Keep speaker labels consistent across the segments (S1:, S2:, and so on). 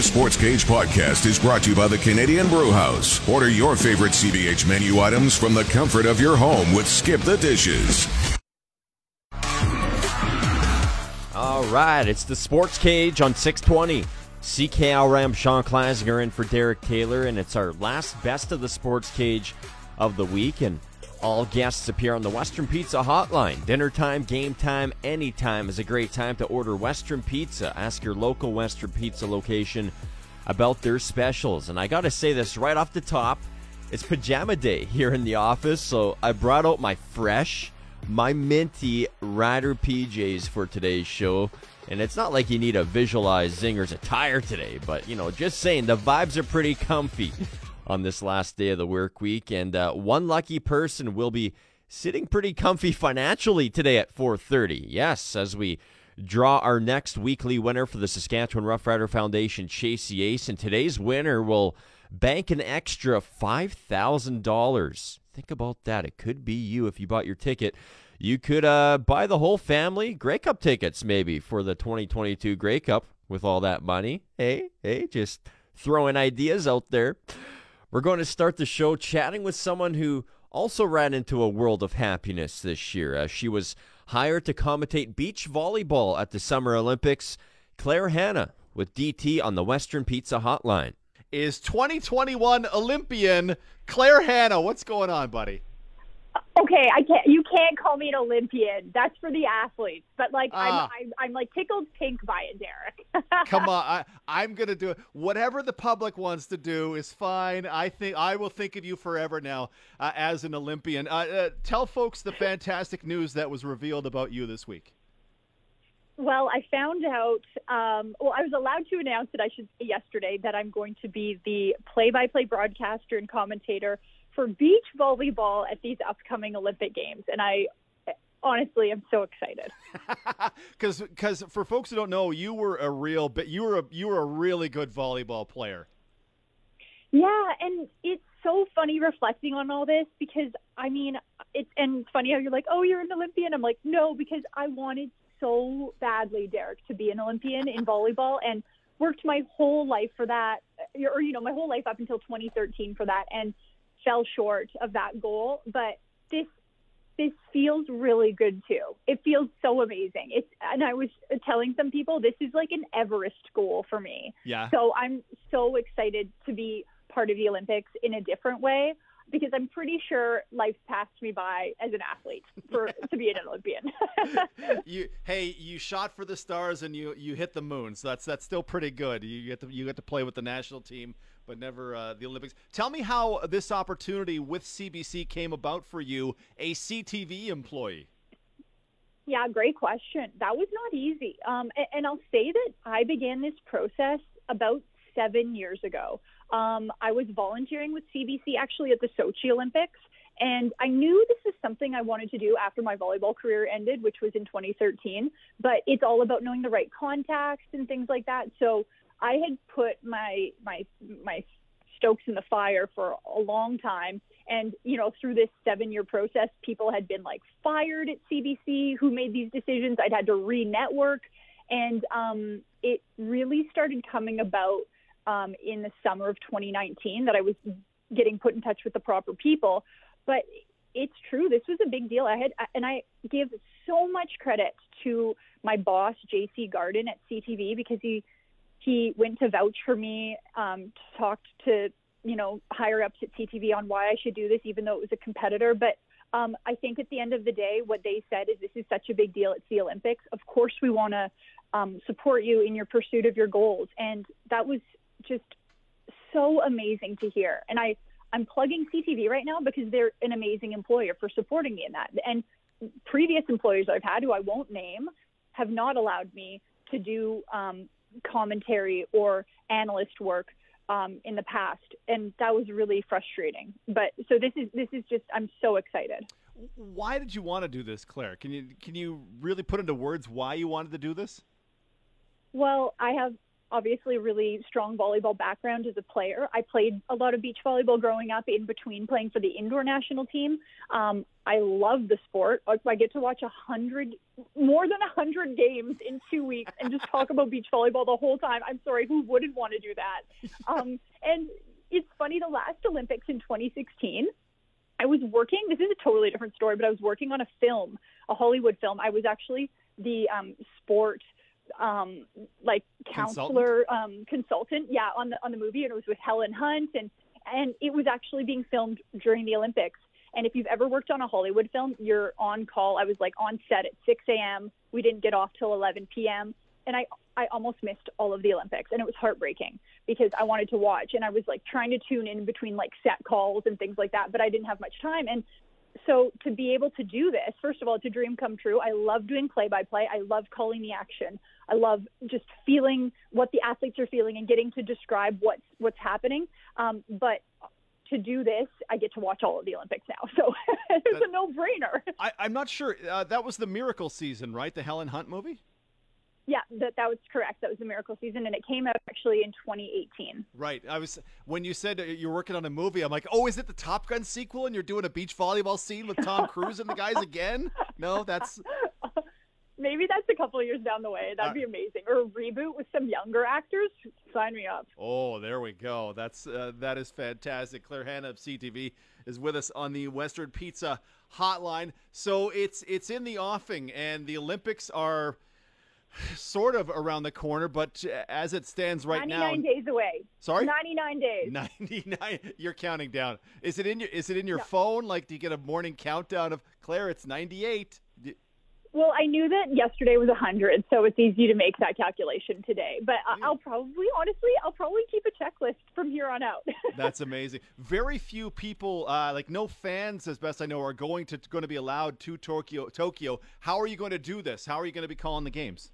S1: The Sports Cage podcast is brought to you by the Canadian Brew House. Order your favorite CBH menu items from the comfort of your home with Skip the Dishes.
S2: All right, it's the Sports Cage on 620. CKRM Sean Klassinger in for Derek Taylor, and it's our last best of the Sports Cage of the week. And all guests appear on the Western Pizza Hotline. Dinner time, game time, anytime is a great time to order Western Pizza. Ask your local Western Pizza location about their specials. And I got to say this right off the top it's pajama day here in the office, so I brought out my fresh, my minty Rider PJs for today's show. And it's not like you need a visualized Zingers attire today, but you know, just saying the vibes are pretty comfy on this last day of the work week. And uh, one lucky person will be sitting pretty comfy financially today at 4:30. Yes, as we draw our next weekly winner for the Saskatchewan Roughrider Foundation, Chase the Ace, and today's winner will bank an extra five thousand dollars. Think about that. It could be you if you bought your ticket. You could uh, buy the whole family Grey Cup tickets maybe for the 2022 Grey Cup with all that money. Hey, hey, just throwing ideas out there. We're going to start the show chatting with someone who also ran into a world of happiness this year as she was hired to commentate beach volleyball at the Summer Olympics. Claire Hanna with DT on the Western Pizza Hotline.
S3: Is 2021 Olympian Claire Hanna. What's going on, buddy?
S4: Okay, I can't. You can't call me an Olympian. That's for the athletes. But like,
S3: Ah.
S4: I'm, I'm, I'm like tickled pink by it, Derek.
S3: Come on, I, I'm gonna do it. Whatever the public wants to do is fine. I think I will think of you forever now uh, as an Olympian. Uh, uh, tell folks the fantastic news that was revealed about you this week.
S4: Well, I found out. Um, well, I was allowed to announce it. I should say yesterday that I'm going to be the play-by-play broadcaster and commentator for beach volleyball at these upcoming Olympic Games, and I honestly am so excited.
S3: Because because for folks who don't know, you were a real but you were a, you were a really good volleyball player.
S4: Yeah, and it's so funny reflecting on all this because I mean, it's and it's funny how you're like, oh, you're an Olympian. I'm like, no, because I wanted so badly, Derek, to be an Olympian in volleyball and worked my whole life for that, or you know, my whole life up until 2013 for that, and fell short of that goal. But this this feels really good too. It feels so amazing. It's and I was telling some people this is like an Everest goal for me.
S3: Yeah.
S4: So I'm so excited to be part of the Olympics in a different way because I'm pretty sure life's passed me by as an athlete for to be an Olympian.
S3: you hey, you shot for the stars and you you hit the moon. So that's that's still pretty good. You get to you get to play with the national team, but never uh, the Olympics. Tell me how this opportunity with CBC came about for you, a CTV employee.
S4: Yeah, great question. That was not easy. Um, and, and I'll say that I began this process about seven years ago. Um, I was volunteering with CBC actually at the Sochi Olympics, and I knew this is something I wanted to do after my volleyball career ended, which was in 2013. But it's all about knowing the right contacts and things like that. So I had put my my my stokes in the fire for a long time. And, you know, through this seven year process, people had been like fired at CBC who made these decisions. I'd had to re network. And um, it really started coming about um, in the summer of 2019 that I was getting put in touch with the proper people. But it's true. This was a big deal. I had, and I give so much credit to my boss, JC Garden at CTV, because he, he went to vouch for me, um, talked to you know higher ups at CTV on why I should do this, even though it was a competitor. But um, I think at the end of the day, what they said is this is such a big deal. It's the Olympics. Of course, we want to um, support you in your pursuit of your goals, and that was just so amazing to hear. And I I'm plugging CTV right now because they're an amazing employer for supporting me in that. And previous employers I've had, who I won't name, have not allowed me to do um, commentary or analyst work um, in the past, and that was really frustrating. But so this is this is just I'm so excited.
S3: Why did you want to do this, Claire? Can you can you really put into words why you wanted to do this?
S4: Well, I have obviously really strong volleyball background as a player. I played a lot of beach volleyball growing up in between playing for the indoor national team. Um, I love the sport. I get to watch a hundred, more than a hundred games in two weeks and just talk about beach volleyball the whole time. I'm sorry, who wouldn't want to do that? Um, and it's funny, the last Olympics in 2016, I was working, this is a totally different story, but I was working on a film, a Hollywood film. I was actually the um, sport – um, like counselor consultant? Um, consultant, yeah, on the on the movie, and it was with Helen Hunt, and and it was actually being filmed during the Olympics. And if you've ever worked on a Hollywood film, you're on call. I was like on set at 6 a.m. We didn't get off till 11 p.m. And I I almost missed all of the Olympics, and it was heartbreaking because I wanted to watch, and I was like trying to tune in between like set calls and things like that, but I didn't have much time. And so to be able to do this, first of all, it's a dream come true. I love doing play by play. I love calling the action. I love just feeling what the athletes are feeling and getting to describe what's what's happening. Um, but to do this, I get to watch all of the Olympics now, so it's a no-brainer.
S3: I, am not sure. Uh, that was the miracle season, right? The Helen Hunt movie.
S4: Yeah, that that was correct. That was the miracle season, and it came out actually in 2018.
S3: Right. I was when you said you're working on a movie. I'm like, oh, is it the Top Gun sequel? And you're doing a beach volleyball scene with Tom Cruise and the guys again? No, that's
S4: maybe that's a couple of years down the way. That'd uh, be amazing. Or a reboot with some younger actors. Sign me up.
S3: Oh, there we go. That's uh, that is fantastic. Claire Hanna of CTV is with us on the Western Pizza Hotline. So it's it's in the offing, and the Olympics are sort of around the corner, but as it stands right
S4: 99
S3: now,
S4: 99 days away.
S3: Sorry,
S4: 99 days.
S3: 99. You're counting down. Is it in your Is it in your no. phone? Like, do you get a morning countdown of Claire? It's 98.
S4: Well, I knew that yesterday was 100, so it's easy to make that calculation today. But I'll probably, honestly, I'll probably keep a checklist from here on out.
S3: That's amazing. Very few people, uh, like no fans, as best I know, are going to going to be allowed to Tokyo. Tokyo. How are you going to do this? How are you going to be calling the games?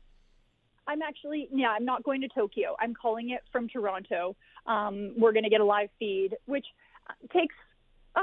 S4: I'm actually, yeah, I'm not going to Tokyo. I'm calling it from Toronto. Um, we're going to get a live feed, which takes uh,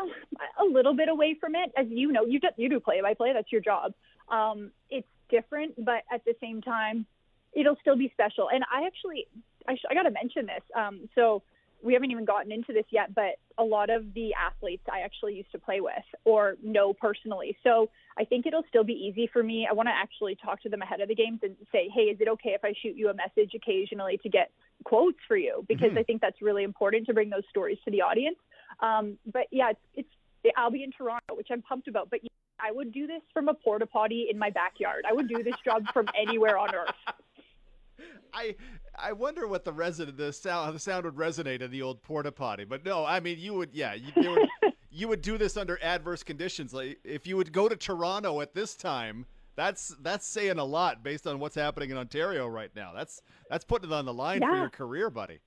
S4: a little bit away from it. As you know, you do, you do play by play. That's your job. Um, it's different, but at the same time, it'll still be special. And I actually, I, sh- I got to mention this. Um, so we haven't even gotten into this yet, but a lot of the athletes I actually used to play with or know personally. So I think it'll still be easy for me. I want to actually talk to them ahead of the games and say, hey, is it okay if I shoot you a message occasionally to get quotes for you? Because mm-hmm. I think that's really important to bring those stories to the audience. Um, but yeah, it's, it's, I'll be in Toronto, which I'm pumped about. But I would do this from a porta potty in my backyard. I would do this job from anywhere on earth.
S3: I I wonder what the resident the sound the sound would resonate in the old porta potty. But no, I mean you would yeah you would, you would do this under adverse conditions. Like if you would go to Toronto at this time, that's that's saying a lot based on what's happening in Ontario right now. That's that's putting it on the line yeah. for your career, buddy.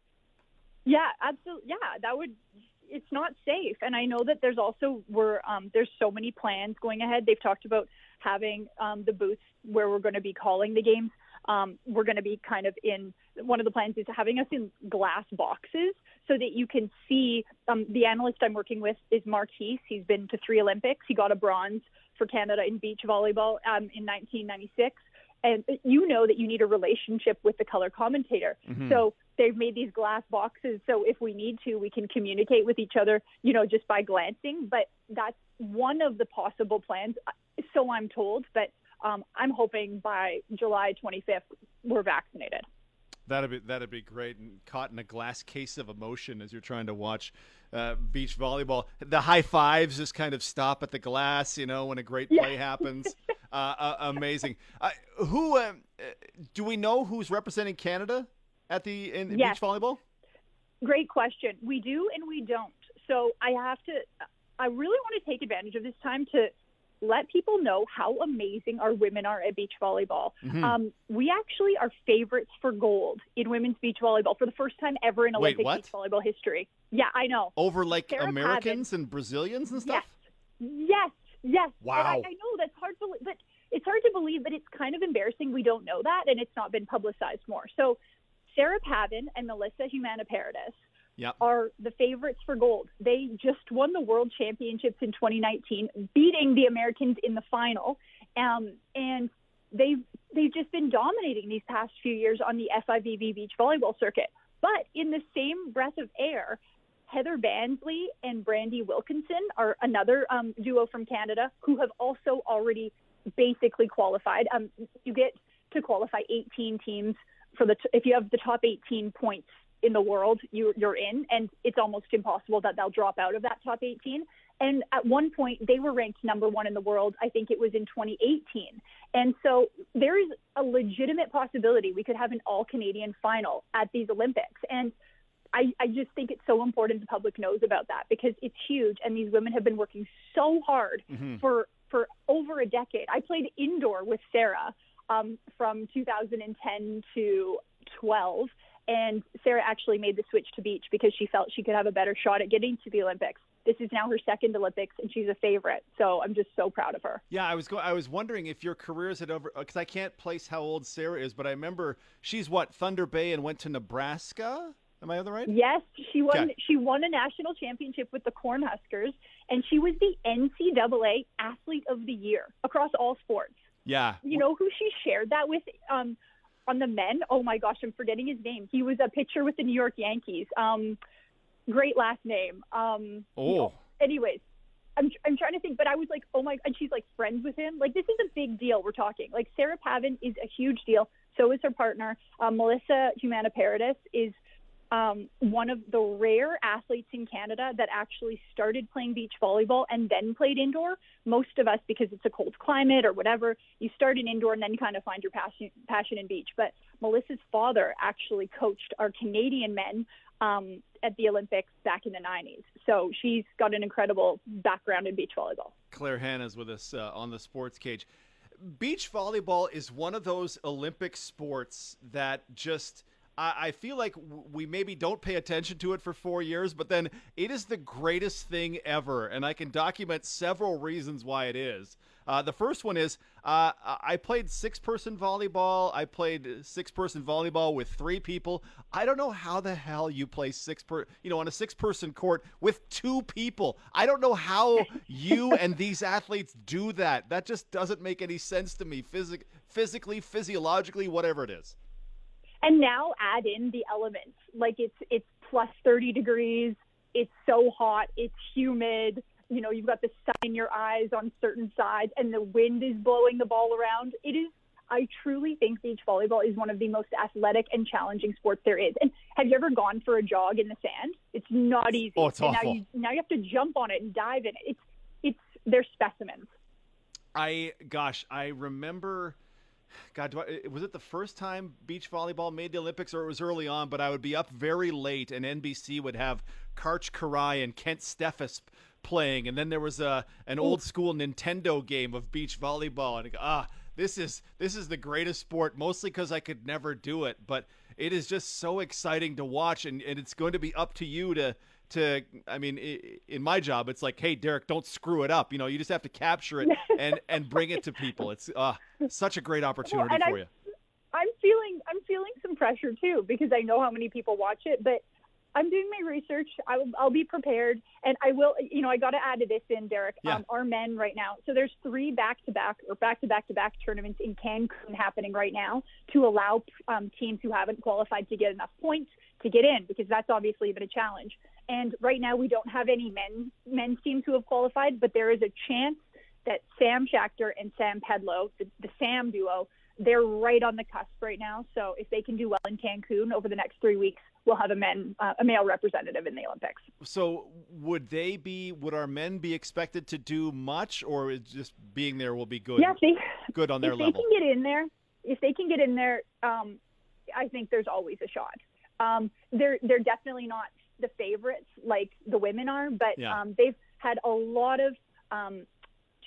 S4: Yeah, absolutely. Yeah, that would. It's not safe, and I know that there's also we're um, there's so many plans going ahead. They've talked about having um, the booths where we're going to be calling the games um, we're going to be kind of in one of the plans is having us in glass boxes so that you can see. Um, the analyst I'm working with is Mark Heese. He's been to three Olympics. He got a bronze for Canada in beach volleyball um, in 1996. And you know that you need a relationship with the color commentator. Mm-hmm. So they've made these glass boxes so if we need to we can communicate with each other you know just by glancing but that's one of the possible plans so i'm told but um, I'm hoping by July 25th we're vaccinated.
S3: That'd be that'd be great, and caught in a glass case of emotion as you're trying to watch uh, beach volleyball. The high fives just kind of stop at the glass, you know, when a great play yeah. happens. Uh, uh, amazing. Uh, who um, uh, do we know who's representing Canada at the in yes. beach volleyball?
S4: Great question. We do and we don't. So I have to. I really want to take advantage of this time to let people know how amazing our women are at beach volleyball. Mm-hmm. Um, we actually are favorites for gold in women's beach volleyball for the first time ever in Olympic
S3: Wait,
S4: beach volleyball history. Yeah, I know.
S3: Over like Sarah Americans Pavin. and Brazilians and stuff?
S4: Yes. Yes. Yes.
S3: Wow.
S4: I, I, know that's hard to but it's hard to believe, but it's kind of embarrassing we don't know that and it's not been publicized more. So Sarah Pavin and Melissa Humana Paredes
S3: yep.
S4: are the favorites for gold. They just won the World Championships in 2019, beating the Americans in the final. Um, and they've they've just been dominating these past few years on the FIVB beach volleyball circuit. But in the same breath of air, Heather Bansley and Brandie Wilkerson are another um, duo from Canada who have also already basically qualified. Um, you get to qualify 18 teams for the t- if you have the top 18 points in the world, you, you're in, and it's almost impossible that they'll drop out of that top 18. And at one point, they were ranked number one in the world. I think it was in 2018. And so there is a legitimate possibility we could have an all Canadian final at these Olympics. And I, I just think it's so important the public knows about that because it's huge. And these women have been working so hard mm-hmm. for, for over a decade. I played indoor with Sarah um, from 2010 to 12. And Sarah actually made the switch to beach because she felt she could have a better shot at getting to the Olympics. This is now her second Olympics, and she's a favorite. So I'm just so proud of her.
S3: Yeah, I was go- I was wondering if your careers had over because I can't place how old Sarah is, but I remember she's what Thunder Bay and went to Nebraska. Am I on the right?
S4: Yes, she won. Okay. She won a national championship with the Cornhuskers, and she was the NCAA Athlete of the Year across all sports.
S3: Yeah.
S4: You know who she shared that with? Um, on the men. Oh my gosh, I'm forgetting his name. He was a pitcher with the New York Yankees. Um, great last name. Um,
S3: oh.
S4: anyways, I'm I'm trying to think, but I was like, oh my, and she's like friends with him. Like this is a big deal. We're talking. Like Sarah Pavin is a huge deal. So is her partner, uh, Melissa Humana Paredes is um, one of the rare athletes in Canada that actually started playing beach volleyball and then played indoor. Most of us, because it's a cold climate or whatever, you start in indoor and then kind of find your passion, passion in beach. But Melissa's father actually coached our Canadian men um, at the Olympics back in the 90s. So she's got an incredible background in beach volleyball.
S3: Claire Hanna's with us uh, on the sports cage. Beach volleyball is one of those Olympic sports that just – I, feel like we maybe don't pay attention to it for four years, but then it is the greatest thing ever, and I can document several reasons why it is. Uh, the first one is uh, I played six person volleyball. I played six person volleyball with three people. I don't know how the hell you play six per you know on a six person court with two people. I don't know how you and these athletes do that. That just doesn't make any sense to me. Physic- physically, physiologically, whatever it is
S4: and now add in the elements like it's it's plus 30 degrees it's so hot it's humid you know you've got the sun in your eyes on certain sides and the wind is blowing the ball around it is I truly think beach volleyball is one of the most athletic and challenging sports there is. And have you ever gone for a jog in the sand? It's not easy.
S3: Oh, it's
S4: and
S3: awful.
S4: Now you, now you have to jump on it and dive in it. It's it's they're specimens.
S3: I gosh, I remember God, I, was it the first time beach volleyball made the Olympics, or it was early on? But I would be up very late, and NBC would have Karch Kiraly and Kent Steffes playing, and then there was a an old school Nintendo game of beach volleyball, and ah, this is this is the greatest sport. Mostly because I could never do it, but it is just so exciting to watch, and, and it's going to be up to you to to i mean in my job it's like hey derek don't screw it up. You know you just have to capture it and and bring it to people. It's uh, such a great opportunity well, for
S4: I'm,
S3: you.
S4: I'm feeling i'm feeling some pressure too because i know how many people watch it but i'm doing my research. Will, i'll be prepared and i will you know i got to add to this in derek.
S3: Yeah.
S4: um, our men right now so there's three back to back or back to back to back tournaments in cancun happening right now to allow um, teams who haven't qualified to get enough points to get in because that's obviously been a challenge and right now, we don't have any men men's teams who have qualified, but there is a chance that Sam Schachter and Sam Pedlow, the, the Sam duo, they're right on the cusp right now. So if they can do well in Cancun over the next three weeks, we'll have a men uh, a male representative in the Olympics.
S3: So would they be? Would our men be expected to do much, or just being there will be good?
S4: Yeah, they,
S3: good on their
S4: if
S3: level.
S4: If they can get in there, if they can get in there, um, I think there's always a shot. Um, they're they're definitely not the favorites like the women are, but
S3: yeah.
S4: um, they've had a lot of um,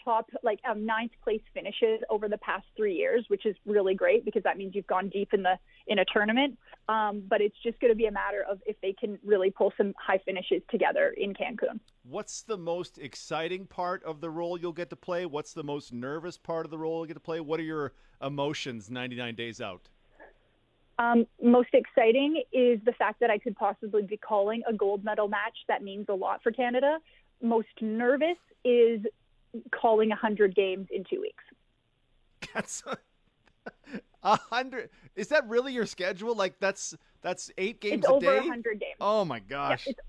S4: top like um, ninth place finishes over the past three years, which is really great because that means you've gone deep in the in a tournament. Um, but it's just going to be a matter of if they can really pull some high finishes together in Cancun.
S3: What's the most exciting part of the role you'll get to play? What's the most nervous part of the role you'll get to play? What are your emotions 99 days out?
S4: Um, most exciting is the fact that I could possibly be calling a gold medal match. That means a lot for Canada. Most nervous is calling 100 games in two weeks.
S3: That's A hundred. Is that really your schedule? Like that's that's eight games
S4: it's
S3: a
S4: over
S3: day.
S4: a hundred games.
S3: Oh my gosh.
S4: it's-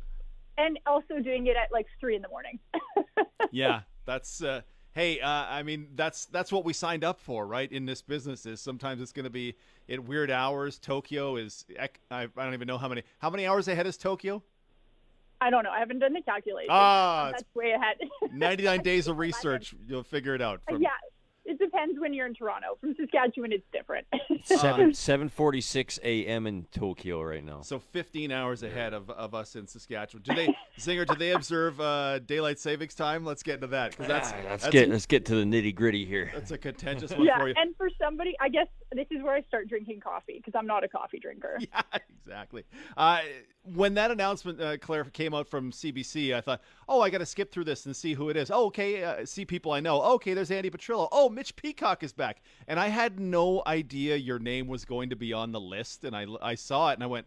S4: and also doing it at like three in the morning.
S3: yeah, that's. Uh, hey, uh, I mean that's that's what we signed up for, right? In this business, is sometimes it's going to be at weird hours. Tokyo is. I, I don't even know how many. How many hours ahead is Tokyo?
S4: I don't know. I haven't done the calculation.
S3: Ah,
S4: That's way ahead.
S3: 99 days of research. You'll figure it out. From,
S4: yeah, depends when you're in Toronto. From Saskatchewan, it's different.
S2: Seven seven forty six a.m. in Tokyo right now.
S3: So 15 hours ahead of, of us in Saskatchewan. Do they, Zinger? Do they observe uh, daylight savings time? Let's get into that because that's
S2: Ah, let's
S3: that's,
S2: get let's get to the nitty gritty here.
S3: that's a contentious one
S4: yeah,
S3: for you.
S4: and for somebody, I guess this is where I start drinking coffee because I'm not a coffee drinker.
S3: Yeah, exactly. Uh, when that announcement, uh, Claire, came out from CBC, I thought, oh, I got to skip through this and see who it is. Oh, okay, uh, see people I know. Okay, there's Andy Petrillo. Oh, Mitch Peacock is back. And I had no idea your name was going to be on the list. And I, I saw it and I went,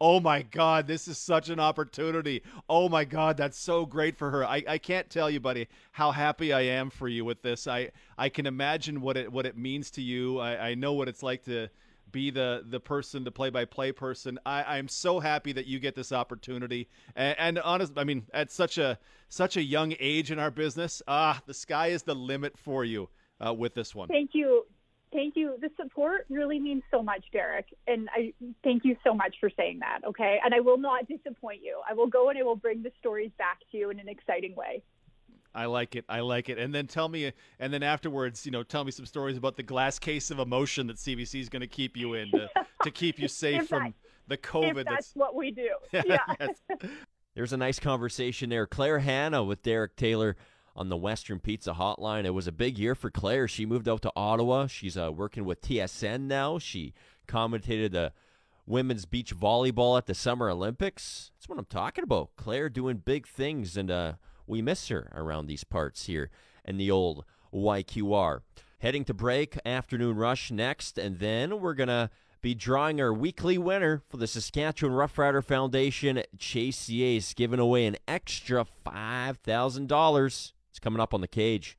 S3: oh my God, this is such an opportunity. Oh my God, that's so great for her. I, I can't tell you, buddy, how happy I am for you with this. I, I can imagine what it what it means to you. I, I know what it's like to be the the person, the play by play person. I, I'm so happy that you get this opportunity. And, and honest, I mean, at such a such a young age in our business, ah, the sky is the limit for you uh, with this one.
S4: Thank you. Thank you. The support really means so much, Derek. And I thank you so much for saying that. Okay. And I will not disappoint you. I will go and I will bring the stories back to you in an exciting way.
S3: I like it. I like it. And then tell me, and then afterwards, you know, tell me some stories about the glass case of emotion that CBC is going to keep you in to, to keep you safe
S4: If
S3: from
S4: that-
S3: the
S4: If
S3: COVID.
S4: that's what we do. Yeah.
S3: Yes.
S2: There's a nice conversation there. Claire Hanna with Derek Taylor on the Western Pizza Hotline. It was a big year for Claire. She moved out to Ottawa. She's uh, working with TSN now. She commentated the women's beach volleyball at the Summer Olympics. That's what I'm talking about. Claire doing big things, and uh, we miss her around these parts here in the old YQR. Heading to break, afternoon rush next, and then we're going to be drawing our weekly winner for the Saskatchewan Roughrider Foundation, Chase the Ace, giving away an extra $5,000. It's coming up on the cage.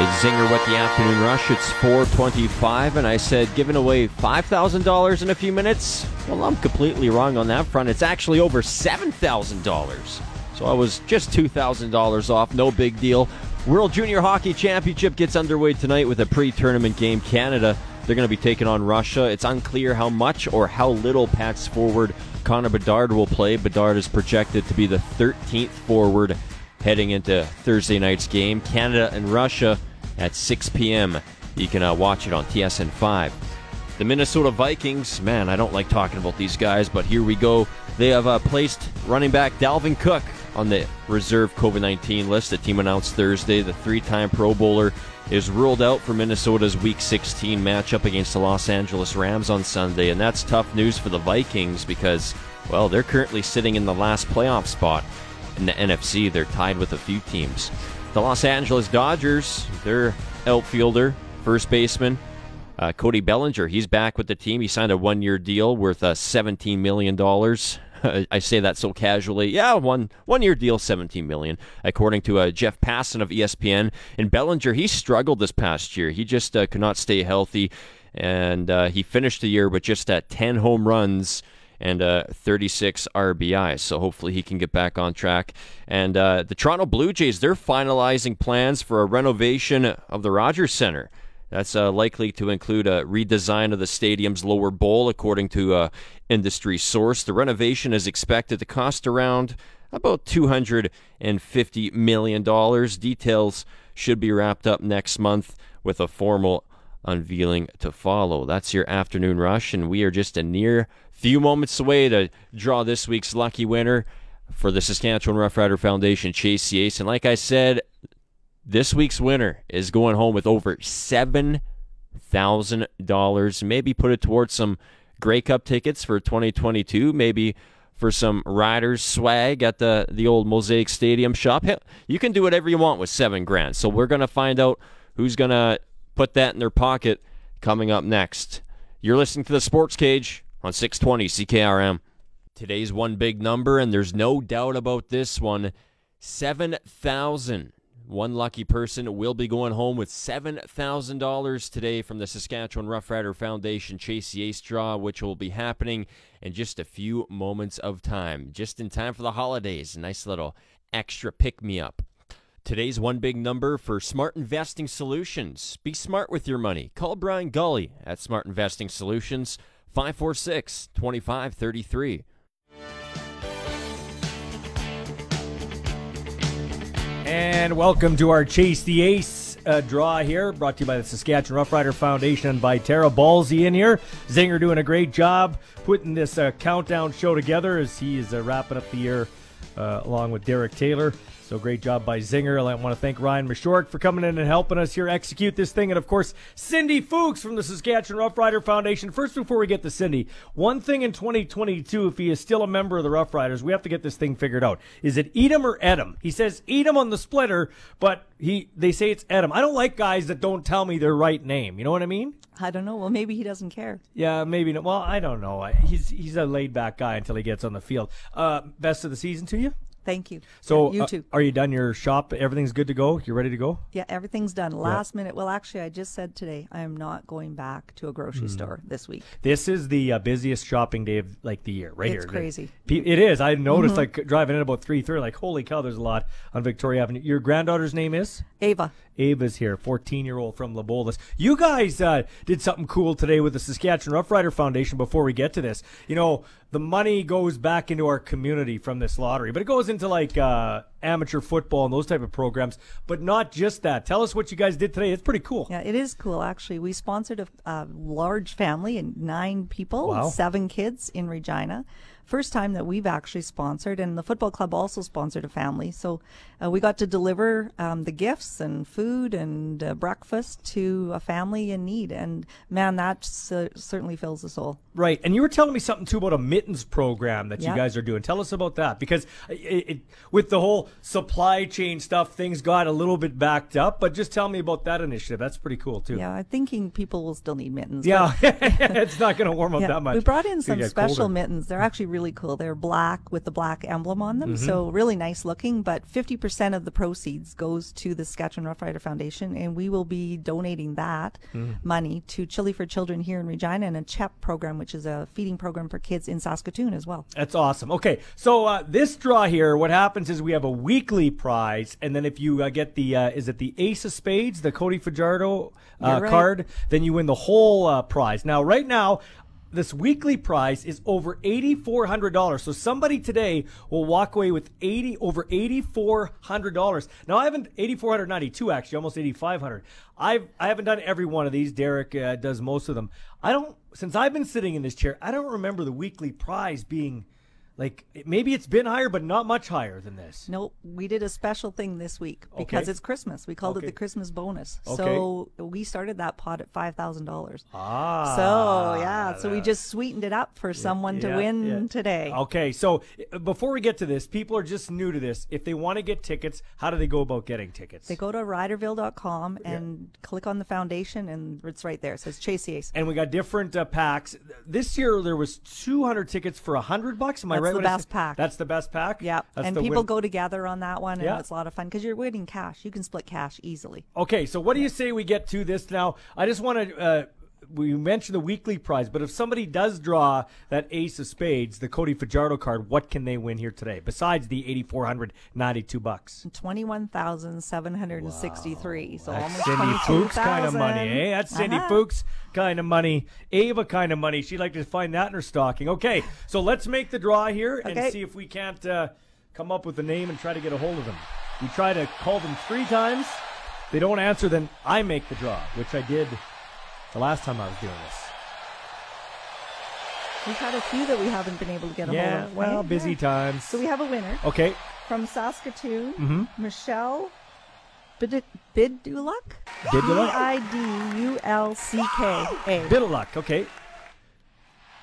S2: It's Zinger with the afternoon rush. It's 425, and I said giving away $5,000 in a few minutes. Well, I'm completely wrong on that front. It's actually over $7,000. So I was just $2,000 off. No big deal. World Junior Hockey Championship gets underway tonight with a pre tournament game. Canada, they're going to be taking on Russia. It's unclear how much or how little Pats forward Connor Bedard will play. Bedard is projected to be the 13th forward heading into Thursday night's game. Canada and Russia at 6 p.m. You can uh, watch it on TSN 5. The Minnesota Vikings, man, I don't like talking about these guys, but here we go. They have uh, placed running back Dalvin Cook on the reserve COVID 19 list. The team announced Thursday the three time Pro Bowler is ruled out for Minnesota's Week 16 matchup against the Los Angeles Rams on Sunday. And that's tough news for the Vikings because, well, they're currently sitting in the last playoff spot in the NFC. They're tied with a few teams. The Los Angeles Dodgers, their outfielder, first baseman, uh, Cody Bellinger, he's back with the team. He signed a one-year deal worth uh, $17 million. I say that so casually. Yeah, one one-year deal, 17 million, according to uh, Jeff Passan of ESPN. And Bellinger, he struggled this past year. He just uh, could not stay healthy, and uh, he finished the year with just at 10 home runs and uh, 36 RBI. So hopefully he can get back on track. And uh, the Toronto Blue Jays, they're finalizing plans for a renovation of the Rogers Center. That's uh, likely to include a redesign of the stadium's lower bowl, according to a industry source. The renovation is expected to cost around about $250 million. Details should be wrapped up next month with a formal unveiling to follow. That's your afternoon rush, and we are just a near few moments away to draw this week's lucky winner for the Saskatchewan Roughrider Foundation, Chase the Ace. And like I said, this week's winner is going home with over $7,000. Maybe put it towards some Grey Cup tickets for 2022. Maybe for some Riders swag at the, the old Mosaic Stadium shop. You can do whatever you want with seven grand. So we're going to find out who's going to put that in their pocket coming up next. You're listening to the Sports Cage on 620 CKRM. Today's one big number, and there's no doubt about this one 7,000. One lucky person will be going home with $7,000 today from the Saskatchewan Roughrider Foundation Chase the Ace draw, which will be happening in just a few moments of time. Just in time for the holidays. Nice little extra pick me up. Today's one big number for Smart Investing Solutions. Be smart with your money. Call Brian Gully at Smart Investing Solutions, 546 2533.
S5: And welcome to our Chase the Ace uh, draw here, brought to you by the Saskatchewan Roughrider Foundation and by Tara Ballsy in here. Zinger doing a great job putting this uh, countdown show together as he is uh, wrapping up the year uh, along with Derek Taylor. So great job by Zinger. I want to thank Ryan Mashork for coming in and helping us here execute this thing. And of course, Cindy Fuchs from the Saskatchewan Rough Rider Foundation. First, before we get to Cindy, one thing in 2022, if he is still a member of the Rough Riders, we have to get this thing figured out. Is it Edom or Edom? He says Edom on the splitter, but he they say it's Edom. I don't like guys that don't tell me their right name. You know what I mean?
S6: I don't know. Well, maybe he doesn't care.
S5: Yeah, maybe not. Well, I don't know. He's he's a laid back guy until he gets on the field. Uh, best of the season to you.
S6: Thank you.
S5: So,
S6: Yeah, you
S5: uh,
S6: too.
S5: are you done your shop? Everything's good to go. You're ready to go.
S6: yeah, everything's done. Last minute. Well, actually, I just said today I am not going back to a grocery
S5: Hmm.
S6: store this week.
S5: This is the uh, busiest shopping day of like the year, right
S6: It's
S5: here.
S6: crazy.
S5: Pe- It is. I noticed like driving in about three thirty. Like, holy cow, there's a lot on Victoria Avenue. Your granddaughter's name is
S6: Ava.
S5: Ava's here, 14 year old from Labolas. You guys uh, did something cool today with the Saskatchewan Roughrider Foundation. Before we get to this, you know the money goes back into our community from this lottery, but it goes into like uh, amateur football and those type of programs. But not just that. Tell us what you guys did today. It's pretty cool.
S6: Yeah, it is cool. Actually, we sponsored a, a large family and nine people,
S5: Wow.
S6: seven kids in Regina. First time that we've actually sponsored, and the football club also sponsored a family. So uh, we got to deliver um, the gifts and food and uh, breakfast to a family in need. And man, that cer- certainly fills the soul.
S5: Right, and you were telling me something too about a mittens program that
S6: Yeah.
S5: you guys are doing. Tell us about that because it, it, with the whole supply chain stuff, things got a little bit backed up. But just tell me about that initiative. That's pretty cool too.
S6: Yeah, I'm thinking people will still need mittens.
S5: Yeah, it's not going to warm up
S6: Yeah,
S5: that much.
S6: We brought in some special
S5: colder.
S6: mittens. They're actually really cool. They're black with the black emblem on them,
S5: Mm-hmm.
S6: so really nice looking. But 50% of the proceeds goes to the Saskatchewan Rough Rider Foundation, and we will be donating that
S5: Mm-hmm.
S6: money to Chili for Children here in Regina and a CHEP program, which is a feeding program for kids in Saskatoon as well.
S5: That's awesome. Okay, so uh, this draw here, what happens is we have a weekly prize, and then if you uh, get the uh, is it the Ace of Spades, the Cody Fajardo uh,
S6: right.
S5: card, then you win the whole uh, prize. Now, right now. This weekly prize is over eighty four hundred dollars. So somebody today will walk away with eighty over eighty four hundred dollars. Now I haven't eighty four hundred ninety two actually, almost eighty five hundred. I've I haven't done every one of these. Derek uh, does most of them. I don't since I've been sitting in this chair. I don't remember the weekly prize being like maybe it's been higher, but not much higher than this.
S6: Nope, we did a special thing this week because
S5: Okay.
S6: it's Christmas. We called
S5: Okay.
S6: it the Christmas bonus.
S5: Okay.
S6: So we started that pot at five thousand dollars.
S5: Ah,
S6: So yeah, so we just sweetened it up for someone to
S5: yeah,
S6: win
S5: yeah.
S6: today.
S5: Okay, so uh, before we get to this, people are just new to this. If they want to get tickets, how do they go about getting tickets?
S6: They go to riderville.com and click on the foundation, and it's right there. It says Chase Ace.
S5: and we got different uh, packs. This year there was 200 tickets for 100 bucks. Am I right?
S6: The best
S5: say-
S6: pack.
S5: That's the best pack.
S6: Yeah,
S5: That's
S6: and people
S5: win-
S6: go together on that one, and
S5: Yeah.
S6: it's a lot of fun because you're winning cash. You can split cash easily.
S5: Okay, so what do you say we get to this now? I just want to. Uh, we mentioned the weekly prize, but if somebody does draw that Ace of Spades, the Cody Fajardo card, what can they win here today besides the 8,492 bucks?
S6: Twenty-one thousand seven hundred and sixty-three. So
S5: That's
S6: almost
S5: Cindy Fuchs kind of money, eh? That's Cindy
S6: Uh-huh.
S5: Fuchs kind of money. Ava kind of money. She'd like to find that in her stocking. Okay, so let's make the draw here and see if we can't uh, come up with a name and try to get a hold of them. We try to call them three times. They don't answer, then I make the draw, which I did the last time I was doing this.
S6: We've had a few that we haven't been able to get a
S5: Yeah,
S6: hold of.
S5: well,
S6: right?
S5: busy
S6: Yeah.
S5: times.
S6: So we have a winner
S5: Okay,
S6: from Saskatoon,
S5: Mm-hmm.
S6: Michelle Bid- Biduluk.
S5: Biduluk?
S6: B-I-D-U-L-C-K-A.
S5: bit. Okay.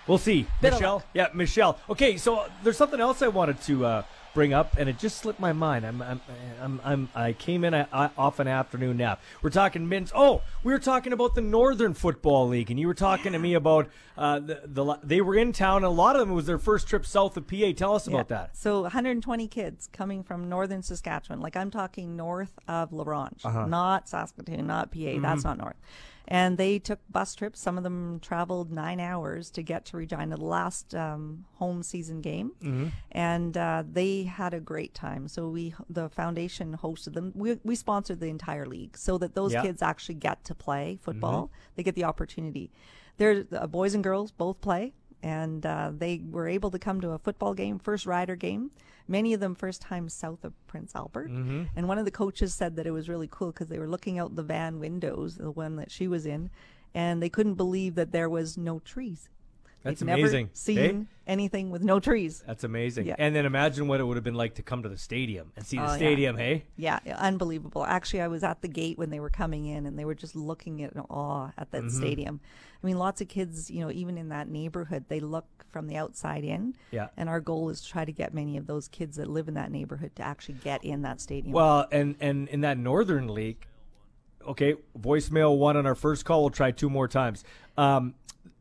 S5: We'll see. Michelle? Yeah, Michelle. Okay, so there's something else I wanted to uh, bring up, and it just slipped my mind. I'm, I'm, I'm, I'm I came in off an afternoon nap. We're talking Mints. Oh, we were talking about the Northern Football League, and you were talking to me about uh, the, the they were in town. And a lot of them was their first trip south of PA. Tell us about that.
S6: So 120 kids coming from northern Saskatchewan. Like I'm talking north of La Ronge,
S5: Uh-huh.
S6: not Saskatoon, not PA.
S5: Mm-hmm.
S6: That's not north. And they took bus trips. Some of them traveled nine hours to get to Regina, the last um, home season game,
S5: Mm-hmm.
S6: and uh, they had a great time. So we, the foundation, hosted them. We, we sponsored the entire league so that those
S5: Yeah.
S6: kids actually get to play football.
S5: Mm-hmm.
S6: They get the opportunity. They're uh, boys and girls both play and uh, they were able to come to a football game, first rider game. Many of them first time south of Prince Albert.
S5: Mm-hmm.
S6: And one of the coaches said that it was really cool because they were looking out the van windows, the one that she was in, and they couldn't believe that there was no trees.
S5: That's
S6: They'd never
S5: amazing.
S6: Seen
S5: Eh?
S6: anything with no trees.
S5: That's amazing.
S6: Yeah.
S5: And then imagine what it would have been like to come to the stadium and see the
S6: Oh, yeah.
S5: stadium. Hey,
S6: Yeah, unbelievable. Actually, I was at the gate when they were coming in, and they were just looking at in awe at
S5: Mm-hmm.
S6: that stadium. I mean, lots of kids, you know, even in that neighborhood, they look from the outside in.
S5: Yeah.
S6: And our goal is to try to get many of those kids that live in that neighborhood to actually get in that stadium.
S5: Well, and and in that Northern League, okay, voicemail one on our first call. We'll try two more times. Um,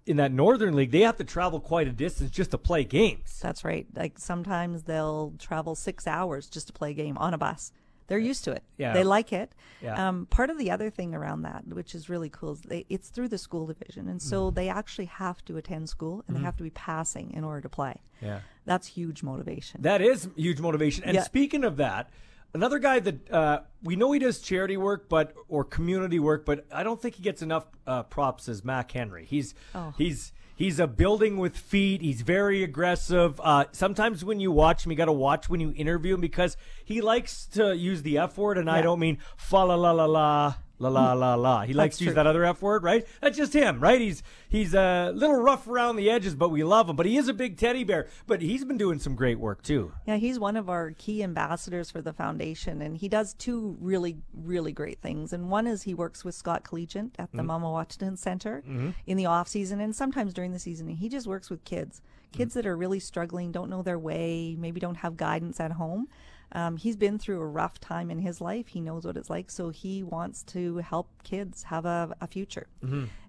S5: in that Northern League, they have to travel quite a distance just to play games.
S6: That's right. Like sometimes they'll travel six hours just to play a game on a bus. They're used to it.
S5: Yeah.
S6: They like it.
S5: Yeah.
S6: Um, part of the other thing around that, which is really cool, is they, it's through the school division. And
S5: Mm-hmm.
S6: so they actually have to attend school and they have to be passing in order to play.
S5: Yeah.
S6: That's huge motivation.
S5: That is huge motivation. And
S6: Yeah.
S5: speaking of that, another guy that uh, we know he does charity work, but or community work, but I don't think he gets enough uh, props as Mac Henry. He's
S6: Oh.
S5: he's he's a building with feet. He's very aggressive. Uh, sometimes when you watch him, you got to watch when you interview him because he likes to use the F word, and I don't mean fa la la la la. La la la la. He likes to use
S6: true.
S5: that other F word, right? That's just him, right? He's he's a little rough around the edges, but we love him. But he is a big teddy bear. But he's been doing some great work too.
S6: Yeah, he's one of our key ambassadors for the foundation, and he does two really, really great things. And one is he works with Scott Collegiate at the mm-hmm. Mamaweyatitan Center mm-hmm. in the off season, and sometimes during the season. He just works with kids, kids mm. that are really struggling, don't know their way, maybe don't have guidance at home. Um, he's been through a rough time in his life. He knows what it's like, so he wants to help kids have a, a future,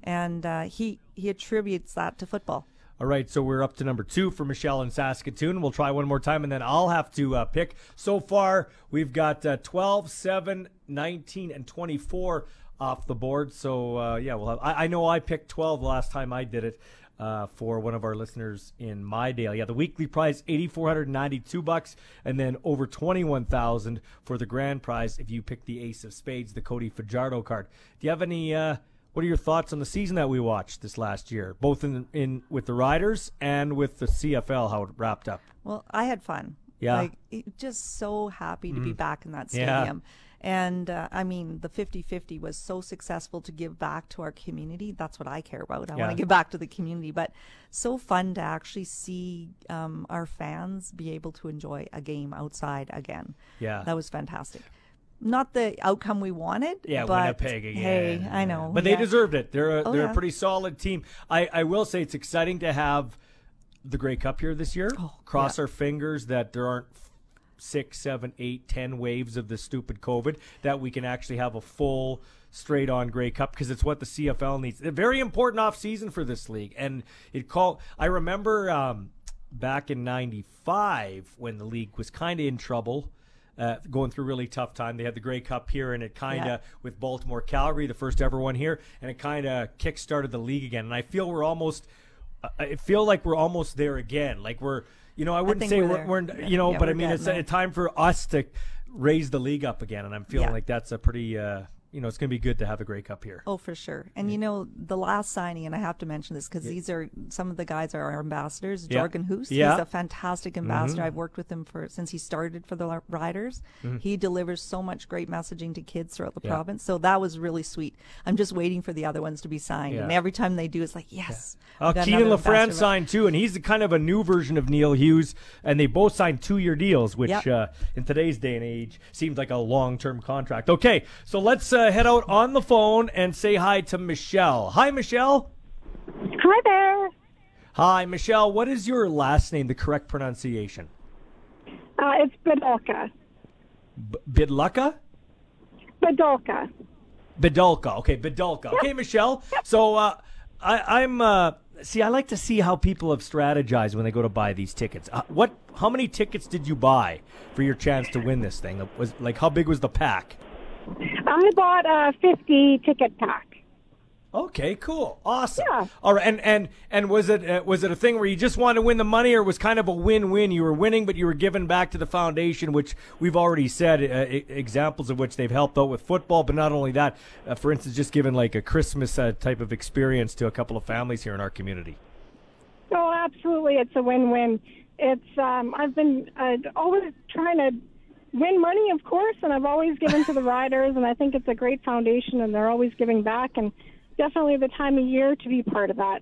S6: and uh, he he attributes that to football.
S5: All right, so we're up to number two for Michelle in Saskatoon. We'll try one more time, and then I'll have to uh, pick. So far, we've got uh, 12, 7, 19, and 24 off the board. So, uh, yeah, we'll have, I, I know I picked 12 last time I did it. Uh, for one of our listeners in Midale, yeah, the weekly prize eighty four hundred ninety two bucks, and then over twenty one thousand for the grand prize if you pick the Ace of Spades, the Cody Fajardo card. Do you have any uh, what are your thoughts on the season that we watched this last year, both in in with the Riders and with the CFL? How it wrapped up?
S6: Well, I had fun.
S5: Yeah.
S6: Like, just so happy to be back in that stadium. Yeah. And uh, I mean, the 50 50 was so successful to give back to our community. That's what I care about. I
S5: Yeah.
S6: want to give back to the community, but so fun to actually see um, our fans be able to enjoy a game outside again.
S5: Yeah.
S6: That was fantastic. Not the outcome we wanted.
S5: Yeah,
S6: but
S5: Winnipeg again.
S6: Hey, I know.
S5: but they deserved it. They're a,
S6: Oh,
S5: they're
S6: yeah.
S5: a pretty solid team. I, I will say it's exciting to have the Grey Cup here this year.
S6: Oh,
S5: Cross
S6: yeah.
S5: our fingers that there aren't six, seven, eight, ten waves of this stupid COVID. That we can actually have a full straight on Grey Cup because it's what the CFL needs. A very important off season for this league, and it called. I remember um, back in '95 when the league was kind of in trouble. Uh, going through a really tough time. They had the Grey Cup here, and it kind of
S6: Yeah.
S5: with Baltimore Calgary, the first ever one here, and it kind of kick-started the league again. And I feel we're almost, uh, I feel like we're almost there again. Like we're, you know, I wouldn't
S6: think
S5: say
S6: we're
S5: we're, we're you know,
S6: Yeah,
S5: but I mean, it's
S6: there.
S5: a time for us to raise the league up again, and I'm feeling like that's a pretty, uh, you know, it's going to be good to have a Grey Cup here.
S6: Oh, for sure. And you know, the last signing, and I have to mention this because these are some of the guys are our ambassadors.
S5: Yeah.
S6: Jorgen Hus,
S5: Yeah. Mm-hmm.
S6: he's a fantastic ambassador. I've worked with him for since he started for the Riders. He delivers so much great messaging to kids throughout the
S5: Mm-hmm. Yeah.
S6: province. So that was really sweet. I'm just waiting for the other ones to be signed, and every time they do, it's like yes.
S5: Uh, Keenan
S6: another
S5: LaFrance signed too, and he's kind of a new version of Neil Hughes, and they both signed two-year deals, which
S6: Yep.
S5: uh, in today's day and age seems like a long-term contract. Okay, so let's uh, head out on the phone and say hi to Michelle. Hi, Michelle.
S7: Hi there.
S5: Hi, Michelle. What is your last name? The correct pronunciation?
S7: Uh, it's Bedolka.
S5: B- Bidlucka?
S7: Bedolka.
S5: Bidulka. Okay, Bidulka. Okay, Michelle. So uh, I, I'm. Uh, see, I like to see how people have strategized when they go to buy these tickets. Uh, what? How many tickets did you buy for your chance to win this thing? Was like how big was the pack?
S7: I bought a 50 ticket pack.
S5: Okay, cool, awesome.
S7: Yeah.
S5: All right, and and and was it uh, was it a thing where you just wanted to win the money, or was kind of a win-win? You were winning, but you were giving back to the foundation, which we've already said uh, examples of which they've helped out with football. But not only that, uh, for instance, just giving like a Christmas uh, type of experience to a couple of families here in our community.
S7: Oh, absolutely. It's a win-win. It's um, I've been uh, always trying to win money, of course, and I've always given to the riders, and I think it's a great foundation, and they're always giving back, and definitely the time of year to be part of that.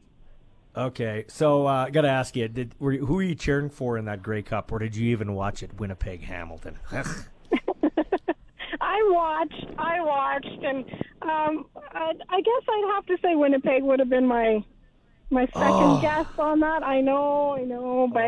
S5: Okay, so uh, I got to ask you, did were, you- who were you cheering for in that Grey Cup, or did you even watch it, Winnipeg Hamilton?
S7: I watched, I watched, and um, I, I guess I'd have to say Winnipeg would have been my my second
S5: Oh.
S7: guess on that. I know, I know, but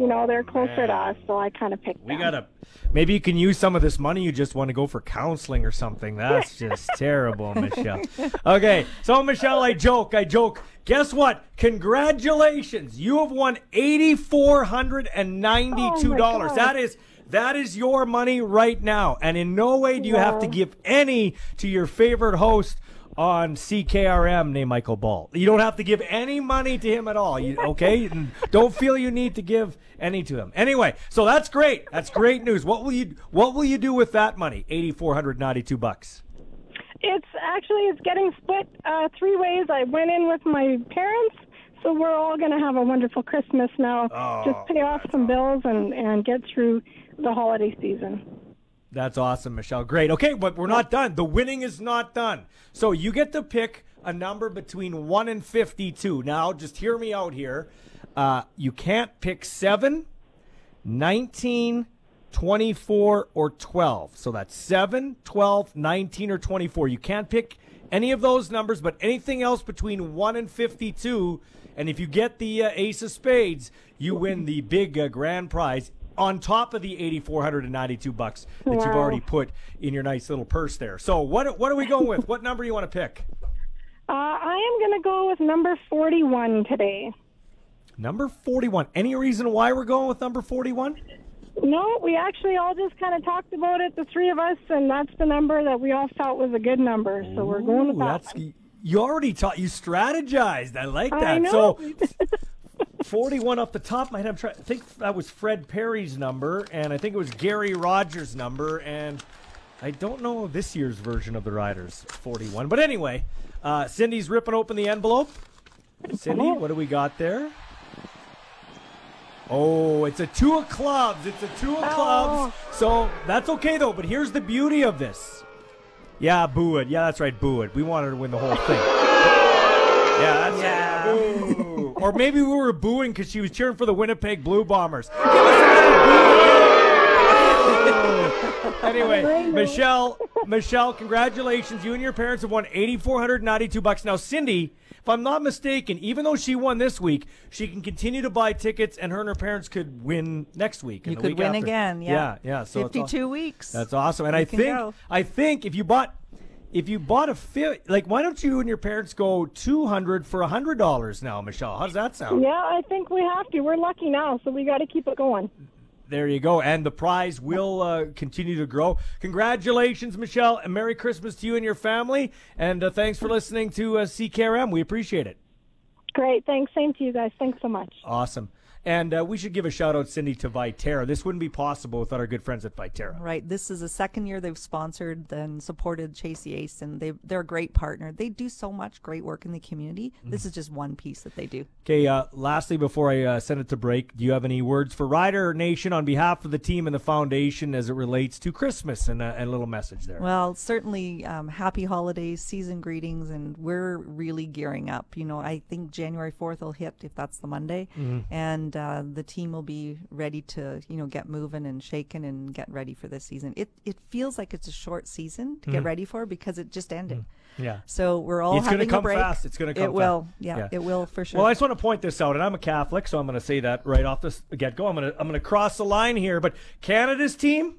S7: you know oh, they're closer to us, so I kind of picked.
S5: We
S7: them.
S5: gotta. Maybe you can use some of this money. You just want to go for counseling or something. That's just terrible, Michelle. Okay, so Michelle, I joke, I joke. Guess what? Congratulations! You have won eighty four hundred and ninety two
S7: oh,
S5: dollars.
S7: God.
S5: that is. That is your money right now, and in no way do you have to give any to your favorite host on CKRM named Michael Ball. You don't have to give any money to him at all. You, okay? And don't feel you need to give any to him. Anyway, so that's great. That's great news. What will you What will you do with that money? Eighty four hundred ninety two bucks.
S7: It's actually it's getting split uh, three ways. I went in with my parents, so we're all going to have a wonderful Christmas now. Just pay off some bills and and get through the holiday season.
S5: That's awesome, Michelle. Great. Okay, but we're not done. The winning is not done. So you get to pick a number between 1 and 52. Now, just hear me out here. Uh, you can't pick 7, 19, 24, or 12. So that's 7, 12, 19, or 24. You can't pick any of those numbers, but anything else between 1 and 52. And if you get the uh, ace of spades, you win the big uh, grand prize on top of the 8492 bucks that you've already put in your nice little purse there. So what what are we going with? what number you want to pick?
S7: Uh, I am going to go with number 41 today.
S5: Number 41. Any reason why we're going with number 41?
S7: No, we actually all just kind of talked about it, the three of us, and that's the number that we all felt was a good number. So we're going with that.
S5: you already taught you strategized. I like that.
S7: I know.
S5: So 41 off the top of my head. I'm trying. I think that was Fred Perry's number, and I think it was Gary Rogers' number, and I don't know this year's version of the Riders 41. But anyway, uh, Cindy's ripping open the envelope. Cindy, what do we got there? Oh, it's a two of clubs. It's a two of clubs. So that's okay though. But here's the beauty of this. Yeah, boo it. Yeah, that's right, boo it. We wanted to win the whole thing. Yeah, that's
S6: Yeah.
S5: it. Or maybe we were booing because she was cheering for the Winnipeg Blue Bombers. Give us a boo. anyway, oh Michelle, Michelle, congratulations! You and your parents have won eighty four hundred ninety two bucks. Now, Cindy, if I'm not mistaken, even though she won this week, she can continue to buy tickets, and her and her parents could win next week.
S6: You
S5: the
S6: could
S5: week
S6: win
S5: after.
S6: again. Yeah.
S5: yeah, yeah. So all-
S6: 52 weeks.
S5: that's awesome. And I think
S6: go.
S5: I think if you bought if you bought a fi- like why don't you and your parents go 200 for $100 now, Michelle? How does that sound?
S7: Yeah, I think we have to. We're lucky now, so we got to keep it going.
S5: There you go. And the prize will uh, continue to grow. Congratulations, Michelle, and Merry Christmas to you and your family. And uh, thanks for listening to uh, CKRM. We appreciate it.
S7: Great. Thanks. Same to you guys. Thanks so much.
S5: Awesome. And uh, we should give a shout out, Cindy, to Viterra. This wouldn't be possible without our good friends at Viterra.
S6: Right. This is the second year they've sponsored and supported Chase the Ace, and they they're a great partner. They do so much great work in the community.
S5: Mm-hmm.
S6: This is just one piece that they do.
S5: Okay, uh, lastly, before I uh, send it to break, do you have any words for Rider Nation on behalf of the team and the foundation as it relates to Christmas and, uh, and a little message there?
S6: Well, certainly um, happy holidays, season greetings, and we're really gearing up. You know, I think January 4th will hit if that's the Monday. And and uh, the team will be ready to you know get moving and shaking and get ready for this season. It it feels like it's a short season to get ready for because it just ended.
S5: Yeah.
S6: So we're all
S5: It's gonna
S6: having
S5: come
S6: a break.
S5: fast. It's gonna come
S6: It will. Yeah,
S5: Yeah.
S6: it will for sure.
S5: Well, I just want to point this out, and I'm a Catholic, so I'm going to say that right off the get go. I'm going to I'm going to cross the line here, but Canada's team,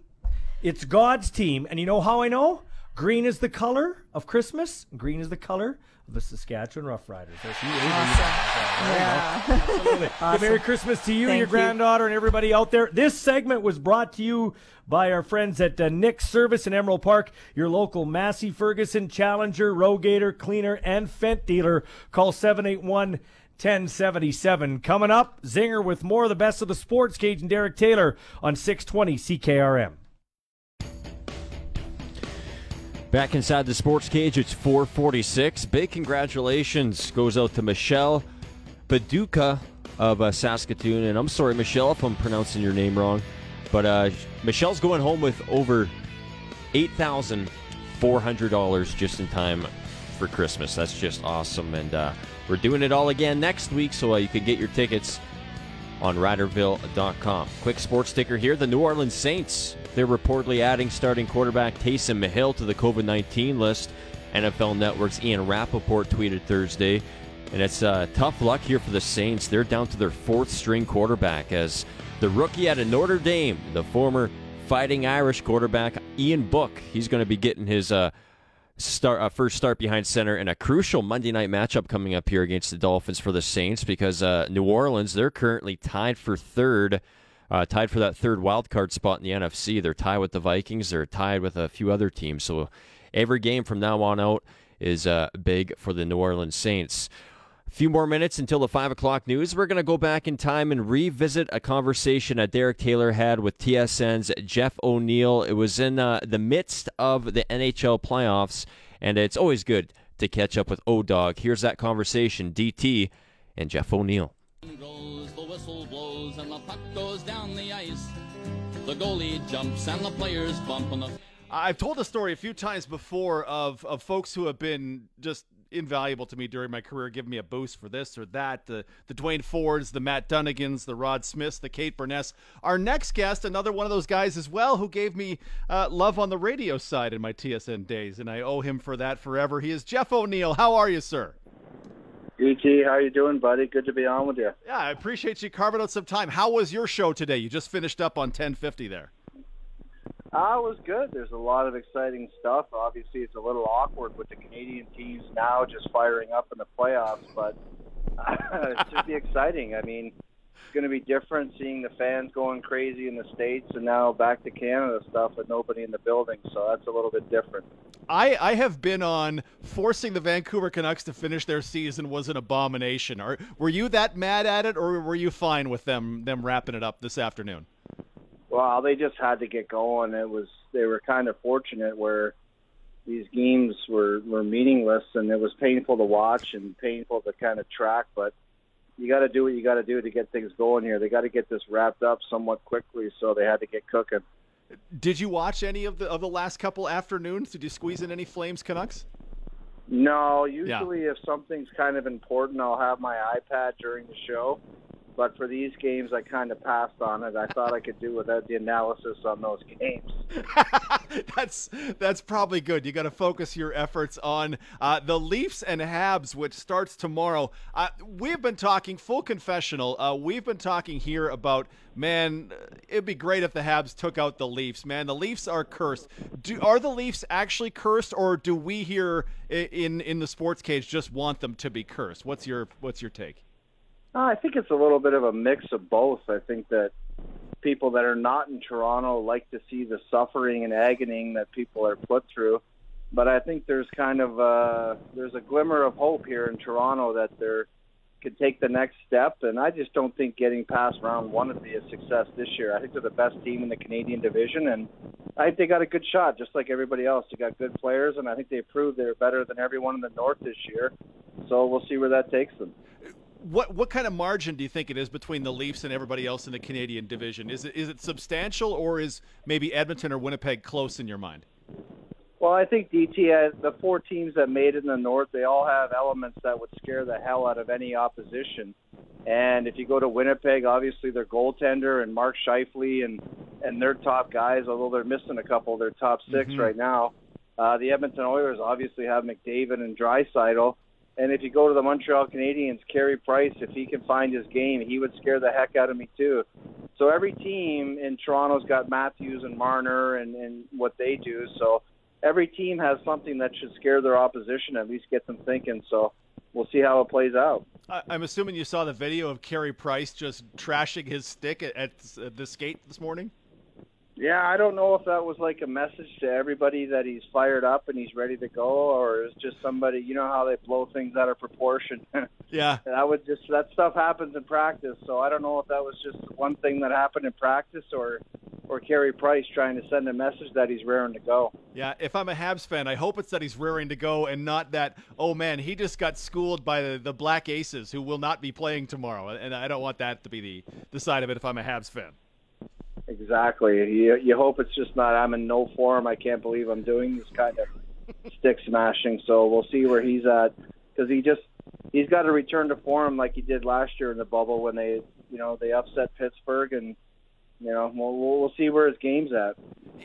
S5: it's God's team, and you know how I know? Green is the color of Christmas. Green is the color the Saskatchewan Roughriders. That's you,
S6: yeah.
S5: Absolutely. Good Merry Christmas to you,
S6: Thank
S5: your
S6: you.
S5: granddaughter, and everybody out there. This segment was brought to you by our friends at uh, Nick's Service in Emerald Park, your local Massey Ferguson Challenger, RoGator, Gleaner, and Fendt dealer. Call 781 1077. Coming up, Zinger with more of the best of the sports cage and Derek Taylor on 620 CKRM.
S2: Back inside the sports cage, it's 446. Big congratulations goes out to Michelle Baduka of uh, Saskatoon. And I'm sorry, Michelle, if I'm pronouncing your name wrong. But uh, Michelle's going home with over $8,400 just in time for Christmas. That's just awesome. And uh, we're doing it all again next week, so uh, you can get your tickets on Riderville.com. Quick sports sticker here. The New Orleans Saints, they're reportedly adding starting quarterback Taysom Hill to the COVID 19 list. NFL Network's Ian Rapoport tweeted Thursday. And it's uh, tough luck here for the Saints. They're down to their fourth string quarterback as the rookie out of Notre Dame, the former fighting Irish quarterback, Ian Book, he's going to be getting his uh, start uh, first start behind center in a crucial Monday night matchup coming up here against the Dolphins for the Saints because uh, New Orleans they're currently tied for third, uh, tied for that third wild card spot in the NFC. They're tied with the Vikings. They're tied with a few other teams. So every game from now on out is uh, big for the New Orleans Saints. A few more minutes until the 5 o'clock news. We're going to go back in time and revisit a conversation that Derek Taylor had with TSN's Jeff O'Neill. It was in uh, the midst of the NHL playoffs, and it's always good to catch up with O Dog. Here's that conversation DT and Jeff O'Neill.
S8: goes, the whistle blows, and the puck goes down the ice. The goalie jumps and the players bump on the.
S3: I've told the story a few times before of, of folks who have been just invaluable to me during my career, giving me a boost for this or that. The the Duane Fordes, the Matt Dunnigans, the Rod Smiths, the Kate Beirness. Our next guest, another one of those guys as well, who gave me uh, love on the radio side in my TSN days, and I owe him for that forever. He is Jeff O'Neill. How are you, sir?
S9: DT, how you doing, buddy? Good to be on with you.
S3: Yeah, I appreciate you carving out some time. How was your show today? You just finished up on 1050 there.
S9: Ah, it was good. There's a lot of exciting stuff. Obviously, it's a little awkward with the Canadian teams now just firing up in the playoffs, but it should be exciting. I mean, it's going to be different seeing the fans going crazy in the states, and now back to Canada stuff with nobody in the building. So that's a little bit different.
S3: I, I have been on forcing the Vancouver Canucks to finish their season was an abomination. Are, were you that mad at it, or were you fine with them them wrapping it up this afternoon?
S9: Well, they just had to get going. It was they were kind of fortunate where these games were were meaningless, and it was painful to watch and painful to kind of track. But you got to do what you got to do to get things going here. They got to get this wrapped up somewhat quickly, so they had to get cooking.
S3: Did you watch any of the of the last couple afternoons? Did you squeeze in any Flames Canucks?
S9: No, usually if something's kind of important, I'll have my iPad during the show. But for these games, I kind of passed on it. I thought I could do without the analysis on those games.
S3: that's that's probably good. You got to focus your efforts on uh, the Leafs and Habs, which starts tomorrow. Uh, we've been talking full confessional. Uh, we've been talking here about man. It'd be great if the Habs took out the Leafs. Man, the Leafs are cursed. Do, are the Leafs actually cursed, or do we here in in the sports cage just want them to be cursed? What's your what's your take?
S9: Uh, I think it's a little bit of a mix of both. I think that people that are not in Toronto like to see the suffering and agony that people are put through. But I think there's kind of uh, there's a glimmer of hope here in Toronto that they're could take the next step. And I just don't think getting past round one would be a success this year. I think they're the best team in the Canadian division, and I think they got a good shot, just like everybody else. They got good players, and I think they proved they're better than everyone in the North this year. So we'll see where that takes them.
S3: What what kind of margin do you think it is between the Leafs and everybody else in the Canadian division? Is it is it substantial, or is maybe Edmonton or Winnipeg close in your mind?
S9: Well, I think DT, uh, the four teams that made it in the North, they all have elements that would scare the hell out of any opposition. And if you go to Winnipeg, obviously their goaltender and Mark Scheifele and and their top guys, although they're missing a couple of their top 6
S3: Mhm.
S9: right now. Uh, the Edmonton Oilers obviously have McDavid and Draisaitl. And if you go to the Montreal Canadiens, Carey Price, if he can find his game, he would scare the heck out of me too. So every team in Toronto's got Matthews and Marner and, and what they do. So every team has something that should scare their opposition, at least get them thinking. So we'll see how it plays out.
S3: I'm assuming you saw the video of Carey Price just trashing his stick at, at the skate this morning.
S9: Yeah, I don't know if that was like a message to everybody that he's fired up and he's ready to go, or it's just somebody. You know how they blow things out of proportion.
S3: Yeah.
S9: that would just that stuff happens in practice. So I don't know if that was just one thing that happened in practice, or or Carey Price trying to send a message that he's raring to go.
S3: Yeah, if I'm a Habs fan, I hope it's that he's raring to go and not that, oh man, he just got schooled by the, the Black Aces who will not be playing tomorrow. And I don't want that to be the, the side of it if I'm a Habs fan.
S9: Exactly. You you hope it's just not. I'm in no form. I can't believe I'm doing this kind of stick smashing. So we'll see where he's at because he just he's got to return to form like he did last year in the bubble when they you know they upset Pittsburgh and you know we'll we'll, see where his game's at.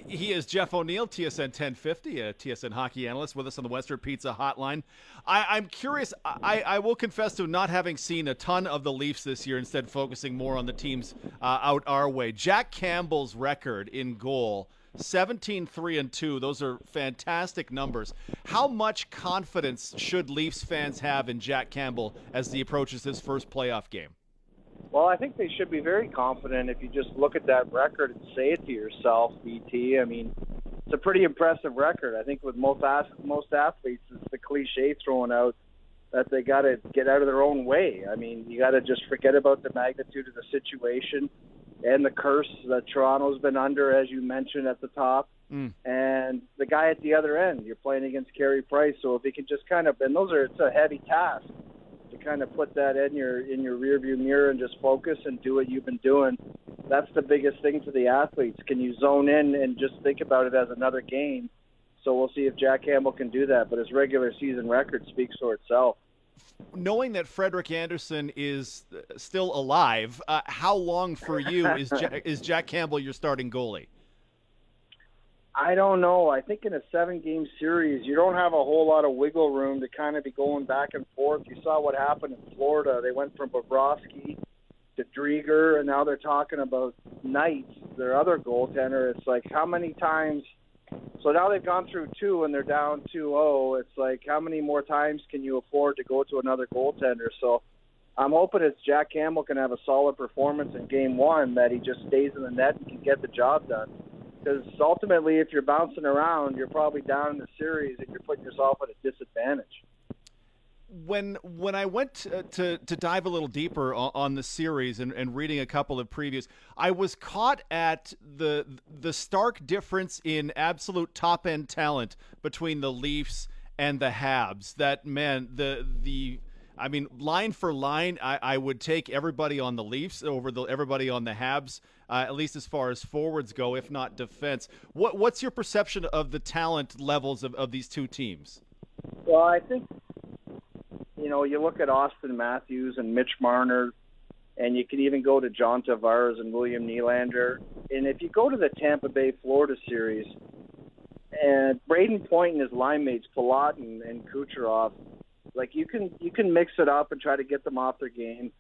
S3: He is Jeff O'Neill, TSN 1050, a TSN hockey analyst with us on the Western Pizza Hotline. I, I'm curious. I, I will confess to not having seen a ton of the Leafs this year, instead focusing more on the teams uh, out our way. Jack Campbell's record in goal. 17 3 and 2 those are fantastic numbers how much confidence should leafs fans have in jack campbell as he approaches his first playoff game
S9: Well, I think they should be very confident if you just look at that record and say it to yourself, DT. I mean, it's a pretty impressive record. I think with most most athletes, it's the cliche thrown out that they got to get out of their own way. I mean, you got to just forget about the magnitude of the situation and the curse that Toronto's been under, as you mentioned at the top.
S3: Mm.
S9: And the guy at the other end, you're playing against Carey Price. So if he can just kind of, and those are, it's a heavy task to kind of put that in your in your rearview mirror and just focus and do what you've been doing. That's the biggest thing for the athletes. Can you zone in and just think about it as another game? So we'll see if Jack Campbell can do that. But his regular season record speaks for itself.
S3: knowing that Frederik Andersen is uh, still alive, uh, how long for you is Jack, is Jack Campbell your starting goalie?
S9: I don't know. I think in a seven game series, you don't have a whole lot of wiggle room to kind of be going back and forth. You saw what happened in Florida. They went from Bobrovsky to Driedger, and now they're talking about Knights, their other goaltender. It's like, how many times? So now they've gone through two and they're down 2 0. It's like, how many more times can you afford to go to another goaltender? So I'm hoping it's Jack Campbell can have a solid performance in game one, that he just stays in the net and can get the job done because ultimately, if you're bouncing around, you're probably down in the series and you're putting yourself at a disadvantage.
S3: When when I went to to dive a little deeper on, on the series and, and reading a couple of previews, I was caught at the the stark difference in absolute top end talent between the Leafs and the Habs. That man, the the I mean, line for line, I, I would take everybody on the Leafs over the everybody on the Habs, uh, at least as far as forwards go, if not defense. What what's your perception of the talent levels of, of these two teams?
S9: Well, I think you know you look at Auston Matthews and Mitch Marner, and you can even go to John Tavares and William Nylander. And if you go to the Tampa Bay Florida series, and Brayden Point and his line mates Palat and, and Kucherov, like you can you can mix it up and try to get them off their game.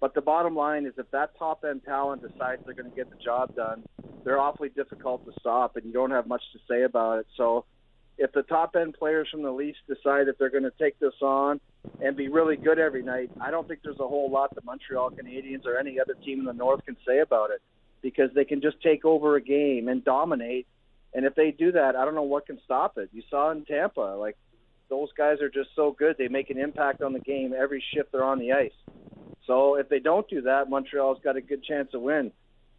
S9: But the bottom line is, if that top end talent decides they're going to get the job done, they're awfully difficult to stop, and you don't have much to say about it. So, if the top end players from the Leafs decide that they're going to take this on and be really good every night, I don't think there's a whole lot the Montreal Canadiens or any other team in the North can say about it because they can just take over a game and dominate. And if they do that, I don't know what can stop it. You saw in Tampa, like those guys are just so good. They make an impact on the game every shift they're on the ice. So if they don't do that, Montreal's got a good chance to win.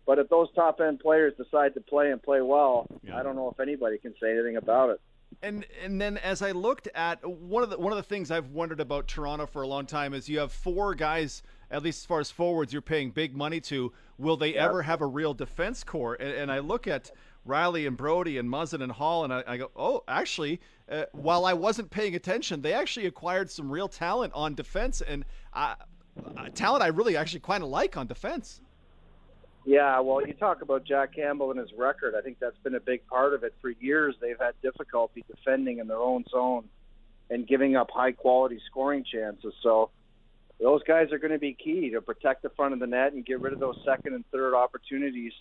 S9: But if those top end players decide to play and play well,
S3: Yeah.
S9: I don't know if anybody can say anything about it.
S3: And and then as I looked at one of the one of the things I've wondered about Toronto for a long time is you have four guys at least as far as forwards you're paying big money to. Will they ever have a real defense core? And, and I look at Rielly and Brodie and Muzzin and Holl and I, I go, oh, actually, uh, while I wasn't paying attention, they actually acquired some real talent on defense. And I talent I really actually kind of like on defense.
S9: Yeah, well, you talk about Jack Campbell and his record. I think that's been a big part of it. For years, they've had difficulty defending in their own zone and giving up high quality scoring chances. So those guys are going to be key to protect the front of the net and get rid of those second and third opportunities.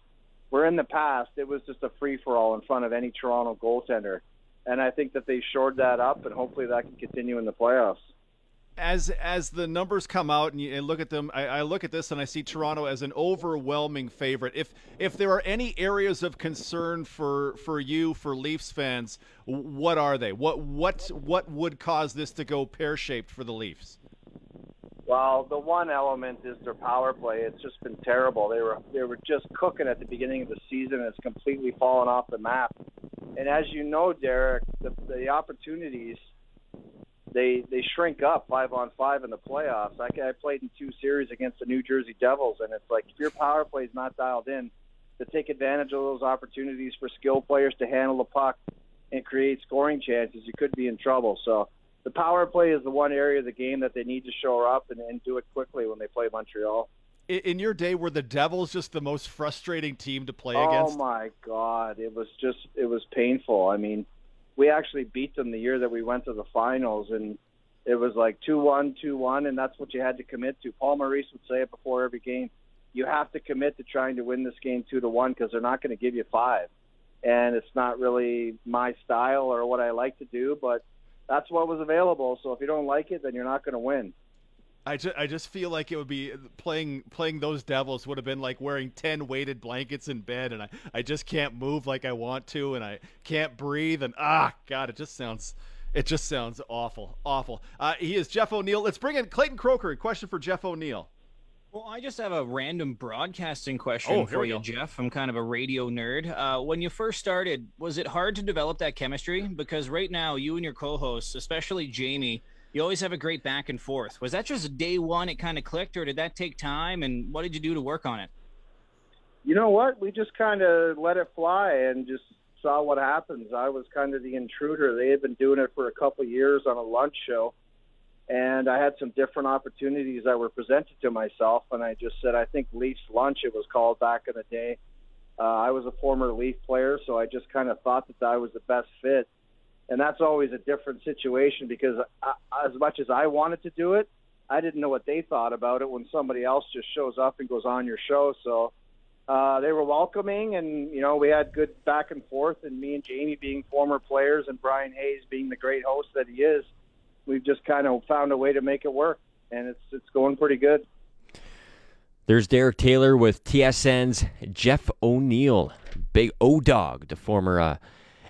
S9: Where in the past, it was just a free for all in front of any Toronto goaltender. And I think that they shored that up, and hopefully that can continue in the playoffs
S3: as as the numbers come out and you and look at them, I, I, look at this and I see Toronto as an overwhelming favorite. If if there are any areas of concern for for you for Leafs fans, what are they? What what what would cause this to go pear shaped for the Leafs?
S9: Well, the one element is their power play. It's just been terrible. They were they were just cooking at the beginning of the season. and It's completely fallen off the map. And as you know, Derek, the, the opportunities they they shrink up five on five in the playoffs. I, I played in two series against the New Jersey Devils, and it's like if your power play is not dialed in to take advantage of those opportunities for skill players to handle the puck and create scoring chances, you could be in trouble. So the power play is the one area of the game that they need to show up and, and do it quickly when they play Montreal.
S3: In your day, were the Devils just the most frustrating team to play
S9: oh
S3: against?
S9: Oh my God, it was just it was painful. I mean we actually beat them the year that we went to the finals, and it was like two one, two one, and that's what you had to commit to. Paul Maurice would say it before every game. You have to commit to trying to win this game two to one because they're not going to give you five, and it's not really my style or what I like to do, but that's what was available. So if you don't like it, then you're not going to win.
S3: I just, I just feel like it would be playing playing those Devils would have been like wearing ten weighted blankets in bed, and I, I just can't move like I want to, and I can't breathe, and ah, God, it just sounds it just sounds awful, awful. Uh, he is Jeff O'Neill. Let's bring in Clayton Croker. A question for Jeff O'Neill.
S10: Well, I just have a random broadcasting question
S3: oh,
S10: for you, go. Jeff. I'm kind of a radio nerd. Uh, when you first started, was it hard to develop that chemistry? Because right now, you and your co-hosts, especially Jamie you always have a great back and forth. Was that just day one it kind of clicked, or did that take time? And what did you do to work on it?
S9: You know what? We just kind of let it fly and just saw what happens. I was kind of the intruder. They had been doing it for a couple years on a lunch show, and I had some different opportunities that were presented to myself. And I just said, I think Leafs lunch it was called back in the day. Uh, I was a former Leaf player, so I just kind of thought that I was the best fit and that's always a different situation because I, as much as I wanted to do it, I didn't know what they thought about it when somebody else just shows up and goes on your show. So uh, they were welcoming, and you know we had good back and forth. And me and Jamie, being former players, and Bryan Hayes being the great host that he is, we've just kind of found a way to make it work, and it's it's going pretty good.
S2: There's Derek Taylor with TSN's Jeff O'Neill, big O Dog, the former. Uh,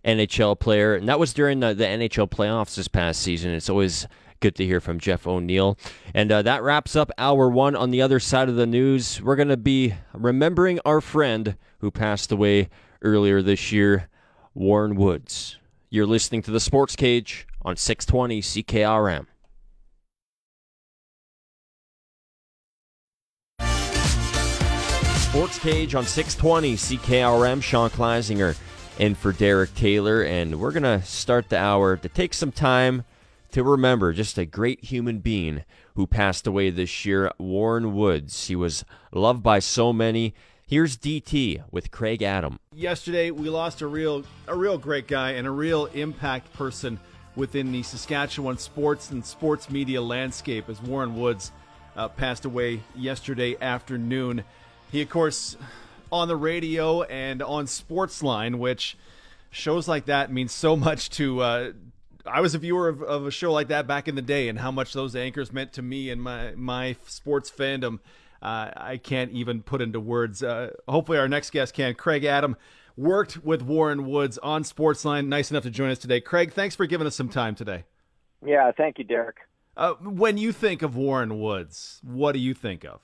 S2: NHL player, and that was during the, the NHL playoffs this past season. It's always good to hear from Jeff O'Neill. And uh, that wraps up hour one. On the other side of the news, we're going to be remembering our friend who passed away earlier this year, Warren Woods. You're listening to the Sports Cage on 620 CKRM. Sports Cage on 620 CKRM. Sean Kleisinger and for Derek Taylor. And we're going to start the hour to take some time to remember just a great human being who passed away this year, Warren Woods. He was loved by so many. Here's DT with Craig Adam.
S3: Yesterday we lost a real a real great guy and a real impact person within the Saskatchewan sports and sports media landscape as Warren Woods uh, passed away yesterday afternoon. He of course on the radio and on Sportsline, which shows like that means so much to. Uh, I was a viewer of, of, a show like that back in the day, and how much those anchors meant to me and my my sports fandom. Uh, I can't even put into words. Uh, hopefully, our next guest can. Craig Adam worked with Warren Woods on Sportsline. Nice enough to join us today. Craig, thanks for giving us some time today.
S11: Yeah, thank you, Derek.
S3: Uh, when you think of Warren Woods, what do you think of?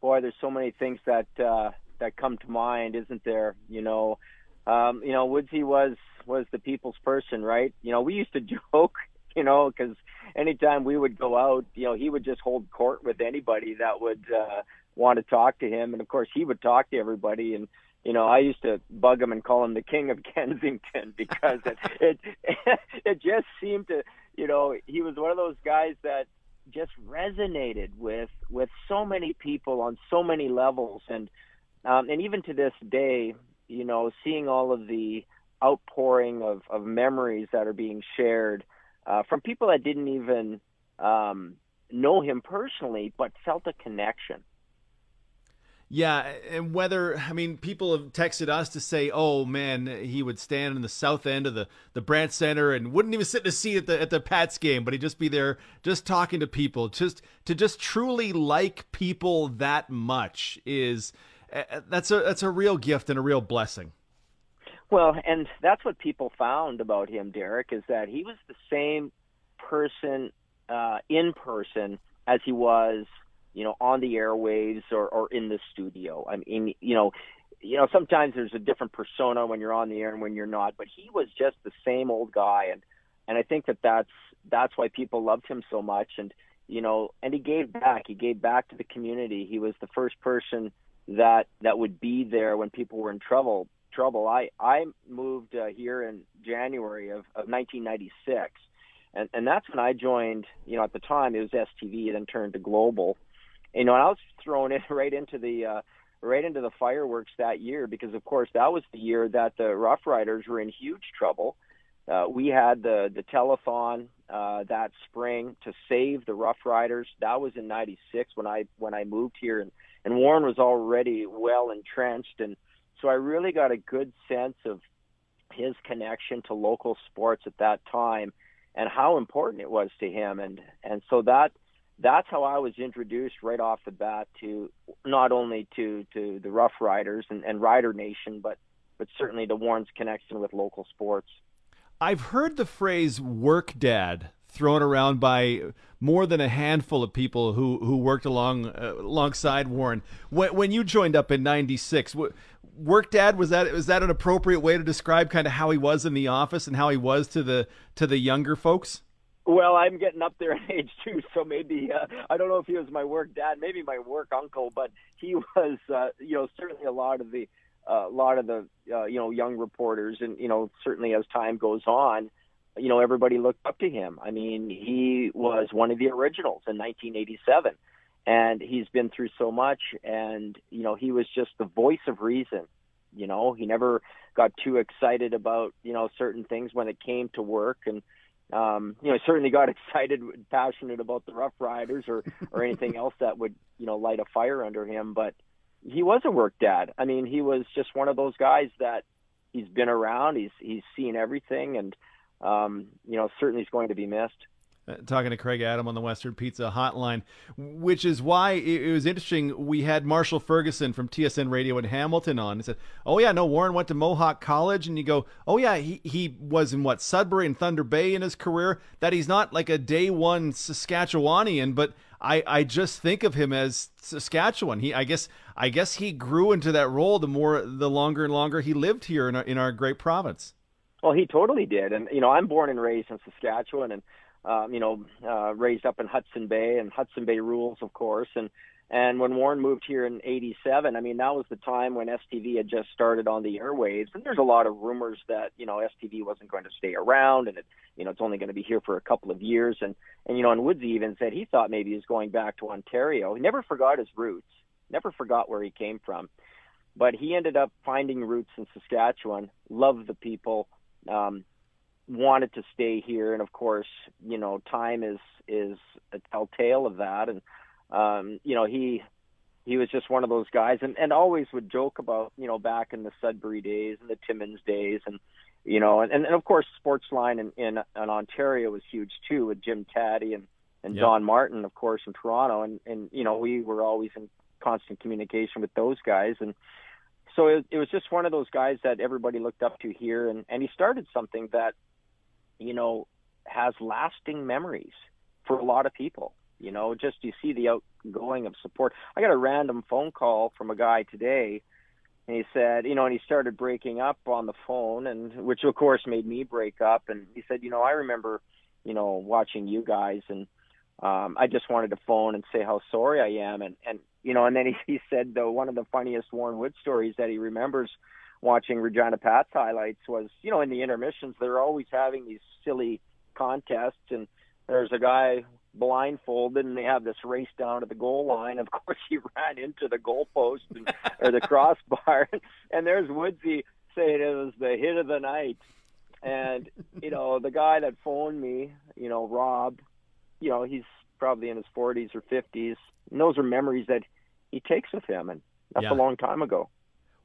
S11: Boy, there's so many things that uh, that come to mind, isn't there? You know, um, you know, Woodsy was was the people's person, right? You know, we used to joke, you know, because anytime we would go out, you know, he would just hold court with anybody that would uh, want to talk to him, and of course, he would talk to everybody and. You know, I used to bug him and call him the king of Kensington because it it it just seemed to, you know, he was one of those guys that just resonated with with so many people on so many levels. And um, and even to this day you know seeing all of the outpouring of, of memories that are being shared uh, from people that didn't even um, know him personally but felt a connection
S3: yeah, and whether I mean people have texted us to say, "Oh man, he would stand in the south end of the the Brandt Center and wouldn't even sit in a seat at the at the Pats game, but he'd just be there, just talking to people, just to just truly like people that much is that's a that's a real gift and a real blessing."
S11: Well, and that's what people found about him, Derek, is that he was the same person uh, in person as he was you know, on the airwaves or, or in the studio. I mean, you know, you know, sometimes there's a different persona when you're on the air and when you're not, but he was just the same old guy. And, and I think that that's, that's why people loved him so much. And, you know, and he gave back, he gave back to the community. He was the first person that, that would be there when people were in trouble, trouble. I, I moved uh, here in January of, of 1996. And, and that's when I joined, you know, at the time it was STV, then turned to Global you know, and I was thrown in right into the uh, right into the fireworks that year because, of course, that was the year that the Rough Riders were in huge trouble. Uh, we had the the telethon uh, that spring to save the Rough Riders. That was in '96 when I when I moved here, and and Warren was already well entrenched, and so I really got a good sense of his connection to local sports at that time and how important it was to him, and and so that that's how I was introduced right off the bat to not only to to the Rough Riders and, and Rider Nation, but but certainly to Warren's connection with local sports.
S3: I've heard the phrase "work dad" thrown around by more than a handful of people who who worked along uh, alongside Warren. When, when you joined up in '96, work dad was that was that an appropriate way to describe kind of how he was in the office and how he was to the to the younger folks?
S11: Well, I'm getting up there in age too, so maybe uh, I don't know if he was my work dad, maybe my work uncle, but he was, uh, you know, certainly a lot of the, a uh, lot of the, uh, you know, young reporters, and you know, certainly as time goes on, you know, everybody looked up to him. I mean, he was one of the originals in 1987, and he's been through so much, and you know, he was just the voice of reason. You know, he never got too excited about you know certain things when it came to work, and um, you know, certainly got excited, passionate about the Rough Riders or or anything else that would you know light a fire under him. But he was a work dad. I mean, he was just one of those guys that he's been around. He's he's seen everything, and um, you know, certainly he's going to be missed.
S3: Uh, talking to Craig Adam on the Western Pizza Hotline, which is why it, was interesting. We had Marshall Ferguson from TSN Radio in Hamilton on. He said, "Oh yeah, no, Warren went to Mohawk College," and you go, "Oh yeah, he he was in what Sudbury and Thunder Bay in his career. That he's not like a day one Saskatchewanian, but." I, I just think of him as Saskatchewan. He I guess I guess he grew into that role the more the longer and longer he lived here in our, in our great province.
S11: Well, he totally did, and you know I'm born and raised in Saskatchewan, and um, you know, uh, raised up in Hudson Bay and Hudson Bay rules, of course. And and when Warren moved here in '87, I mean, that was the time when STV had just started on the airwaves. And there's a lot of rumors that you know STV wasn't going to stay around, and it, you know, it's only going to be here for a couple of years. And and you know, and Woodsy even said he thought maybe he was going back to Ontario. He never forgot his roots, never forgot where he came from. But he ended up finding roots in Saskatchewan, loved the people, um, wanted to stay here, and of course, you know, time is is a telltale of that. And um, you know, he he was just one of those guys, and and always would joke about you know back in the Sudbury days and the Timmins days, and you know, and and, of course, Sportsline in, in in Ontario was huge too with Jim Tatti and and yep. Don Martin, of course, in Toronto, and and you know, we were always in constant communication with those guys, and so it, it was just one of those guys that everybody looked up to here, and and he started something that you know, has lasting memories for a lot of people. You know, just you see the outgoing of support. I got a random phone call from a guy today, and he said, you know, and he started breaking up on the phone, and which of course made me break up. And he said, you know, I remember, you know, watching you guys, and um, I just wanted to phone and say how sorry I am, and and you know, and then he, he said though one of the funniest Warren Wood stories that he remembers watching Regina Pat's highlights was, you know, in the intermissions, they're always having these silly contests, and there's a guy blindfolded and they have this race down to the goal line. Of course, he ran into the goalpost and, or the crossbar, and there's Woodsy saying it was the hit of the night. And you know, the guy that phoned me, you know, Rob, you know, he's probably in his 40s or 50s. And those are memories that he takes with him, and that's
S3: Yeah.
S11: a long time ago.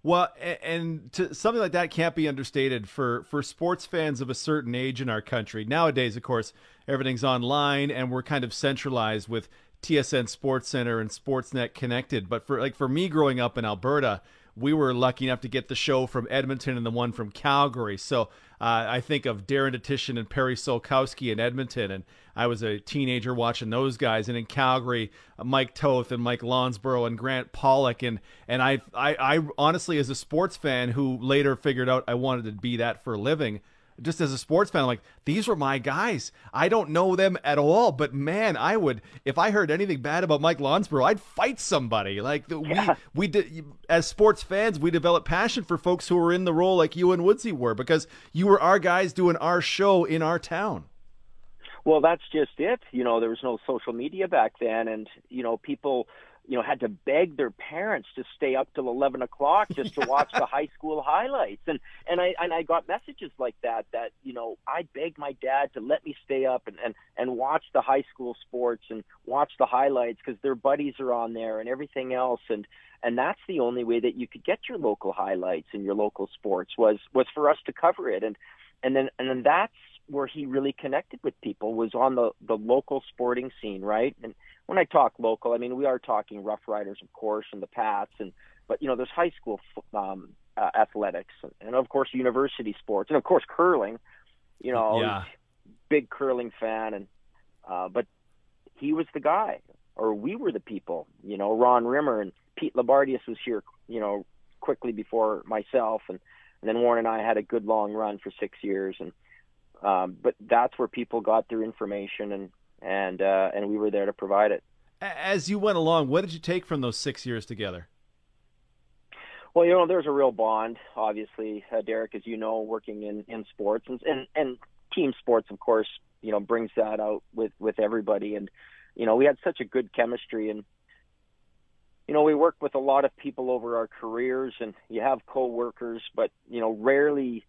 S3: Well, and to, something like that can't be understated for for sports fans of a certain age in our country. Nowadays, of course, everything's online and we're kind of centralized with TSN Sports Center and Sportsnet connected. But for like for me growing up in Alberta, we were lucky enough to get the show from Edmonton and the one from Calgary. So uh, I think of Darren Dutchyshen and Perry Solkowski in Edmonton, and I was a teenager watching those guys. And in Calgary, uh, Mike Toth and Mike Lonsborough and Grant Pollock, and and I, I I honestly, as a sports fan who later figured out I wanted to be that for a living. Just as a sports fan, I'm like these were my guys. I don't know them at all, but man, I would if I heard anything bad about Mike Lonsborough, I'd fight somebody. Like the, we we did as sports fans, we develop passion for folks who were in the role like you and Woodsy were because you were our guys doing our show in our town.
S11: Well, that's just it. You know, there was no social media back then, and you know, people, you know, had to beg their parents to stay up till eleven o'clock just to watch the high school highlights. And and I and I got messages like that. That you know, I begged my dad to let me stay up and and and watch the high school sports and watch the highlights because their buddies are on there and everything else. And and that's the only way that you could get your local highlights and your local sports was was for us to cover it. And and then and then that's where he really connected with people was on the the local sporting scene, right? And when I talk local, I mean we are talking Rough Riders, of course, and the Pats, and but you know there's high school um, uh, athletics, and, and of course university sports, and of course curling. You know,
S3: Yeah.
S11: big curling fan, and uh, but he was the guy, or we were the people. You know, Ron Rimmer and Pete Labardius was here. You know, quickly before myself, and and then Warren and I had a good long run for six years, and um, but that's where people got their information, and and uh, and we were there to provide it.
S3: As you went along, what did you take from those six years together?
S11: Well, you know, there's a real bond, obviously, uh, Derek, as you know, working in in sports and and and team sports, of course, you know, brings that out with with everybody, and you know, we had such a good chemistry, and you know, we worked with a lot of people over our careers, and you have coworkers, but you know, rarely,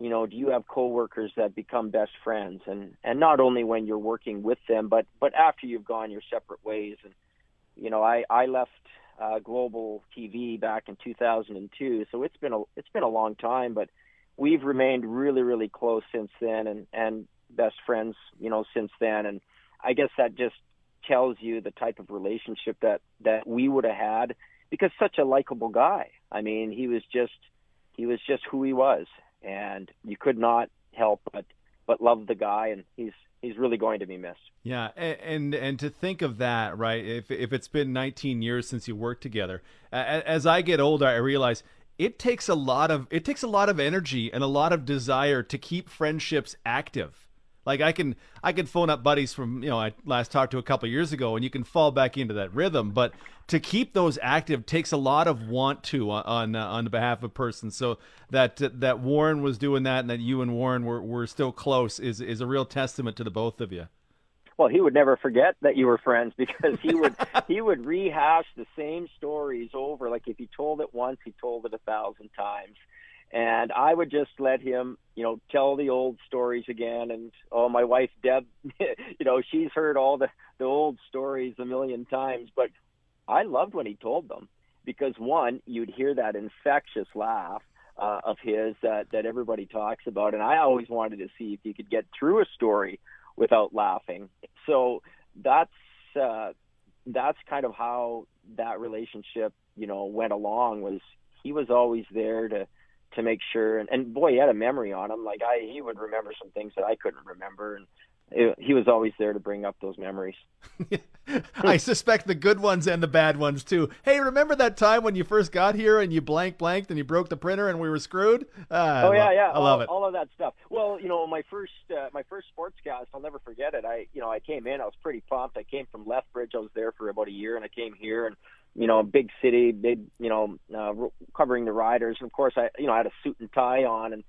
S11: you know, do you have coworkers that become best friends, and and not only when you're working with them, but but after you've gone your separate ways, and you know, I I left uh, Global TV back in 2002, so it's been a it's been a long time, but we've remained really really close since then, and and best friends, you know, since then, and I guess that just tells you the type of relationship that that we would have had because such a likable guy. I mean, he was just he was just who he was, and you could not help but but love the guy, and he's he's really going to be missed.
S3: Yeah, a- and and to think of that, right? If if it's been 19 years since you worked together, as I get older, I realize it takes a lot of it takes a lot of energy and a lot of desire to keep friendships active. Like I can I can phone up buddies from you know I last talked to a couple years ago, and you can fall back into that rhythm. But to keep those active takes a lot of want to on on, uh, on behalf of person. So that that Warren was doing that, and that you and Warren were, were still close is is a real testament to the both of you.
S11: Well, he would never forget that you were friends because he would he would rehash the same stories over. Like if he told it once, he told it a thousand times. And I would just let him, you know, tell the old stories again. And oh, my wife Deb, you know, she's heard all the the old stories a million times. But I loved when he told them because one, you'd hear that infectious laugh uh, of his that that everybody talks about, and I always wanted to see if you could get through a story without laughing. So that's uh, that's kind of how that relationship, you know, went along. Was he was always there to to make sure, and, and boy, he had a memory on him. Like I, he would remember some things that I couldn't remember, and it, he was always there to bring up those memories.
S3: I suspect the good ones and the bad ones too. Hey, remember that time when you first got here and you blank blanked and you broke the printer and we were screwed? Ah,
S11: oh yeah, yeah,
S3: I love
S11: all,
S3: it.
S11: all of that stuff. Well, you know, my first uh, my first sportscast, I'll never forget it. I, you know, I came in, I was pretty pumped. I came from Lethbridge. I was there for about a year, and I came here, and you know, a big city, big, you know, uh, covering the riders. And of course, I, you know, I had a suit and tie on, and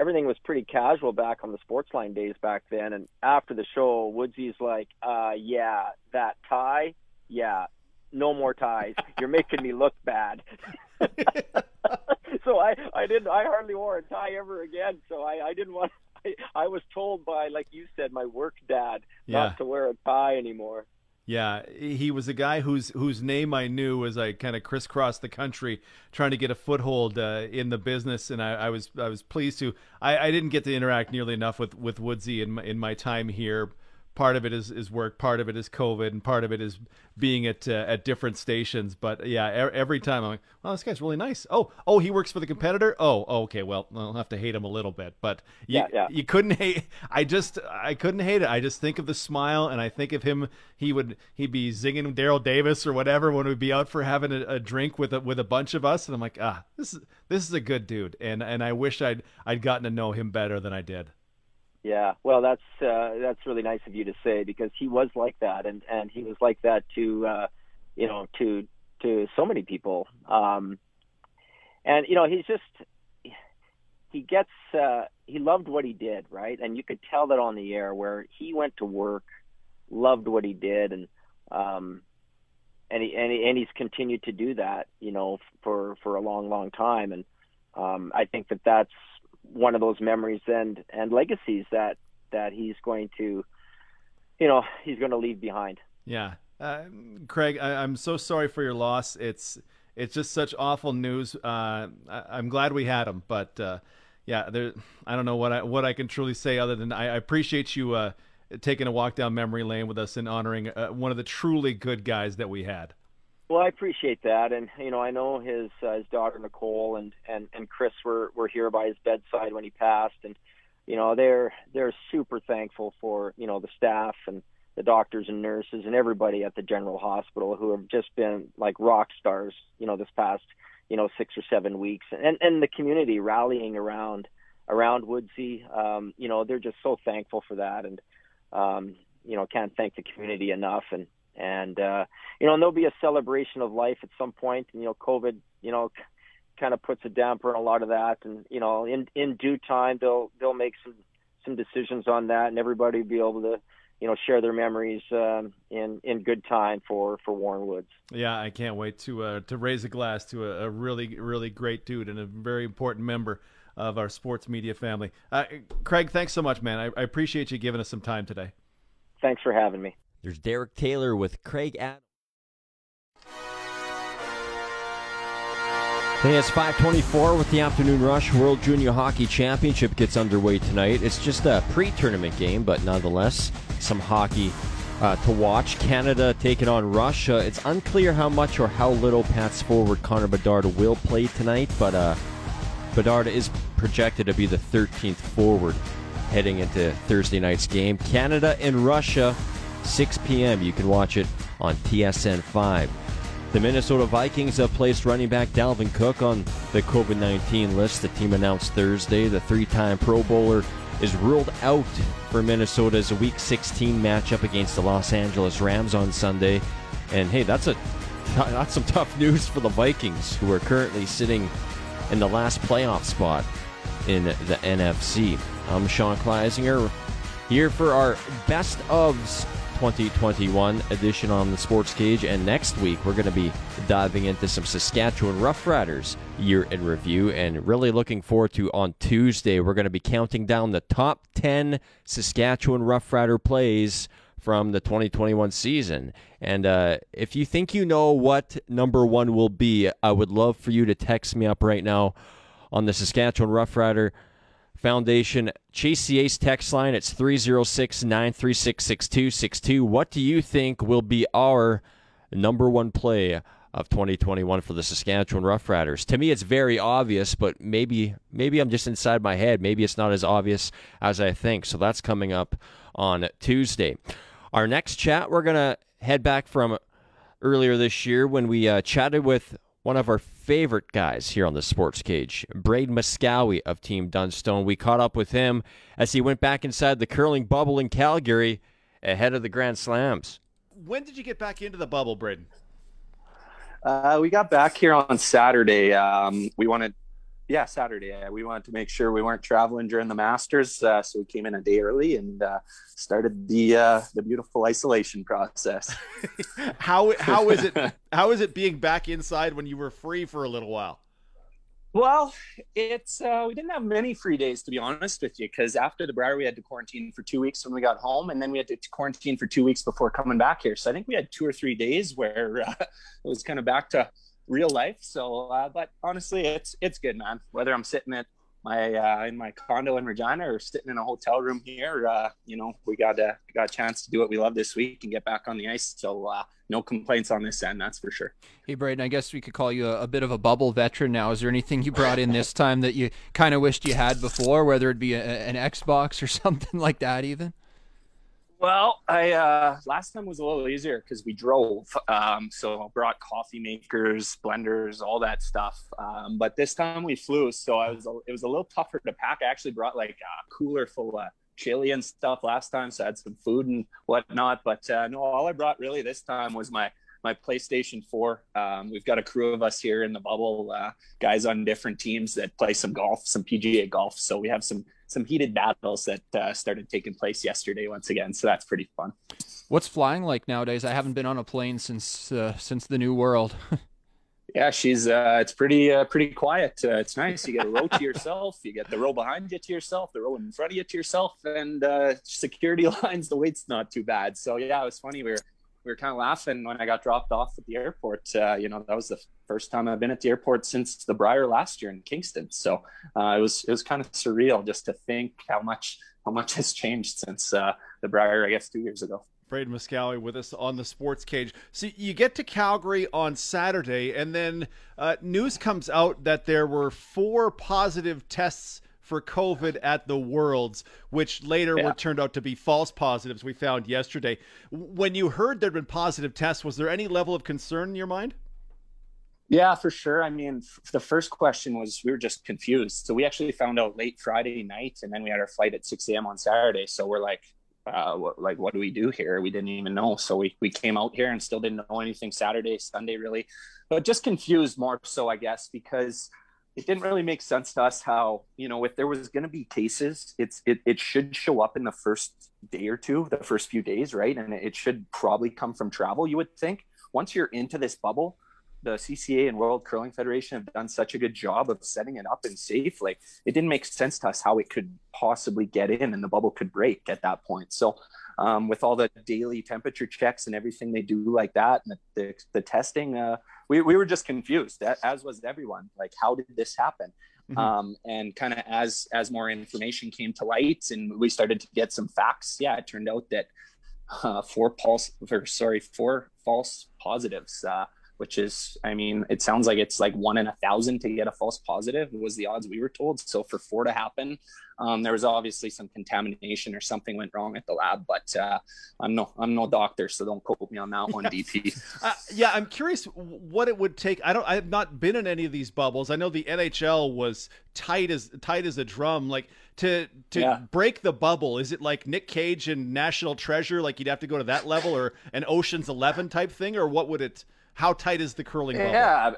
S11: everything was pretty casual back on the Sportsline days back then. And after the show, Woodsy's like, uh, "Yeah, that tie, yeah, no more ties. You're making me look bad." so I, I didn't, I hardly wore a tie ever again. So I, I didn't want. I, I was told by, like you said, my work dad
S3: Yeah.
S11: not to wear a tie anymore.
S3: Yeah, he was a guy whose whose name I knew as I kind of crisscrossed the country trying to get a foothold uh, in the business, and I, I was I was pleased to. I, I didn't get to interact nearly enough with with Woodsy in my, in my time here. Part of it is, is work, part of it is COVID, and part of it is being at uh, at different stations. But yeah, e- every time I'm like, "Wow, this guy's really nice." Oh, oh, he works for the competitor. Oh, oh, okay. Well, I'll have to hate him a little bit, but you,
S11: Yeah, yeah.
S3: you couldn't hate. I just I couldn't hate it. I just think of the smile, and I think of him. He would he'd be zinging Daryl Davis or whatever when we'd be out for having a, a drink with a, with a bunch of us, and I'm like, ah, this is this is a good dude, and and I wish I'd I'd gotten to know him better than I did.
S11: Yeah, well, that's uh, that's really nice of you to say because he was like that, and and he was like that to uh, you know to to so many people. Um, and you know, he's just he gets uh, he loved what he did, right? And you could tell that on the air where he went to work, loved what he did, and um, and he and, he, and he's continued to do that, you know, for for a long, long time. And um, I think that that's one of those memories and and legacies that that he's going to, you know, he's going to leave behind.
S3: Yeah, uh, Craig, I, I'm so sorry for your loss. It's it's just such awful news. Uh, I, I'm glad we had him, but uh, yeah, there. I don't know what I what I can truly say other than I, I appreciate you uh, taking a walk down memory lane with us and honoring uh, one of the truly good guys that we had.
S11: Well, I appreciate that, and you know, I know his uh, his daughter Nicole and and and Chris were were here by his bedside when he passed, and you know, they're they're super thankful for you know the staff and the doctors and nurses and everybody at the General Hospital who have just been like rock stars, you know, this past you know six or seven weeks, and and the community rallying around around Woodsy. Um, you know, they're just so thankful for that, and um, you know, can't thank the community enough, and and uh, you know, and there'll be a celebration of life at some point. And, you know, COVID, you know, c- kind of puts a damper on a lot of that, and you know, in in due time, they'll they'll make some some decisions on that, and everybody will be able to, you know, share their memories um, in in good time for for Warren Woods.
S3: Yeah, I can't wait to uh, to raise a glass to a, a really really great dude and a very important member of our sports media family. Uh, Craig, thanks so much, man. I, I appreciate you giving us some time today.
S11: Thanks for having me.
S2: There's Derek Taylor with Craig Adams. It's 524 with the Afternoon Rush World Junior Hockey Championship gets underway tonight. It's just a pre-tournament game, but nonetheless, some hockey uh, to watch. Canada taking on Russia. It's unclear how much or how little Pats forward Connor Bedard will play tonight, but uh, Bedard is projected to be the 13th forward heading into Thursday night's game. Canada and Russia, 6 p.m. You can watch it on TSN 5. The Minnesota Vikings have placed running back Dalvin Cook on the COVID 19 list. The team announced Thursday the three time Pro Bowler is ruled out for Minnesota's Week 16 matchup against the Los Angeles Rams on Sunday. And hey, that's a that's some tough news for the Vikings, who are currently sitting in the last playoff spot in the NFC. I'm Sean Kleisinger here for our best ofs 2021 edition on the Sports Cage. And next week, we're going to be diving into some Saskatchewan Roughriders year in review and really looking forward to on Tuesday. We're going to be counting down the top 10 Saskatchewan Roughrider plays from the 2021 season. And uh, if you think you know what number one will be, I would love for you to text me up right now on the Saskatchewan Roughrider Foundation Chase Ace text line. It's 306 936 6262. What do you think will be our number one play of 2021 for the Saskatchewan Roughriders? To me, it's very obvious, but maybe maybe I'm just inside my head. Maybe it's not as obvious as I think. So that's coming up on Tuesday. Our next chat, we're going to head back from earlier this year when we uh, chatted with one of our favorite guys here on the Sports Cage, Braden Moskowy of Team Dunstone. We caught up with him as he went back inside the curling bubble in Calgary ahead of the Grand Slams.
S3: When did you get back into the bubble, Braden?
S12: Uh, we got back here on Saturday. Um, we wanted, yeah, Saturday. We wanted to make sure we weren't traveling during the Masters, uh, so we came in a day early and uh, started the uh, the beautiful isolation process.
S3: how how is it how is it being back inside when you were free for a little while?
S12: Well, it's uh, we didn't have many free days to be honest with you, because after the Brier we had to quarantine for two weeks when we got home, and then we had to quarantine for two weeks before coming back here. So I think we had two or three days where uh, it was kind of back to real life. So, uh, but honestly, it's it's good, man. Whether I'm sitting at my uh, in my condo in Regina or sitting in a hotel room here, uh, you know, we got a got a chance to do what we love this week and get back on the ice. So, uh, no complaints on this end, that's for sure.
S13: Hey, Braden, I guess we could call you a, a bit of a bubble veteran now. Is there anything you brought in this time that you kind of wished you had before, whether it be a, an Xbox or something like that, even?
S12: Well, I uh, last time was a little easier because we drove, um, so I brought coffee makers, blenders, all that stuff. Um, but this time we flew, so I was it was a little tougher to pack. I actually brought like a cooler full of chili and stuff last time, so I had some food and whatnot. But uh, no, all I brought really this time was my my PlayStation 4. Um, we've got a crew of us here in the bubble, uh, guys on different teams that play some golf, some PGA golf. So we have some some heated battles that uh, started taking place yesterday once again. So that's pretty fun.
S13: What's flying like nowadays? I haven't been on a plane since uh, since the new world.
S12: yeah, she's uh, it's pretty uh, pretty quiet. Uh, it's nice. You get a row to yourself. You get the row behind you to yourself, the row in front of you to yourself, and uh, security lines. The wait's not too bad. So yeah, it was funny. We were we were kind of laughing when I got dropped off at the airport. Uh, you know, that was the first time I've been at the airport since the Brier last year in Kingston. So uh, it was it was kind of surreal just to think how much how much has changed since uh, the Brier, I guess, two years ago.
S3: Braden Moskowy with us on the Sports Cage. So you get to Calgary on Saturday, and then uh, news comes out that there were four positive tests for COVID at the Worlds, which later yeah. were turned out to be false positives we found yesterday. When you heard there'd been positive tests, was there any level of concern in your mind?
S12: Yeah, for sure. I mean, the first question was we were just confused. So we actually found out late Friday night, and then we had our flight at 6 a.m. on Saturday. So we're like, uh, what, like, what do we do here? We didn't even know. So we, we came out here and still didn't know anything Saturday, Sunday, really, but just confused more so, I guess, because it didn't really make sense to us how you know if there was going to be cases it's it, it should show up in the first day or two the first few days right and it should probably come from travel you would think once you're into this bubble the CCA and World Curling Federation have done such a good job of setting it up and safe. Like it didn't make sense to us how it could possibly get in and the bubble could break at that point. So um, with all the daily temperature checks and everything they do like that and the, the, the testing, uh, we, we were just confused as was everyone like how did this happen mm-hmm. um, and kind of as as more information came to light and we started to get some facts yeah it turned out that uh, four pulse or sorry four false positives uh, which is, I mean, it sounds like it's like one in a thousand to get a false positive was the odds we were told. So for four to happen, um, there was obviously some contamination or something went wrong at the lab. But uh, I'm no, I'm no doctor, so don't quote me on that one, DP.
S3: uh, yeah, I'm curious what it would take. I don't, I have not been in any of these bubbles. I know the NHL was tight as tight as a drum. Like to to yeah. break the bubble, is it like Nick Cage and National Treasure? Like you'd have to go to that level, or an Ocean's Eleven type thing, or what would it? How tight is the curling bubble?
S12: Yeah,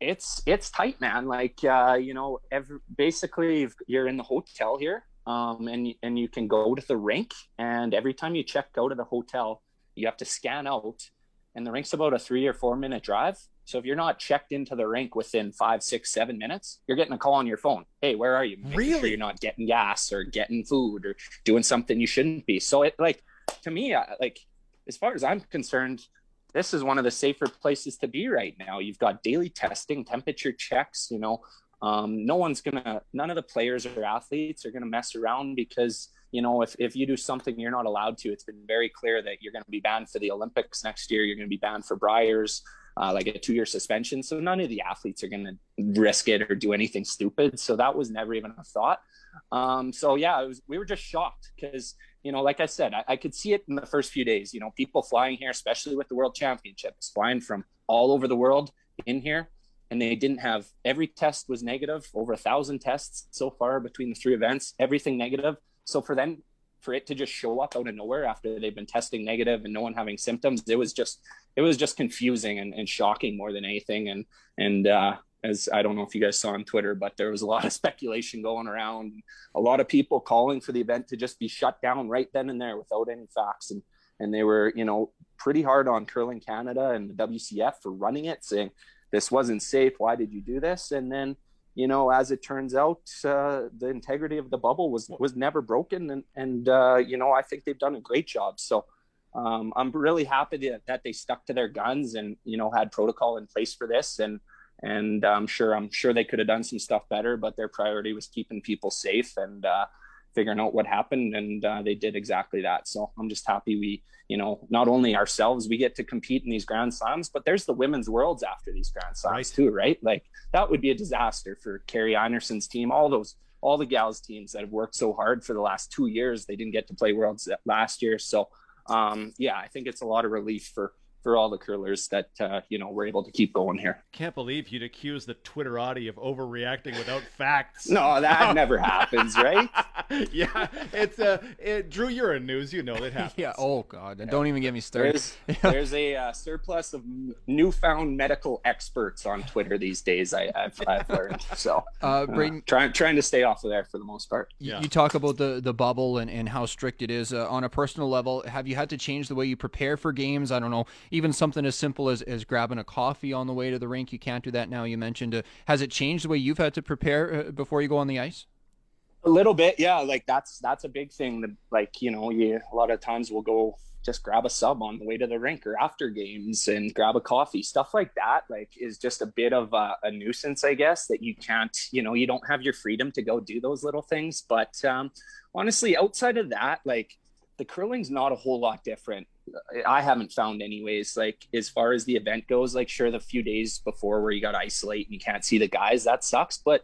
S12: it's it's tight, man. Like uh, you know, every basically you're in the hotel here, um, and and you can go to the rink, and every time you check out of the hotel, you have to scan out, and the rink's about a three or four minute drive. So if you're not checked into the rink within five, six, seven minutes, you're getting a call on your phone. Hey, where are you? Making
S3: really?
S12: Sure you're not getting gas or getting food or doing something you shouldn't be. So it like to me, like as far as I'm concerned, this is one of the safer places to be right now. You've got daily testing, temperature checks, you know, um, no one's gonna none of the players or athletes are gonna mess around because you know if, if you do something you're not allowed to it's been very clear that you're to be banned for the olympics next year. You're to be banned for briers uh, like a two-year suspension. So none of the athletes are to risk it or do anything stupid. So that was never even a thought. Um, so yeah was, we were just shocked because you know, like I said, I, I, could see it in the first few days. You know, people flying here, especially with the World Championships, flying from all over the world in here, and they didn't have every test was negative. Over a thousand tests so far between the three events, everything negative. So for them, for it to just show up out of nowhere after they've been testing negative and no one having symptoms, it was just it was just confusing and, and shocking more than anything. And and uh, as I don't know if you guys saw on Twitter, but there was a lot of speculation going around. A lot of people calling for the event to just be shut down right then and there without any facts. And and they were, you know, pretty hard on Curling Canada and the WCF for running it, saying this wasn't safe. Why did you do this? And then, you know, as it turns out, uh, the integrity of the bubble was was never broken, and and uh, you know, I think they've done a great job. So. Um, I'm really happy that, that they stuck to their guns and you know had protocol in place for this and and I'm sure I'm sure they could have done some stuff better, but their priority was keeping people safe and uh, figuring out what happened, and uh, they did exactly that. So I'm just happy we, you know, not only ourselves we get to compete in these Grand Slams, but there's the women's worlds after these Grand Slams right. too, right? Like that would be a disaster for Kerri Einarson's team, all those all the gals teams that have worked so hard for the last two years. They didn't get to play worlds last year, so um, yeah, I think it's a lot of relief for for all the curlers that uh, you know we're able to keep going here.
S3: Can't believe you'd accuse the Twitterati of overreacting without facts.
S12: no, that never happens, right?
S3: yeah, it's uh, it, Drew. You're in news, you know that happens.
S13: yeah. Oh God, don't even get me started.
S12: There's, there's a uh, surplus of newfound medical experts on Twitter these days. I, have I've learned. So,
S13: uh, Braden,
S12: trying trying to stay off of there for the most part.
S13: Yeah. You talk about the the bubble and and how strict it is uh, on a personal level. Have you had to change the way you prepare for games? I don't know even something as simple as, as grabbing a coffee on the way to the rink. You can't do that now. You mentioned, uh, has it changed the way you've had to prepare uh, before you go on the ice?
S12: A little bit, yeah. Like that's that's a big thing. That, like you know, you a lot of times we'll go just grab a sub on the way to the rink or after games and grab a coffee stuff like that like is just a bit of a, a, nuisance i guess that you can't you know you don't have your freedom to go do those little things but um, honestly outside of that like the curling's not a whole lot different I haven't found anyways. Like as far as the event goes, like sure the few days before where you got to isolate and you can't see the guys, that sucks. But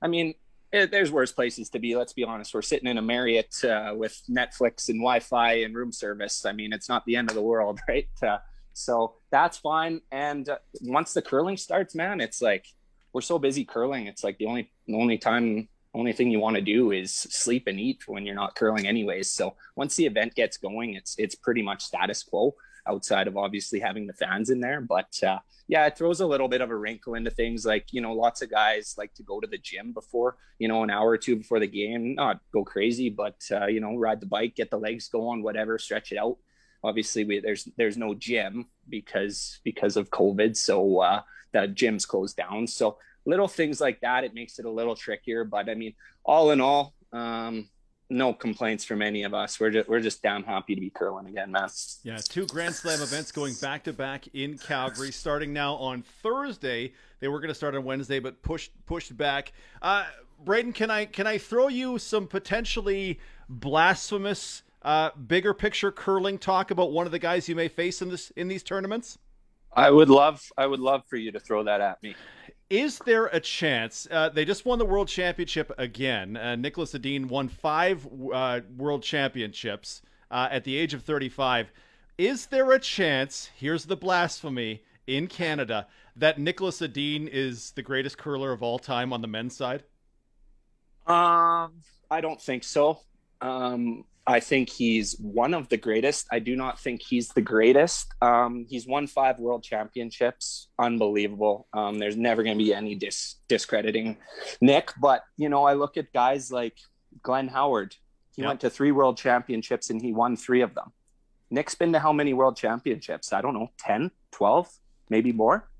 S12: I mean, it, eh, there's worse places to be. Let's be honest. We're sitting in a Marriott uh, with Netflix and Wi-Fi and room service. I mean, it's not the end of the world, right? Uh, so that's fine. And uh, once the curling starts, man, it's like we're so busy curling. It's like the only the only time only thing you want to do is sleep and eat when you're not curling anyways. So once the event gets going it's it's pretty much status quo outside of obviously having the fans in there. But uh, yeah it throws a little bit of a wrinkle into things like you know lots of guys like to go to the gym before you know an hour or two before the game not go crazy but uh, you know ride the bike get the legs going whatever stretch it out. Obviously we, there's there's no gym because because of covid so uh, the gym's closed down. So little things like that, it makes it a little trickier. But I mean, all in all, um, no complaints from any of us. We're just, we're just damn happy to be curling again, man.
S3: Yeah, two Grand Slam events going back to back in Calgary, starting now on Thursday. They were going to start on Wednesday, but pushed pushed back. Uh, Braden, can I can I throw you some potentially blasphemous, uh, bigger picture curling talk about one of the guys you may face in this in these tournaments?
S12: I would love I would love for you to throw that at me.
S3: Is there a chance? Uh, they just won the world championship again. Uh, Niklas Edin won five uh, world championships uh, at the age of 35. Is there a chance? Here's the blasphemy in Canada that Niklas Edin is the greatest curler of all time on the men's side.
S12: Um, I don't think so. Um, I think he's one of the greatest. I do not think he's the greatest. Um, he's won five world championships. Unbelievable. Um, there's never going to be any dis- discrediting Nick. But, you know, I look at guys like Glenn Howard. He yep. went to three world championships and he won three of them. Nick's been to how many world championships? I don't know, 10, 12, maybe more,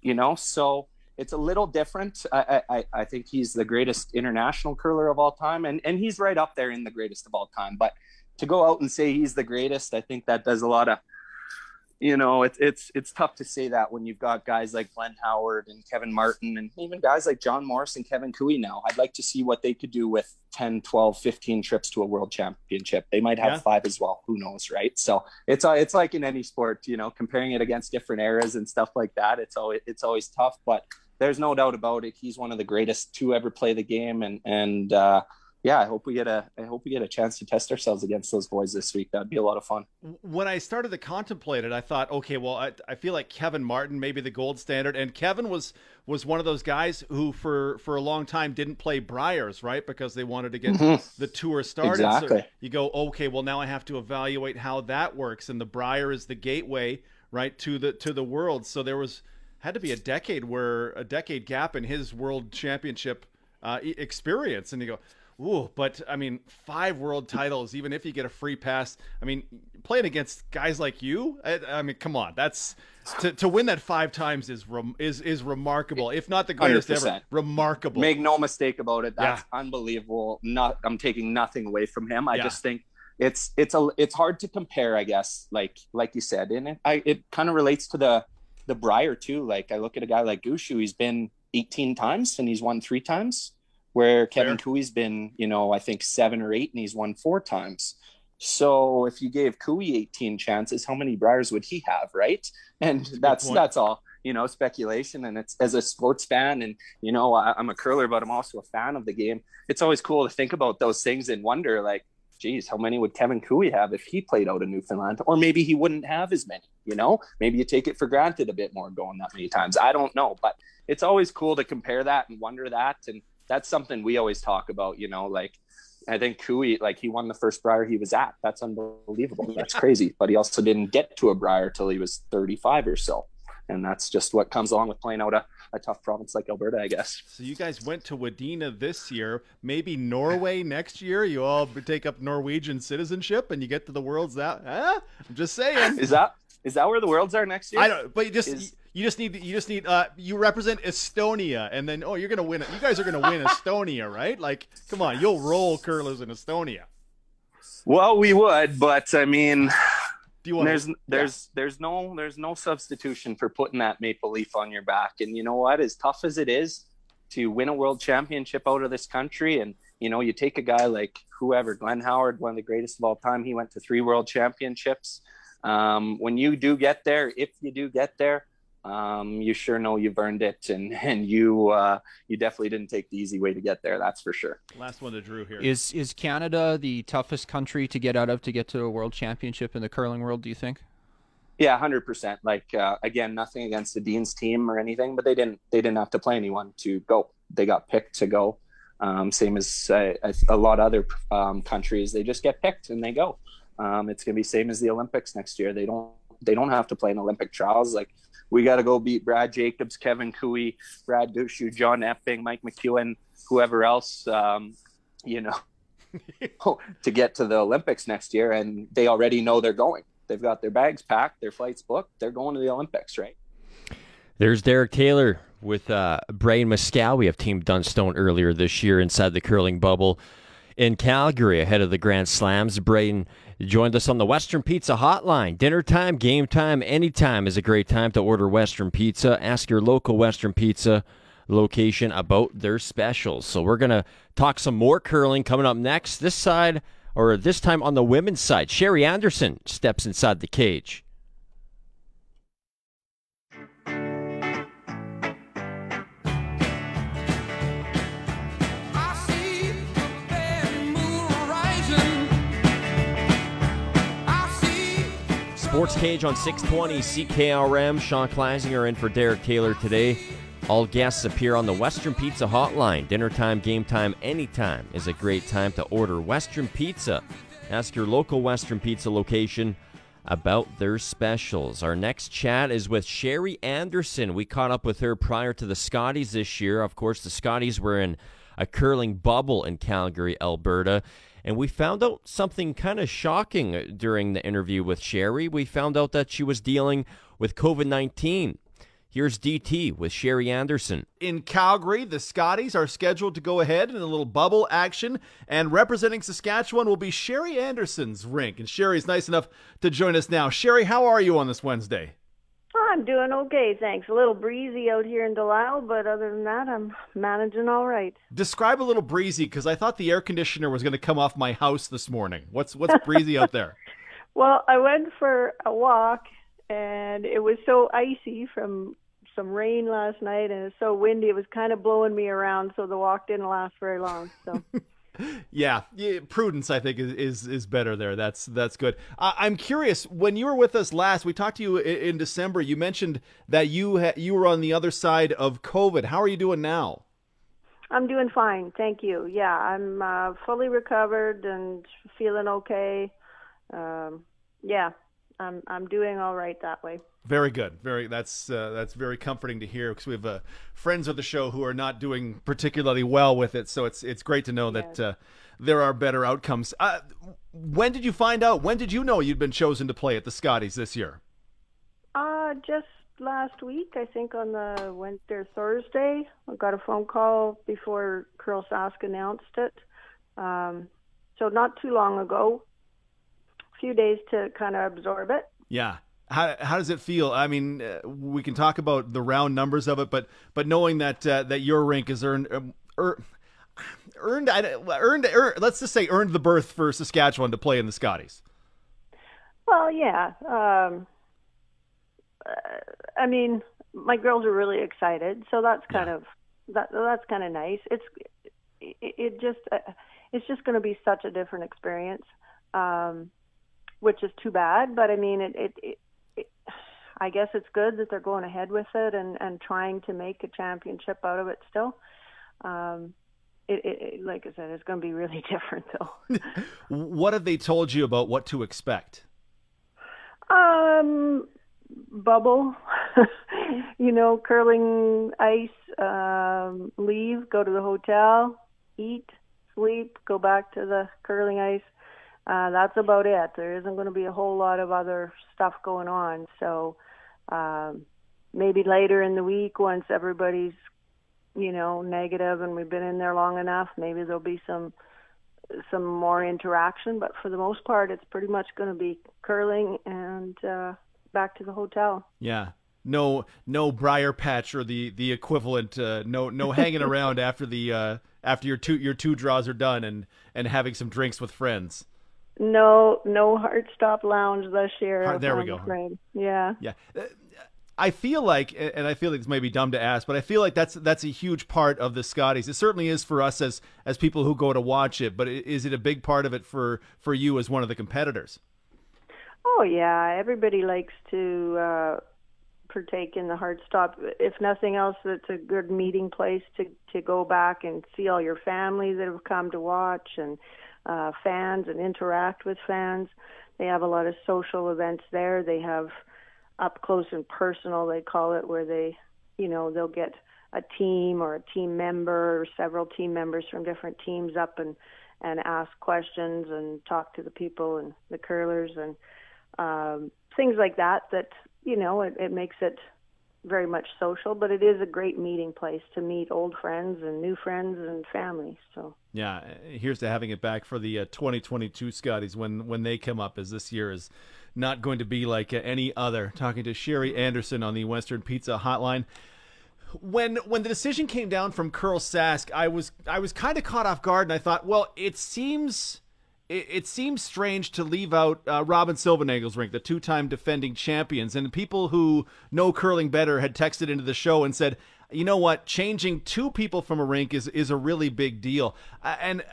S12: you know? So it's a little different. I, I, I think he's the greatest international curler of all time, and, and he's right up there in the greatest of all time. But to go out and say he's the greatest, I think that does a lot of you know, it's it's it's tough to say that when you've got guys like Glenn Howard and Kevin Martin and even guys like John Morris and Kevin Koe now. I'd like to see what they could do with 10, 12, 15 trips to a world championship. They might have yeah. five as well. Who knows, right? So it's uh, it's like in any sport, you know, comparing it against different eras and stuff like that. It's always it's always tough, but there's no doubt about it. He's one of the greatest to ever play the game, and and uh, yeah, I hope we get a I hope we get a chance to test ourselves against those boys this week. That'd be a lot of fun.
S3: When I started to contemplate it, I thought, okay, well, I, I feel like Kevin Martin maybe the gold standard, and Kevin was was one of those guys who for for a long time didn't play Briers, right? Because they wanted to get mm-hmm. the tour started.
S12: Exactly.
S3: So you go, okay, well now I have to evaluate how that works, and the Brier is the gateway, right, to the to the world. So there was had to be a decade where a decade gap in his world championship uh, experience, and you go, ooh, but I mean, five world titles, even if you get a free pass. I mean, playing against guys like you, I, I mean, come on, that's to, to win that five times is rem, is is remarkable, if not the greatest ever.
S12: 100%.
S3: Remarkable.
S12: Make no mistake about it. That's
S3: Yeah.
S12: unbelievable. Not I'm taking nothing away from him. I
S3: Yeah.
S12: just think it's it's a it's hard to compare, I guess. Like like you said, and it I it kind of relates to the the Brier too. Like I look at a guy like Gushue, he's been 18 times and he's won three times, where Kevin Koe's been, you know, I think seven or eight and he's won four times. So if you gave Koe 18 chances, how many Briers would he have, right? And that's
S14: point.
S12: that's all you know speculation and it's as a sports fan and you know I, i'm a curler but i'm also a fan of the game it's always cool to think about those things and wonder like geez how many would kevin koe have if he played out in newfoundland or maybe he wouldn't have as many you know maybe you take it for granted a bit more going that many times i don't know but it's always cool to compare that and wonder that and that's something we always talk about you know like I think Koe, like he won the first Brier he was at. That's unbelievable. That's crazy. But he also didn't get to a Brier till he was 35 or so. And that's just what comes along with playing out a, a tough province like Alberta, I guess.
S3: So you guys went to Wadena this year, maybe Norway next year. You all take up Norwegian citizenship and you get to the world's that. Huh? I'm just saying.
S12: Is that is that where the worlds are next year?
S3: I don't. But you just
S12: Is-
S3: you just need you just need uh you represent Estonia and then oh you're gonna win it. You guys are gonna win Estonia, right? Like come on, you'll roll curlers in Estonia.
S12: Well, we would, but I mean,
S3: Do you want?
S12: there's there's there's no there's no substitution for putting that maple leaf on your back. And you know what? As tough as it is to win a world championship out of this country, and you know, you take a guy like whoever, Glenn Howard, one of the greatest of all time. He went to three world championships. Um, when you do get there, if you do get there, um, you sure know you've earned it, and and you uh, you definitely didn't take the easy way to get there. That's for sure.
S3: Last one to Drew here.
S13: Is is Canada the toughest country to get out of to get to a world championship in the curling world? Do you think?
S12: Yeah, hundred percent. Like uh, again, nothing against the Dean's team or anything, but they didn't they didn't have to play anyone to go. They got picked to go. Um, same as uh, as a lot of other um, countries, they just get picked and they go. Um, it's gonna be same as the Olympics next year. They don't they don't have to play in Olympic trials. Like we got to go beat Brad Jacobs, Kevin Koe, Brad Gushue, John Epping, Mike McEwen, whoever else. Um, you know, to get to the Olympics next year, and they already know they're going. They've got their bags packed, their flights booked. They're going to the Olympics, right?
S2: There's Derek Taylor with uh, Braden Moskowy. We have Team Dunstone earlier this year inside the curling bubble in Calgary ahead of the Grand Slams. Braden joined us on the Western Pizza Hotline. Dinner time, game time, anytime is a great time to order Western Pizza. Ask your local Western Pizza location about their specials. So we're going to talk some more curling coming up next. This side, or this time on the women's side, Sherry Anderson steps inside the cage. Sports Cage on 620 CKRM. Sean Kleisinger in for Derek Taylor today. All guests appear on the Western Pizza Hotline. Dinner time, game time, anytime is a great time to order Western Pizza. Ask your local Western Pizza location about their specials. Our next chat is with Sherry Anderson. We caught up with her prior to the Scotties this year. Of course, the Scotties were in a curling bubble in Calgary, Alberta. And we found out something kind of shocking uh, during the interview with Sherry. We found out that she was dealing with COVID 19. Here's DT with Sherry Anderson.
S3: In Calgary, the Scotties are scheduled to go ahead in a little bubble action, and representing Saskatchewan will be Sherry Anderson's rink. And Sherry's nice enough to join us now. Sherry, how are you on this Wednesday?
S14: I'm doing okay, thanks. A little breezy out here in Delisle, but other than that, I'm managing all right.
S3: Describe a little breezy because I thought the air conditioner was going to come off my house this morning. What's what's breezy out there?
S14: Well, I went for a walk, and it was so icy from some rain last night, and it's so windy. It was kind of blowing me around, so the walk didn't last very long. So.
S3: Yeah, prudence I think is, is is better there. That's that's good. Uh, I'm curious. When you were with us last, we talked to you in, in December. You mentioned that you ha- you were on the other side of COVID. How are you doing now?
S14: I'm doing fine, thank you. Yeah, I'm uh, fully recovered and feeling okay. Um, yeah, I'm I'm doing all right that way.
S3: Very good. Very that's uh, that's very comforting to hear because we have uh, friends of the show who are not doing particularly well with it. So it's it's great to know that uh, there are better outcomes. Uh, when did you find out? When did you know you'd been chosen to play at the Scotties this year?
S14: Uh, just last week, I think on the Wednesday or Thursday, I got a phone call before Curl Sask announced it. Um, so not too long ago. Few days to kind of absorb it.
S3: Yeah. How, how does it feel? I mean, uh, we can talk about the round numbers of it, but but knowing that uh, that your rink is earned um, er, earned earned er, let's just say earned the berth for Saskatchewan to play in the Scotties.
S14: Well, yeah. Um, I mean, my girls are really excited, so that's kind yeah. of that that's kind of nice. It's it, it just uh, it's just going to be such a different experience, um, which is too bad. But I mean, it, it, it, it I guess it's good that they're going ahead with it and and trying to make a championship out of it still. Um, it, it, like I said, it's going to be really different though.
S3: what have they told you about what to expect?
S14: Um, bubble, you know, curling ice, um, leave, go to the hotel, eat, sleep, go back to the curling ice. Uh, that's about it. There isn't going to be a whole lot of other stuff going on. So um, maybe later in the week, once everybody's, you know, negative and we've been in there long enough, maybe there'll be some some more interaction. But for the most part, it's pretty much going to be curling and uh, back to the hotel.
S3: Yeah. No, no briar patch or the the equivalent. Uh, no, no hanging around after the uh, after your two your two draws are done and and having some drinks with friends.
S14: No, no HeartStop lounge this year.
S3: There we go.
S14: Afraid. Yeah.
S3: Yeah. Uh, I feel like, and I feel like this may be dumb to ask, but I feel like that's that's a huge part of the Scotties. It certainly is for us as as people who go to watch it. But is it a big part of it for for you as one of the competitors?
S14: Oh yeah, everybody likes to uh, partake in the HeartStop. If nothing else, it's a good meeting place to to go back and see all your family that have come to watch and uh, fans and interact with fans. They have a lot of social events there. They have up close and personal, they call it, where they, you know, they'll get a team or a team member or several team members from different teams up and and ask questions and talk to the people and the curlers and um, things like that. That you know, it, it makes it very much social, but it is a great meeting place to meet old friends and new friends and family. So
S3: yeah, here's to having it back for the uh, 2022 Scotties when when they come up, as this year is not going to be like uh, any other. Talking to Sherry Anderson on the Western Pizza Hotline. When when the decision came down from Curl Sask, I was I was kind of caught off guard, and I thought, well, it seems it, it seems strange to leave out uh, Robyn Silvernagle's rink, the two-time defending champions, and people who know curling better had texted into the show and said, you know what, changing two people from a rink is is a really big deal, uh, and. Uh,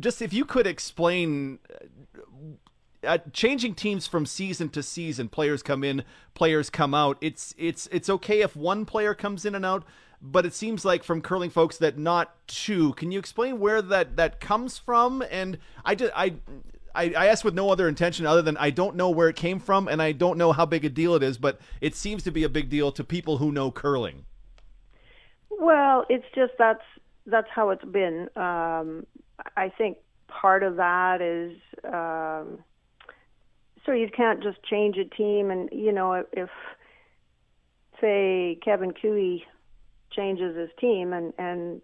S3: just if you could explain uh, uh, changing teams from season to season, players come in, players come out. It's it's it's okay if one player comes in and out, but it seems like from curling folks that not two. Can you explain where that that comes from? And I did I. I, I asked with no other intention other than I don't know where it came from and I don't know how big a deal it is, but it seems to be a big deal to people who know curling.
S14: Well, it's just that's that's how it's been. Um, I think part of that is um, so you can't just change a team, and you know if say Kevin Koe changes his team and and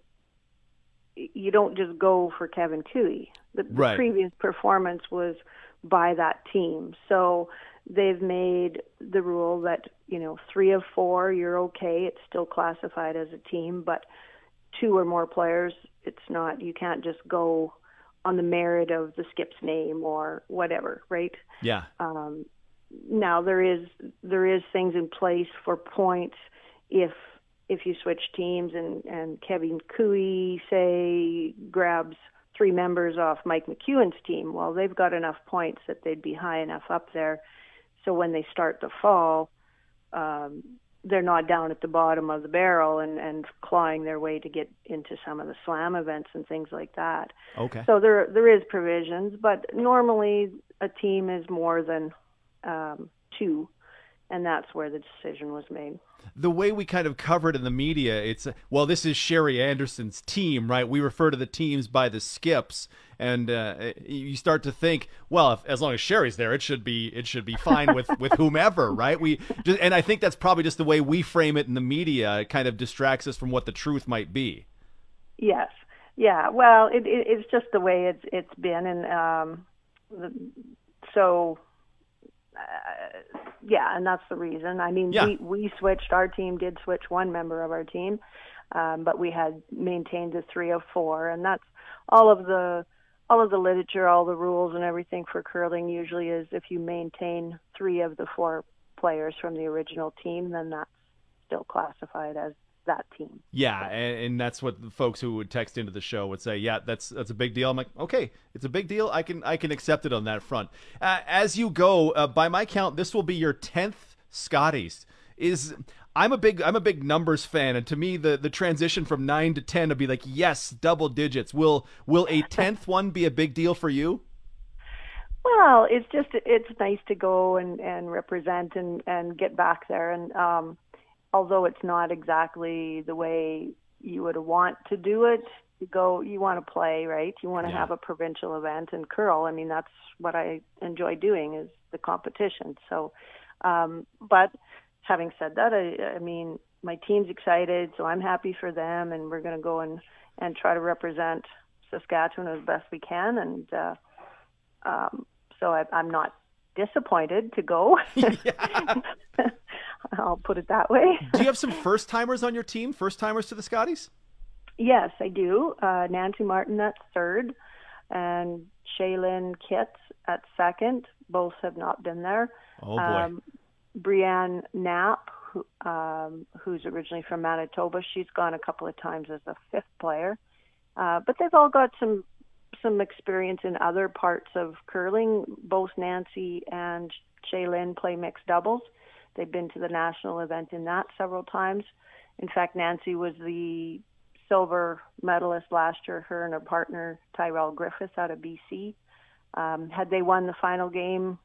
S14: you don't just go for Kevin Koe. The, right. the previous performance was by that team. So they've made the rule that, you know, three of four, you're okay. It's still classified as a team, but two or more players, it's not, you can't just go on the merit of the skip's name or whatever, right?
S3: Yeah.
S14: Um, now there is there is things in place for points if if you switch teams and and Kevin Koe say grabs three members off Mike McEwen's team, well they've got enough points that they'd be high enough up there, so when they start the fall, um, they're not down at the bottom of the barrel and and clawing their way to get into some of the slam events and things like that.
S3: Okay.
S14: So there there is provisions, but normally a team is more than um, two, and that's where the decision was made
S3: the way we kind of cover it in the media, it's well, this is Sherry Anderson's team, right? We refer to the teams by the skips, and uh, you start to think, well, if, as long as Sherry's there, it should be it should be fine with with whomever, right? We just, and I think that's probably just the way we frame it in the media. It kind of distracts us from what the truth might be.
S14: Yes, yeah. Well, it, it, it's just the way it's it's been, and um, the, so uh, yeah, and that's the reason. I mean,
S3: Yeah.
S14: we we switched. Our team did switch one member of our team, um, but we had maintained the three of four, and that's all of the all of the literature, all the rules, and everything for curling. Usually, is if you maintain three of the four players from the original team, then that's still classified as that team.
S3: Yeah, and, and that's what the folks who would text into the show would say. Yeah, that's that's a big deal. I'm like, okay, it's a big deal. I can I can accept it on that front. Uh, as you go, uh, by my count, this will be your tenth Scotties. Is I'm a big I'm a big numbers fan, and to me the the transition from nine to ten would be like yes, double digits. Will will a tenth one be a big deal for you?
S14: Well, it's just it's nice to go and and represent and and get back there and um although it's not exactly the way you would want to do it, you go you want to play, right? You want to
S15: Yeah.
S14: have a provincial event and curl. I mean, that's what I enjoy doing is the competition. So um but having said that, I I mean, my team's excited, so I'm happy for them and we're going to go and and try to represent Saskatchewan as best we can and uh um, so I, I'm not disappointed to go. I'll put it that way.
S3: Do you have some first timers on your team? First timers to the Scotties?
S14: Yes, I do. Uh, Nancy Martin at third, and Chaelynn Kitz at second. Both have not been there.
S3: Oh, boy.
S14: Um, Breanne Knapp, who, um, who's originally from Manitoba, she's gone a couple of times as a fifth player. Uh, but they've all got some some experience in other parts of curling. Both Nancy and Chaelynn play mixed doubles. They've been to the national event in that several times. In fact, Nancy was the silver medalist last year. Her and her partner Tyrel Griffith out of BC. Um, had they won the final game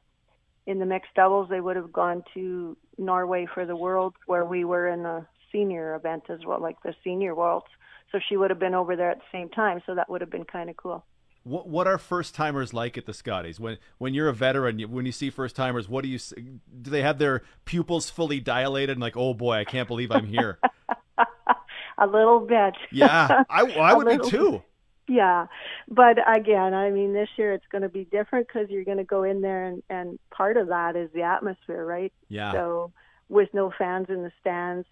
S14: in the mixed doubles, they would have gone to Norway for the Worlds, where we were in the senior event as well, like the senior Worlds. So she would have been over there at the same time. So that would have been kind of cool.
S3: What what are first timers like at the Scotties? When when you're a veteran, when you see first timers, what do you do? They have their pupils fully dilated and like, oh boy, I can't believe I'm here.
S14: A little bit.
S3: Yeah, I would be too.
S14: Yeah, but again, I mean, this year it's going to be different because you're going to go in there, and and part of that is the atmosphere, right?
S3: Yeah.
S14: So with no fans in the stands,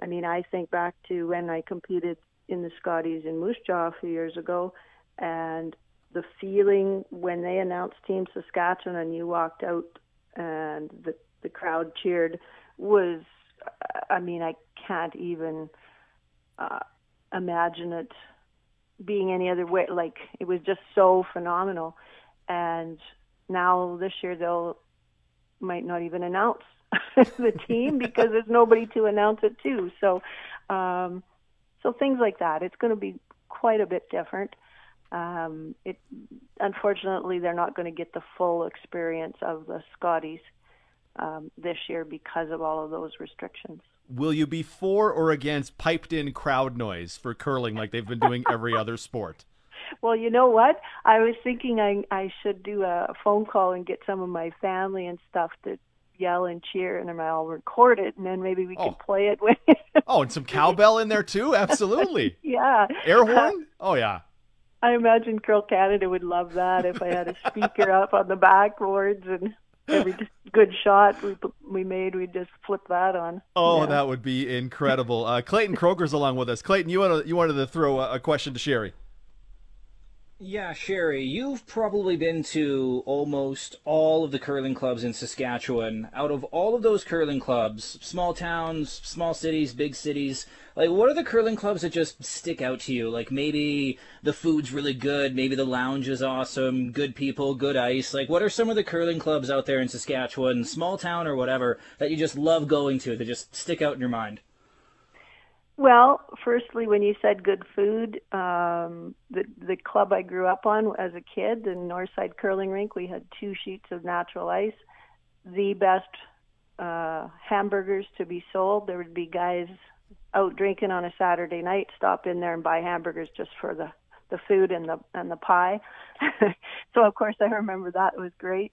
S14: I mean, I think back to when I competed in the Scotties in Moose Jaw a few years ago, and the feeling when they announced Team Saskatchewan and you walked out and the the crowd cheered was, I mean, I can't even uh, imagine it being any other way. Like it was just so phenomenal. And now this year they'll might not even announce the team because there's nobody to announce it to. So, um, so things like that. It's going to be quite a bit different. Um, it unfortunately they're not going to get the full experience of the Scotties um, this year because of all of those restrictions.
S3: Will you be for or against piped in crowd noise for curling like they've been doing every other sport?
S14: Well, you know what? I was thinking I I should do a phone call and get some of my family and stuff to yell and cheer, and then I'll record it, and then maybe we can play it when.
S3: Oh, and some cowbell in there too? Absolutely.
S14: yeah.
S3: Air horn? Oh yeah.
S14: I imagine Curl Canada would love that if I had a speaker up on the backboards and every good shot we we made, we'd just flip that on.
S3: Oh,
S14: Yeah.
S3: that would be incredible. Uh, Clayton Kroger's along with us. Clayton, you wanted you wanted to throw a, a question to Sherry.
S10: Yeah, Sherry, you've probably been to almost all of the curling clubs in Saskatchewan. Out of all of those curling clubs, small towns, small cities, big cities, like what are the curling clubs that just stick out to you? Like maybe the food's really good, maybe the lounge is awesome, good people, good ice. Like what are some of the curling clubs out there in Saskatchewan, small town or whatever, that you just love going to that just stick out in your mind?
S14: Well, firstly, when you said good food, um, the the club I grew up on as a kid, the Northside Curling Rink, we had two sheets of natural ice, the best uh, hamburgers to be sold. There would be guys out drinking on a Saturday night, stop in there and buy hamburgers just for the the food and the and the pie. so of course I remember that it was great.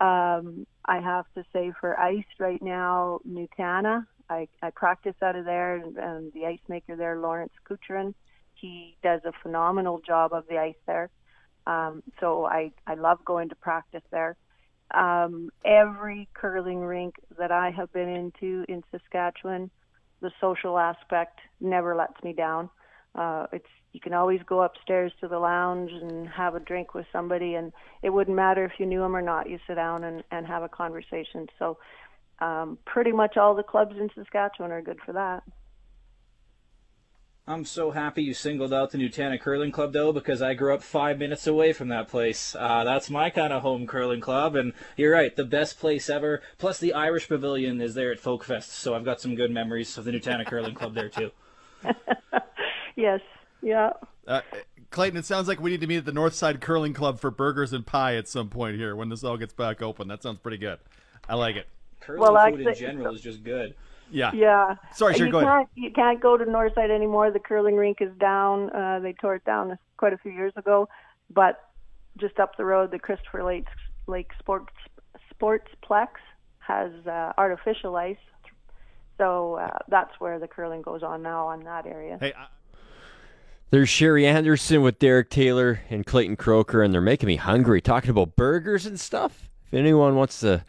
S14: Um, I have to say for ice right now, Nutana. I, I practice out of there, and, and the ice maker there, Lawrence Kucherin, he does a phenomenal job of the ice there. Um, so I I love going to practice there. Um, every curling rink that I have been into in Saskatchewan, the social aspect never lets me down. Uh, it's you can always go upstairs to the lounge and have a drink with somebody, and it wouldn't matter if you knew them or not. You sit down and, and have a conversation. So, um, pretty much all the clubs in Saskatchewan are good for that.
S10: I'm so happy you singled out the Nutana Curling Club, though, because I grew up five minutes away from that place. Uh, that's my kind of home curling club, and you're right, the best place ever. Plus, the Irish Pavilion is there at Folkfest, so I've got some good memories of the Nutana Curling Club there, too.
S14: yes, yeah.
S3: Uh, Clayton, it sounds like we need to meet at the Northside Curling Club for burgers and pie at some point here when this all gets back open. That sounds pretty good. I like it.
S10: Curling
S14: Well,
S10: food in general is just good.
S3: Yeah.
S14: Yeah.
S3: Sorry, sure,
S14: you
S3: go ahead.
S14: can't, You can't go to Northside anymore. The curling rink is down. Uh, they tore it down quite a few years ago. But just up the road, the Christopher Lake, Lake Sports Sportsplex has uh, artificial ice. So uh, that's where the curling goes on now on that area.
S3: Hey, I-
S2: There's Sherry Anderson with Derek Taylor and Clayton Croker, and they're making me hungry talking about burgers and stuff. If anyone wants to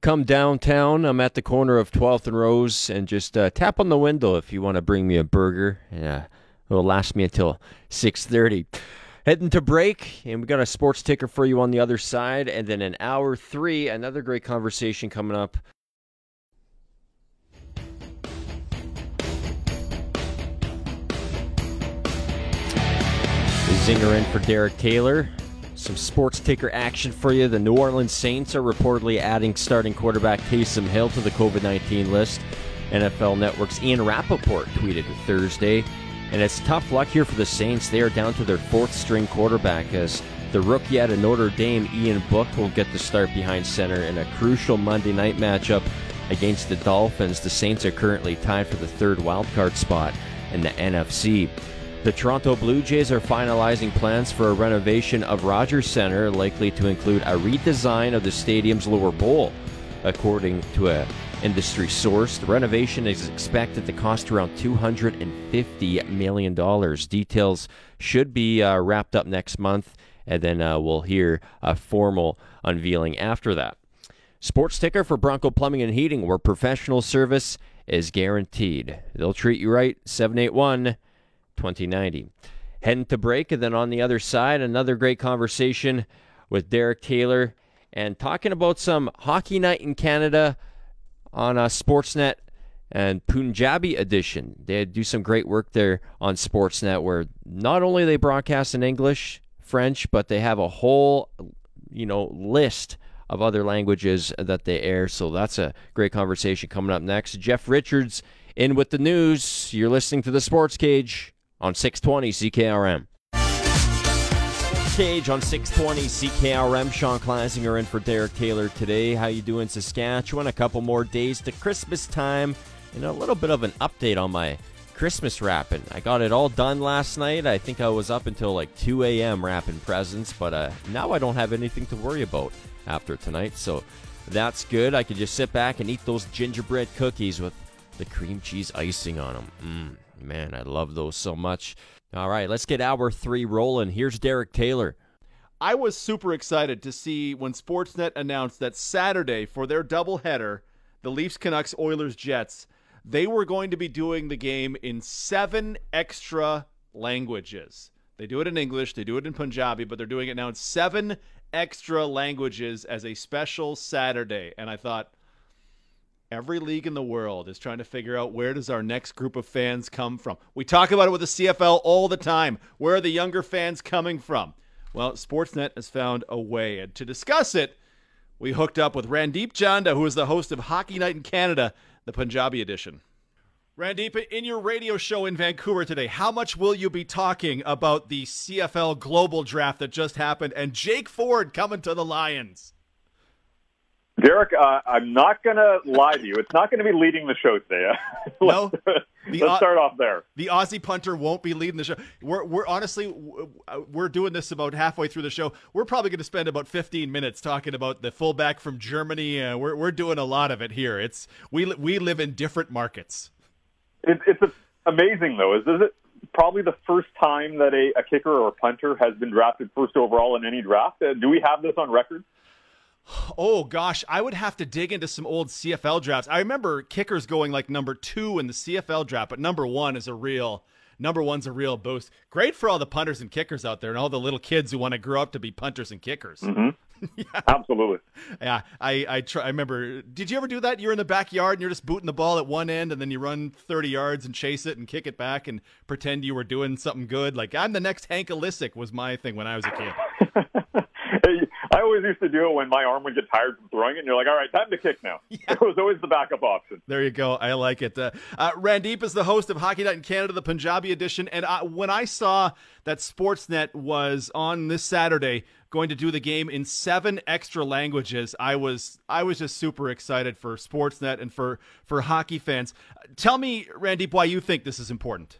S2: come downtown, I'm at the corner of 12th and Rose, and just uh, tap on the window if you want to bring me a burger. Yeah, it'll last me until 6:30. Heading to break, and we got a sports ticker for you on the other side, and then in hour three, another great conversation coming up Zinger in for Derek Taylor. Some sports ticker action for you. The New Orleans Saints are reportedly adding starting quarterback Taysom Hill to the COVID 19 list. NFL Network's Ian Rapoport tweeted Thursday. And it's tough luck here for the Saints. They are down to their fourth string quarterback as the rookie out of Notre Dame, Ian Book, will get the start behind center in a crucial Monday night matchup against the Dolphins. The Saints are currently tied for the third wildcard spot in the NFC. The Toronto Blue Jays are finalizing plans for a renovation of Rogers Center, likely to include a redesign of the stadium's lower bowl. According to a industry source, the renovation is expected to cost around $250 million. Details should be uh, wrapped up next month, and then uh, we'll hear a formal unveiling after that. Sports ticker for Bronco Plumbing and Heating, where professional service is guaranteed. They'll treat you right. 781 2090. Heading to break, and then on the other side, another great conversation with Derek Taylor and talking about some hockey night in Canada on uh, Sportsnet and Punjabi edition. They do some great work there on Sportsnet where not only they broadcast in English, French, but they have a whole, you know, list of other languages that they air. So that's a great conversation coming up next. Jeff Richards in with the news. You're listening to the Sports Cage on 620 CKRM. Cage on 620 CKRM. Sean Klasinger in for Derek Taylor today. How you doing, Saskatchewan? A couple more days to Christmas time, and a little bit of an update on my Christmas wrapping. I got it all done last night. I think I was up until like 2 a.m. wrapping presents, but uh, now I don't have anything to worry about after tonight, so that's good. I can just sit back and eat those gingerbread cookies with the cream cheese icing on them. Mmm, man, I love those so much. All right, let's get hour three rolling. Here's Derek Taylor.
S3: I was super excited to see when Sportsnet announced that Saturday for their doubleheader, the Leafs, Canucks, Oilers, Jets, they were going to be doing the game in seven extra languages. They do it in English, they do it in Punjabi, but they're doing it now in seven extra languages as a special Saturday. And I thought, every league in the world is trying to figure out where does our next group of fans come from. We talk about it with the CFL all the time. Where are the younger fans coming from? Well, Sportsnet has found a way. And to discuss it, we hooked up with Randeep Janda, who is the host of Hockey Night in Canada, the Punjabi edition. Randeep, in your radio show in Vancouver today, how much will you be talking about the CFL Global Draft that just happened and Jake Ford coming to the Lions?
S15: Derek, uh, I'm not going to lie to you. It's not going to be leading the show today.
S3: no,
S15: let's start off there.
S3: The Aussie punter won't be leading the show. We're, we're honestly, we're doing this about halfway through the show. We're probably going to spend about 15 minutes talking about the fullback from Germany. Uh, we're, we're doing a lot of it here. It's we we live in different markets.
S15: It, it's amazing though. Is it probably the first time that a, a kicker or a punter has been drafted first overall in any draft? Uh, do we have this on record?
S3: Oh gosh, I would have to dig into some old CFL drafts. I remember kickers going like number two in the CFL draft, but number one is a real number one's a real boost. Great for all the punters and kickers out there, and all the little kids who want to grow up to be punters and kickers.
S15: Mm-hmm. yeah. Absolutely.
S3: Yeah, I I try. I remember. Did you ever do that? You're in the backyard and you're just booting the ball at one end, and then you run 30 yards and chase it and kick it back and pretend you were doing something good. Like I'm the next Hank Ilesic was my thing when I was a kid.
S15: I always used to do it when my arm would get tired from throwing it, and you're like, all right, time to kick now. Yeah. It was always the backup option.
S3: There you go. I like it. Uh, uh, Randeep is the host of Hockey Night in Canada, the Punjabi edition. And I, when I saw that Sportsnet was on this Saturday going to do the game in seven extra languages, I was I was just super excited for Sportsnet and for, for hockey fans. Tell me, Randeep, why you think this is important.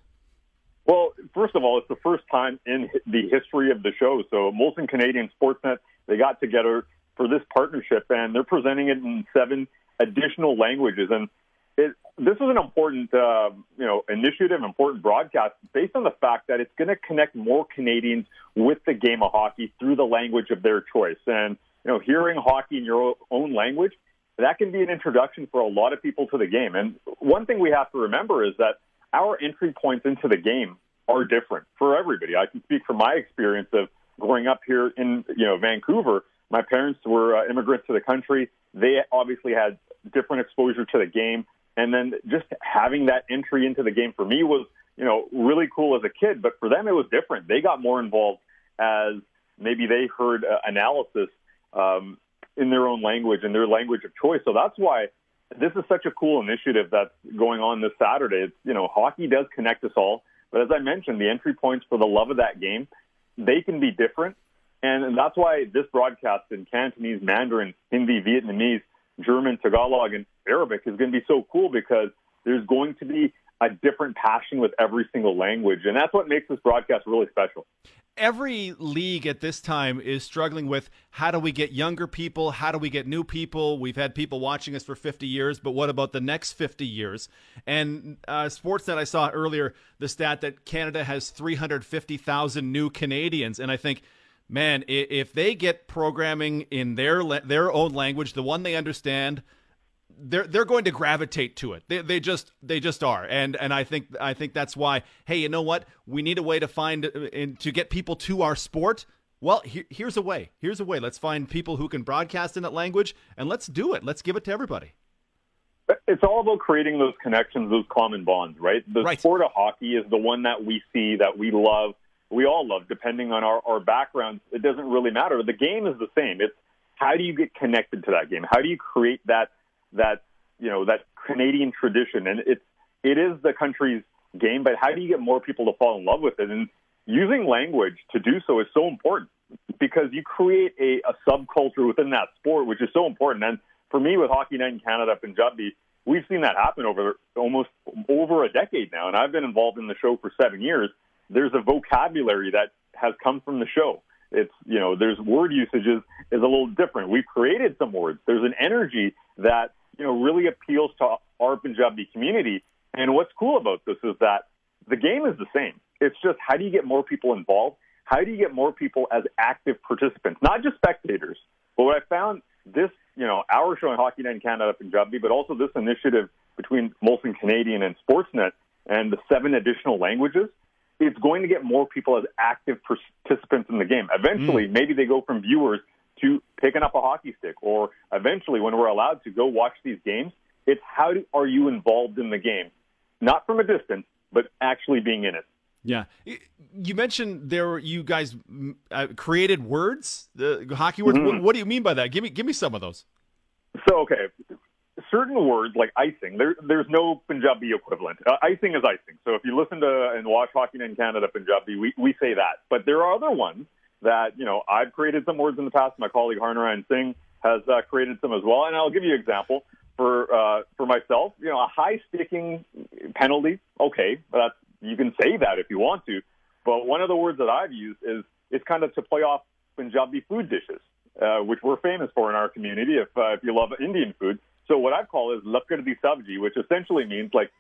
S15: Well, first of all, it's the first time in the history of the show. So Molson Canadian Sportsnet – they got together for this partnership, and they're presenting it in seven additional languages. And it, this is an important, uh, you know, initiative, important broadcast, based on the fact that it's going to connect more Canadians with the game of hockey through the language of their choice. And you know, hearing hockey in your own language, that can be an introduction for a lot of people to the game. And one thing we have to remember is that our entry points into the game are different for everybody. I can speak from my experience of growing up here in you know Vancouver, my parents were uh, immigrants to the country. They obviously had different exposure to the game, and then just having that entry into the game for me was you know really cool as a kid. But for them, it was different. They got more involved as maybe they heard uh, analysis um, in their own language and their language of choice. So that's why this is such a cool initiative that's going on this Saturday. It's, you know, hockey does connect us all, but as I mentioned, the entry points for the love of that game they can be different. And that's why this broadcast in Cantonese, Mandarin, Hindi, Vietnamese, German, Tagalog, and Arabic is going to be so cool because there's going to be a different passion with every single language. And that's what makes this broadcast really special
S3: every league at this time is struggling with how do we get younger people? How do we get new people? We've had people watching us for 50 years, but what about the next 50 years? And uh, Sportsnet, I saw earlier the stat that Canada has 350,000 new Canadians. And I think, man, if they get programming in their, their own language, the one they understand, they're they're going to gravitate to it. They, they just they just are, and and I think I think that's why. Hey, you know what? We need a way to find and uh, to get people to our sport. Well, here, here's a way. Here's a way. Let's find people who can broadcast in that language, and let's do it. Let's give it to everybody.
S15: It's all about creating those connections, those common bonds, right? The right. sport of hockey is the one that we see that we love. We all love, depending on our, our backgrounds. It doesn't really matter. The game is the same. It's how do you get connected to that game? How do you create that that you know that Canadian tradition, and it's it is the country's game. But how do you get more people to fall in love with it? And using language to do so is so important because you create a, a subculture within that sport, which is so important. And for me, with Hockey Night in Canada, Punjabi, we've seen that happen over almost over a decade now, and I've been involved in the show for seven years. There's a vocabulary that has come from the show. It's you know, there's word usages is a little different. We've created some words. There's an energy that you know really appeals to our Punjabi community. And what's cool about this is that the game is the same. It's just how do you get more people involved? How do you get more people as active participants, not just spectators? But what I found this, you know, our show in Hockey Night in Canada Punjabi, but also this initiative between Molson Canadian and Sportsnet and the seven additional languages, it's going to get more people as active participants in the game. Eventually, mm. maybe they go from viewers to picking up a hockey stick, or eventually, when we're allowed to go watch these games, it's how do, are you involved in the game, not from a distance, but actually being in it.
S3: Yeah, you mentioned there you guys uh, created words, the hockey words. Mm-hmm. What, what, do you mean by that? Give me give me some of those.
S15: So okay, certain words like icing, there, there's no Punjabi equivalent. Uh, icing is icing. So if you listen to and watch Hockey in Canada Punjabi, we we say that. But there are other ones that, you know, I've created some words in the past. My colleague Harnarayan Singh has uh, created some as well. And I'll give you an example for uh, for myself. You know, a high sticking penalty. Okay, that's you can say that if you want to, but one of the words that I've used is is kind of to play off Punjabi food dishes, uh, which we're famous for in our community. If uh, if you love Indian food, so what I've called is lakkad di sabji, which essentially means like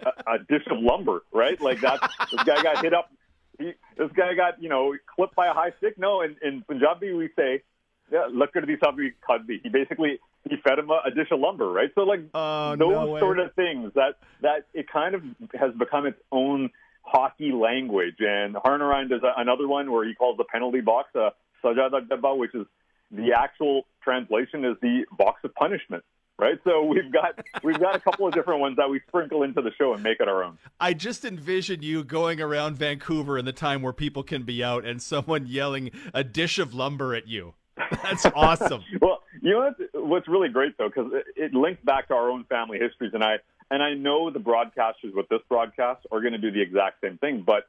S15: a, a dish of lumber, right? Like that. this guy got hit up. He, this guy got you know clipped by a high stick. No, in, in Punjabi we say yeah, lakkad di sabji khadbi. He basically he fed him a, a dish of lumber, right? So like
S3: Oh,
S15: those
S3: no
S15: sort of things that that it kind of has become its own hockey language. And Harnarayan does a, another one where he calls the penalty box uh, sajada dabba, which is the actual translation is the box of punishment. Right, so we've got we've got a couple of different ones that we sprinkle into the show and make it our own.
S3: I just envision you going around Vancouver in the time where people can be out and someone yelling a dish of lumber at you. That's awesome.
S15: well, you know what's, what's really great though, because it, it links back to our own family histories, and I and I know the broadcasters with this broadcast are going to do the exact same thing. But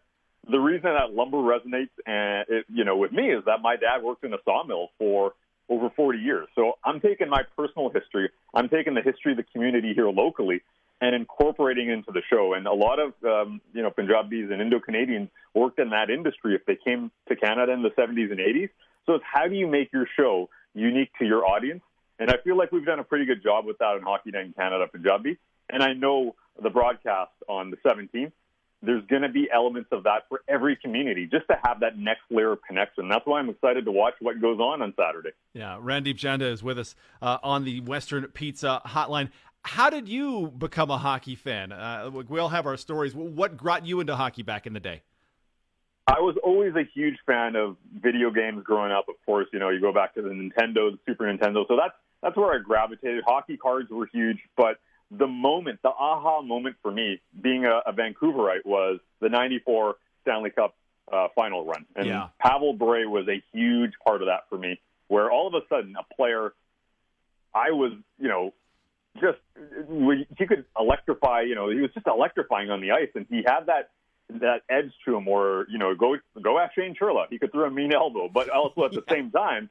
S15: the reason that lumber resonates, and it, you know, with me is that my dad worked in a sawmill for over 40 years. So I'm taking my personal history, I'm taking the history of the community here locally, and incorporating into the show. And a lot of um, you know Punjabis and Indo Canadians worked in that industry if they came to Canada in the 70s and 80s. So it's how do you make your show unique to your audience? And I feel like we've done a pretty good job with that in Hockey Night in Canada Punjabi. And I know the broadcast on the 17th, there's going to be elements of that for every community just to have that next layer of connection. That's why I'm excited to watch what goes on on Saturday.
S3: Yeah, Randeep Janda is with us uh, on the Western Pizza Hotline. How did you become a hockey fan? Uh, we all have our stories. What got you into hockey back in the day?
S15: I was always a huge fan of video games growing up. Of course, you know, you go back to the Nintendo, the Super Nintendo. So that's that's where I gravitated. Hockey cards were huge, but the moment, the aha moment for me, being a, a Vancouverite, was the '94 Stanley Cup uh, final run, and
S3: Yeah.
S15: Pavel Bure was a huge part of that for me. Where all of a sudden, a player, I was, you know, just he could electrify. You know, he was just electrifying on the ice, and he had that that edge to him where, you know, go go ask Shane Churla. He could throw a mean elbow, but also at the same time,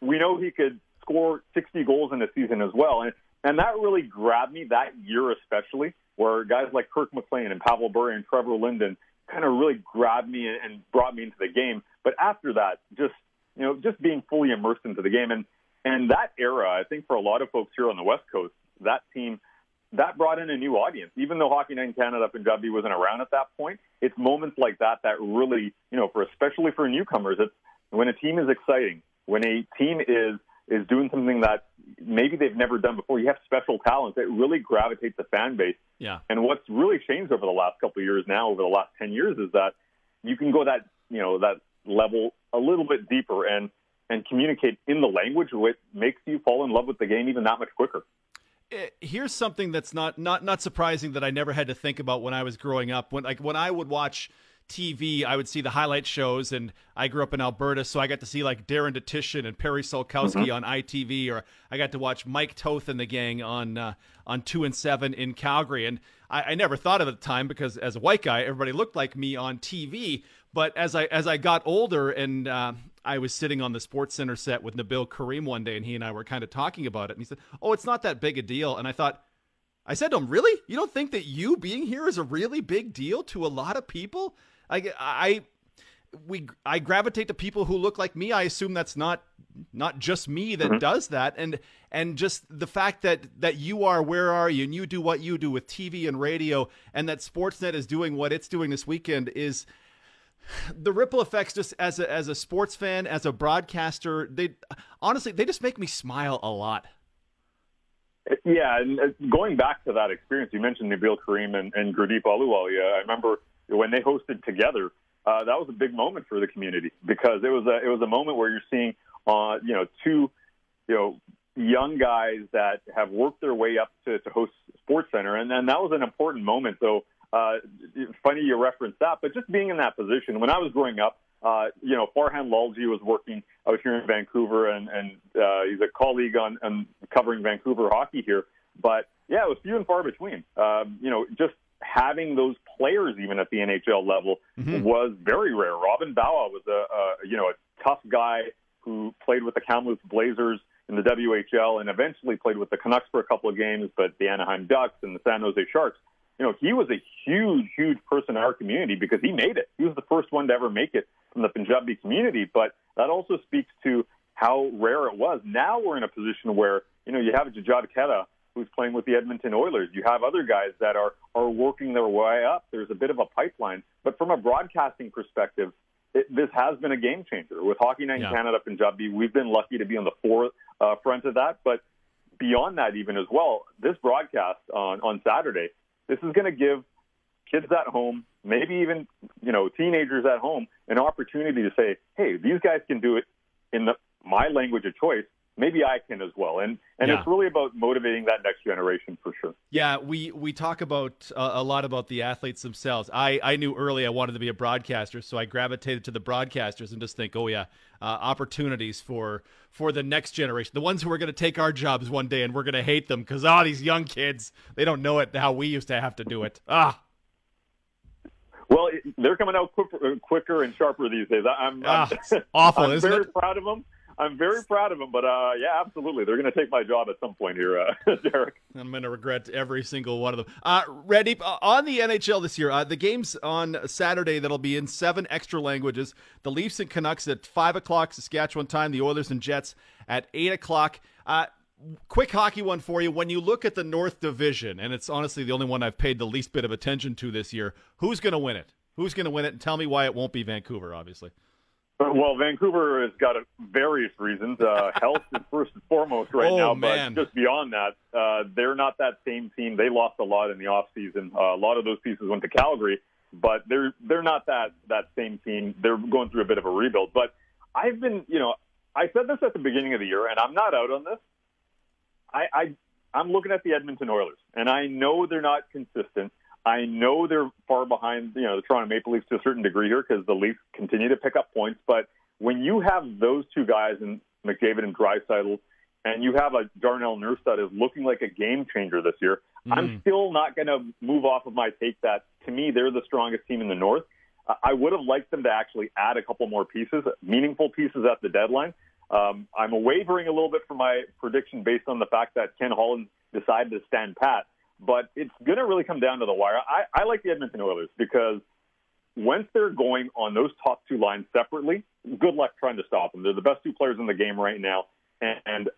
S15: we know he could score 60 goals in a season as well. And and that really grabbed me that year especially, where guys like Kirk McLean and Pavel Bure and Trevor Linden kind of really grabbed me and, brought me into the game. But after that, just you know, just being fully immersed into the game and and that era, I think for a lot of folks here on the West Coast, that team that brought in a new audience. Even though Hockey Night in Canada Punjabi wasn't around at that point, it's moments like that that really, you know, for especially for newcomers, it's when a team is exciting, when a team is is doing something that maybe they've never done before. You have special talents that really gravitate the fan base.
S3: Yeah.
S15: And what's really changed over the last couple of years now, over the last ten years, is that you can go that you know that level a little bit deeper and and communicate in the language, which makes you fall in love with the game even that much quicker.
S3: Eh, Here's something that's not not not surprising that I never had to think about when I was growing up. When like when I would watch TV, I would see the highlight shows, and I grew up in Alberta, so I got to see like Darren Dutchyshen and Perry Solkowski
S16: Mhm.
S3: on ITV, or I got to watch Mike Toth and the gang on uh, on Two and Seven in Calgary. And I, I never thought of it at the time because as a white guy, everybody looked like me on TV. But as I as I got older and uh, I was sitting on the Sports Center set with Nabil Karim one day, and he and I were kind of talking about it, and he said, "Oh, it's not that big a deal." And I thought, I said to him, "Really? You don't think that you being here is a really big deal to a lot of people?" I, I, we, I gravitate to people who look like me. I assume that's not, not just me that
S15: Mhm.
S3: does that, and and just the fact that that you are where are you, and you do what you do with TV and radio, and that Sportsnet is doing what it's doing this weekend is the ripple effects just as a as a sports fan as a broadcaster they honestly they just make me smile a lot
S15: Yeah, and uh, going back to that experience, you mentioned Nabil Karim and, and Gurdeep Ahluwalia. I remember when they hosted together. Uh, that was a big moment for the community because it was a it was a moment where you're seeing, uh, you know, two, you know, young guys that have worked their way up to, to host Sports Center, and then that was an important moment. So, uh, funny you referenced that, but just being in that position when I was growing up, uh, you know, Farhan Lalji was working out here in Vancouver, and and uh, he's a colleague on, on covering Vancouver hockey here. But yeah, it was few and far between. Um, you know, just having those players even at the NHL level
S16: Mhm.
S15: was very rare. Robin Bawa was a, a you know a tough guy who played with the Kamloops Blazers. in the WHL and eventually played with the Canucks for a couple of games, but the Anaheim Ducks and the San Jose Sharks. You know, he was a huge, huge person in our community because he made it. He was the first one to ever make it from the Punjabi community. But that also speaks to how rare it was. Now we're in a position where, you know, you have Jujhar Khaira, who's playing with the Edmonton Oilers. You have other guys that are, are working their way up. There's a bit of a pipeline. But from a broadcasting perspective, it, this has been a game changer. With Hockey Night
S16: Yeah.
S15: in Canada, Punjabi, we've been lucky to be on the forefront uh, front of that. But beyond that, even as well, this broadcast on, on Saturday, this is going to give kids at home, maybe even you know teenagers at home, an opportunity to say, "Hey, these guys can do it in the, my language of choice. Maybe I can as well." And and
S3: Yeah.
S15: it's really about motivating that next generation for sure.
S3: Yeah, we we talk about uh, a lot about the athletes themselves. I I knew early I wanted to be a broadcaster, so I gravitated to the broadcasters and just think, oh yeah, uh, opportunities for for the next generation, the ones who are going to take our jobs one day and we're going to hate them because oh these young kids they don't know it how we used to have to do it. Ah,
S15: Well, they're coming out quicker, and sharper these days. I'm,
S3: Ah,
S15: I'm
S3: it's awful,
S15: I'm very
S3: it?
S15: proud of them. I'm very proud of them, but uh, yeah, absolutely, they're going to take my job at some point here, uh, Derek.
S3: I'm going to regret every single one of them. Uh, uh, on the NHL this year, uh, the games on Saturday that'll be in seven extra languages. The Leafs and Canucks at 5 o'clock Saskatchewan time, the Oilers and Jets at 8 o'clock. Uh, quick hockey one for you. When you look at the North Division, and it's honestly the only one I've paid the least bit of attention to this year, who's going to win it? Who's going to win it? And tell me why it won't be Vancouver, obviously.
S15: Well, Vancouver has got a, various reasons. Uh, health is first and foremost right
S3: Oh,
S15: now,
S3: man.
S15: but just beyond that, uh, they're not that same team. They lost a lot in the off season. Uh, a lot of those pieces went to Calgary, but they're they're not that that same team. They're going through a bit of a rebuild. But I've been, you know, I said this at the beginning of the year, and I'm not out on this. I, I I'm looking at the Edmonton Oilers, and I know they're not consistent. I know they're far behind, you know, the Toronto Maple Leafs to a certain degree here because the Leafs continue to pick up points. But when you have those two guys in McDavid and Draisaitl, and you have a Darnell Nurse that is looking like a game changer this year, I'm
S16: Mm.
S15: still not going to move off of my take that to me they're the strongest team in the North. Uh, I would have liked them to actually add a couple more pieces, meaningful pieces at the deadline. Um, I'm wavering a little bit from my prediction based on the fact that Ken Holland decided to stand pat, but it's going to really come down to the wire. I, I like the Edmonton Oilers because once they're going on those top two lines separately, good luck trying to stop them. They're the best two players in the game right now, and, and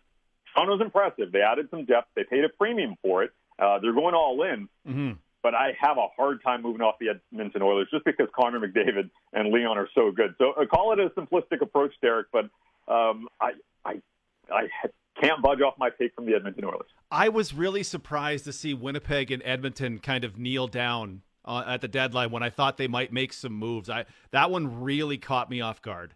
S15: Toronto's impressive. They added some depth. They paid a premium for it. Uh, they're going all in.
S3: Mm-hmm.
S15: But I have a hard time moving off the Edmonton Oilers just because Connor McDavid and Leon are so good. So uh, call it a simplistic approach, Derek, but um, I, I, I can't budge off my take from the Edmonton Oilers.
S3: I was really surprised to see Winnipeg and Edmonton kind of kneel down uh, at the deadline when I thought they might make some moves. I that one really caught me off guard.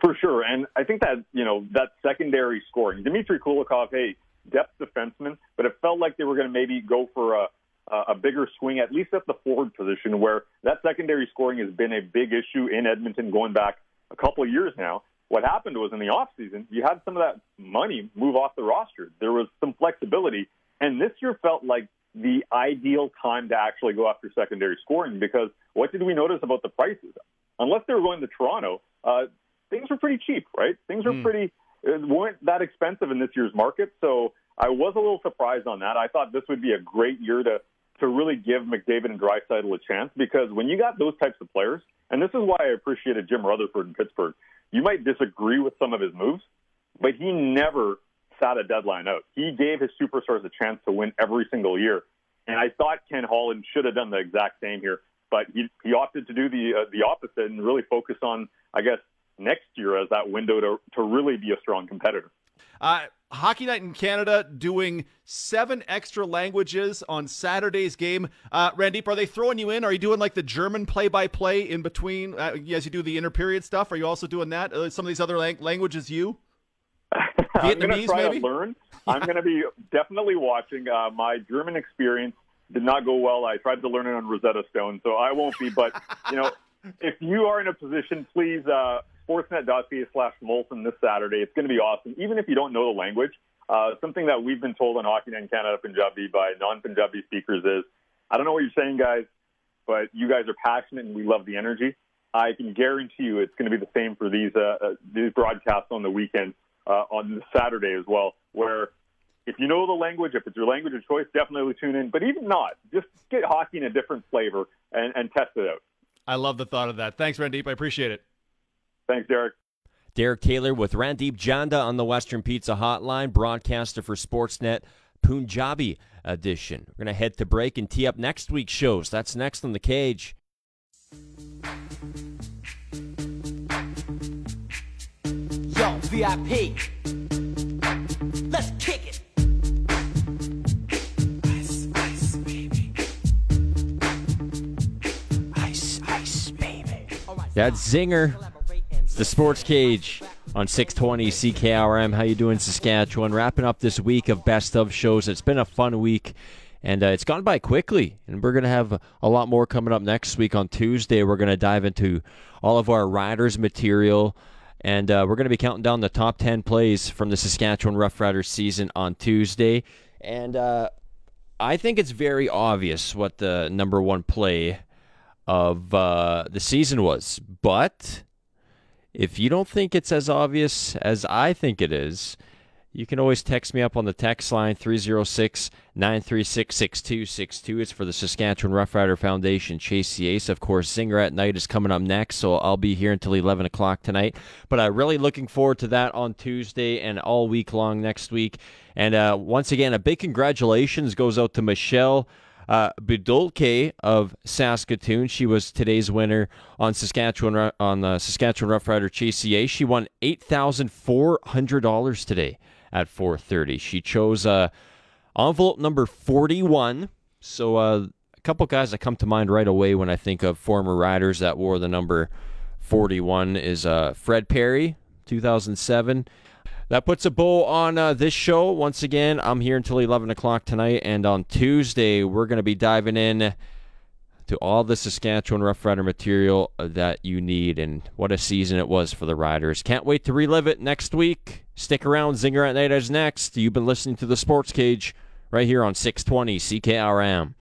S15: For sure, and I think that you know that secondary scoring, Dmitry Kulikov, hey, depth defenseman, but it felt like they were going to maybe go for a a bigger swing, at least at the forward position, where that secondary scoring has been a big issue in Edmonton going back a couple of years now. What happened was in the offseason, you had some of that money move off the roster. There was some flexibility, and this year felt like the ideal time to actually go after secondary scoring because what did we notice about the prices? Unless they were going to Toronto, uh, things were pretty cheap, right? Things were pretty uh, weren't that expensive in this year's market. So I was a little surprised on that. I thought this would be a great year to to really give McDavid and Draisaitl a chance because when you got those types of players, and this is why I appreciated Jim Rutherford in Pittsburgh. You might disagree with some of his moves, but he never sat a deadline out. He gave his superstars a chance to win every single year, and I thought Ken Holland should have done the exact same here, but he he opted to do the uh, the opposite and really focus on, I guess, next year as that window to to really be a strong competitor.
S3: Uh, Hockey Night in Canada doing seven extra languages on Saturday's game. Uh, Randeep, are they throwing you in? Are you doing like the German play-by-play in between uh, as you do the inter-period stuff? Are you also doing that? Uh, some of these other lang- languages, you?
S15: I'm going to
S3: Vietnamese,
S15: try
S3: maybe?
S15: to learn. I'm going to be definitely watching. Uh, my German experience did not go well. I tried to learn it on Rosetta Stone, so I won't be. But you know, if you are in a position, please uh, sportsnet.ca slash Molson this Saturday. It's going to be awesome, even if you don't know the language. Uh, something that we've been told on Hockey Night in Canada Punjabi by non-Punjabi speakers is, I don't know what you're saying, guys, but you guys are passionate and we love the energy. I can guarantee you it's going to be the same for these uh, uh, these broadcasts on the weekend. uh, on Saturday as well, where if you know the language, if it's your language of choice, definitely tune in. But even not, just get hockey in a different flavor and, and test it out.
S3: I love the thought of that. Thanks, Randeep. I appreciate it.
S15: Thanks, Derek.
S2: Derek Taylor with Randeep Janda on the Western Pizza Hotline, broadcaster for Sportsnet Punjabi edition. We're going to head to break and tee up next week's shows. That's next on the cage.
S16: Yo, VIP. Let's kick it. Ice, ice, baby.
S2: Ice, ice, baby. That's Zinger. The Sports Cage on 620 CKRM. How you doing, Saskatchewan? Wrapping up this week of best of shows. It's been a fun week, and uh, it's gone by quickly. And we're gonna have a lot more coming up next week on Tuesday. We're gonna dive into all of our riders material. And uh, we're going to be counting down the top 10 plays from the Saskatchewan Roughriders season on Tuesday. And uh, I think it's very obvious what the number one play of uh, the season was. But if you don't think it's as obvious as I think it is, you can always text me up on the text line 306 936 6262. It's for the Saskatchewan Roughrider Foundation. Chase the Ace. Of course, Zinger at Night is coming up next, so I'll be here until 11 o'clock tonight. But I'm uh, really looking forward to that on Tuesday and all week long next week. And uh, once again, a big congratulations goes out to Michelle. Uh, Budulke of Saskatoon. She was today's winner on Saskatchewan on the Saskatchewan Roughrider CCA. She won eight thousand four hundred dollars today at 4:30. She chose uh, envelope number 41. So uh, a couple guys that come to mind right away when I think of former riders that wore the number 41 is uh, Fred Perry, 2007. That puts a bow on uh, this show. Once again, I'm here until 11 o'clock tonight, and on Tuesday we're going to be diving in to all the Saskatchewan Rough Rider material that you need. And what a season it was for the Riders. Can't wait to relive it next week. Stick around. Zinger at Night is next. You've been listening to the Sports Cage right here on 620 CKRM.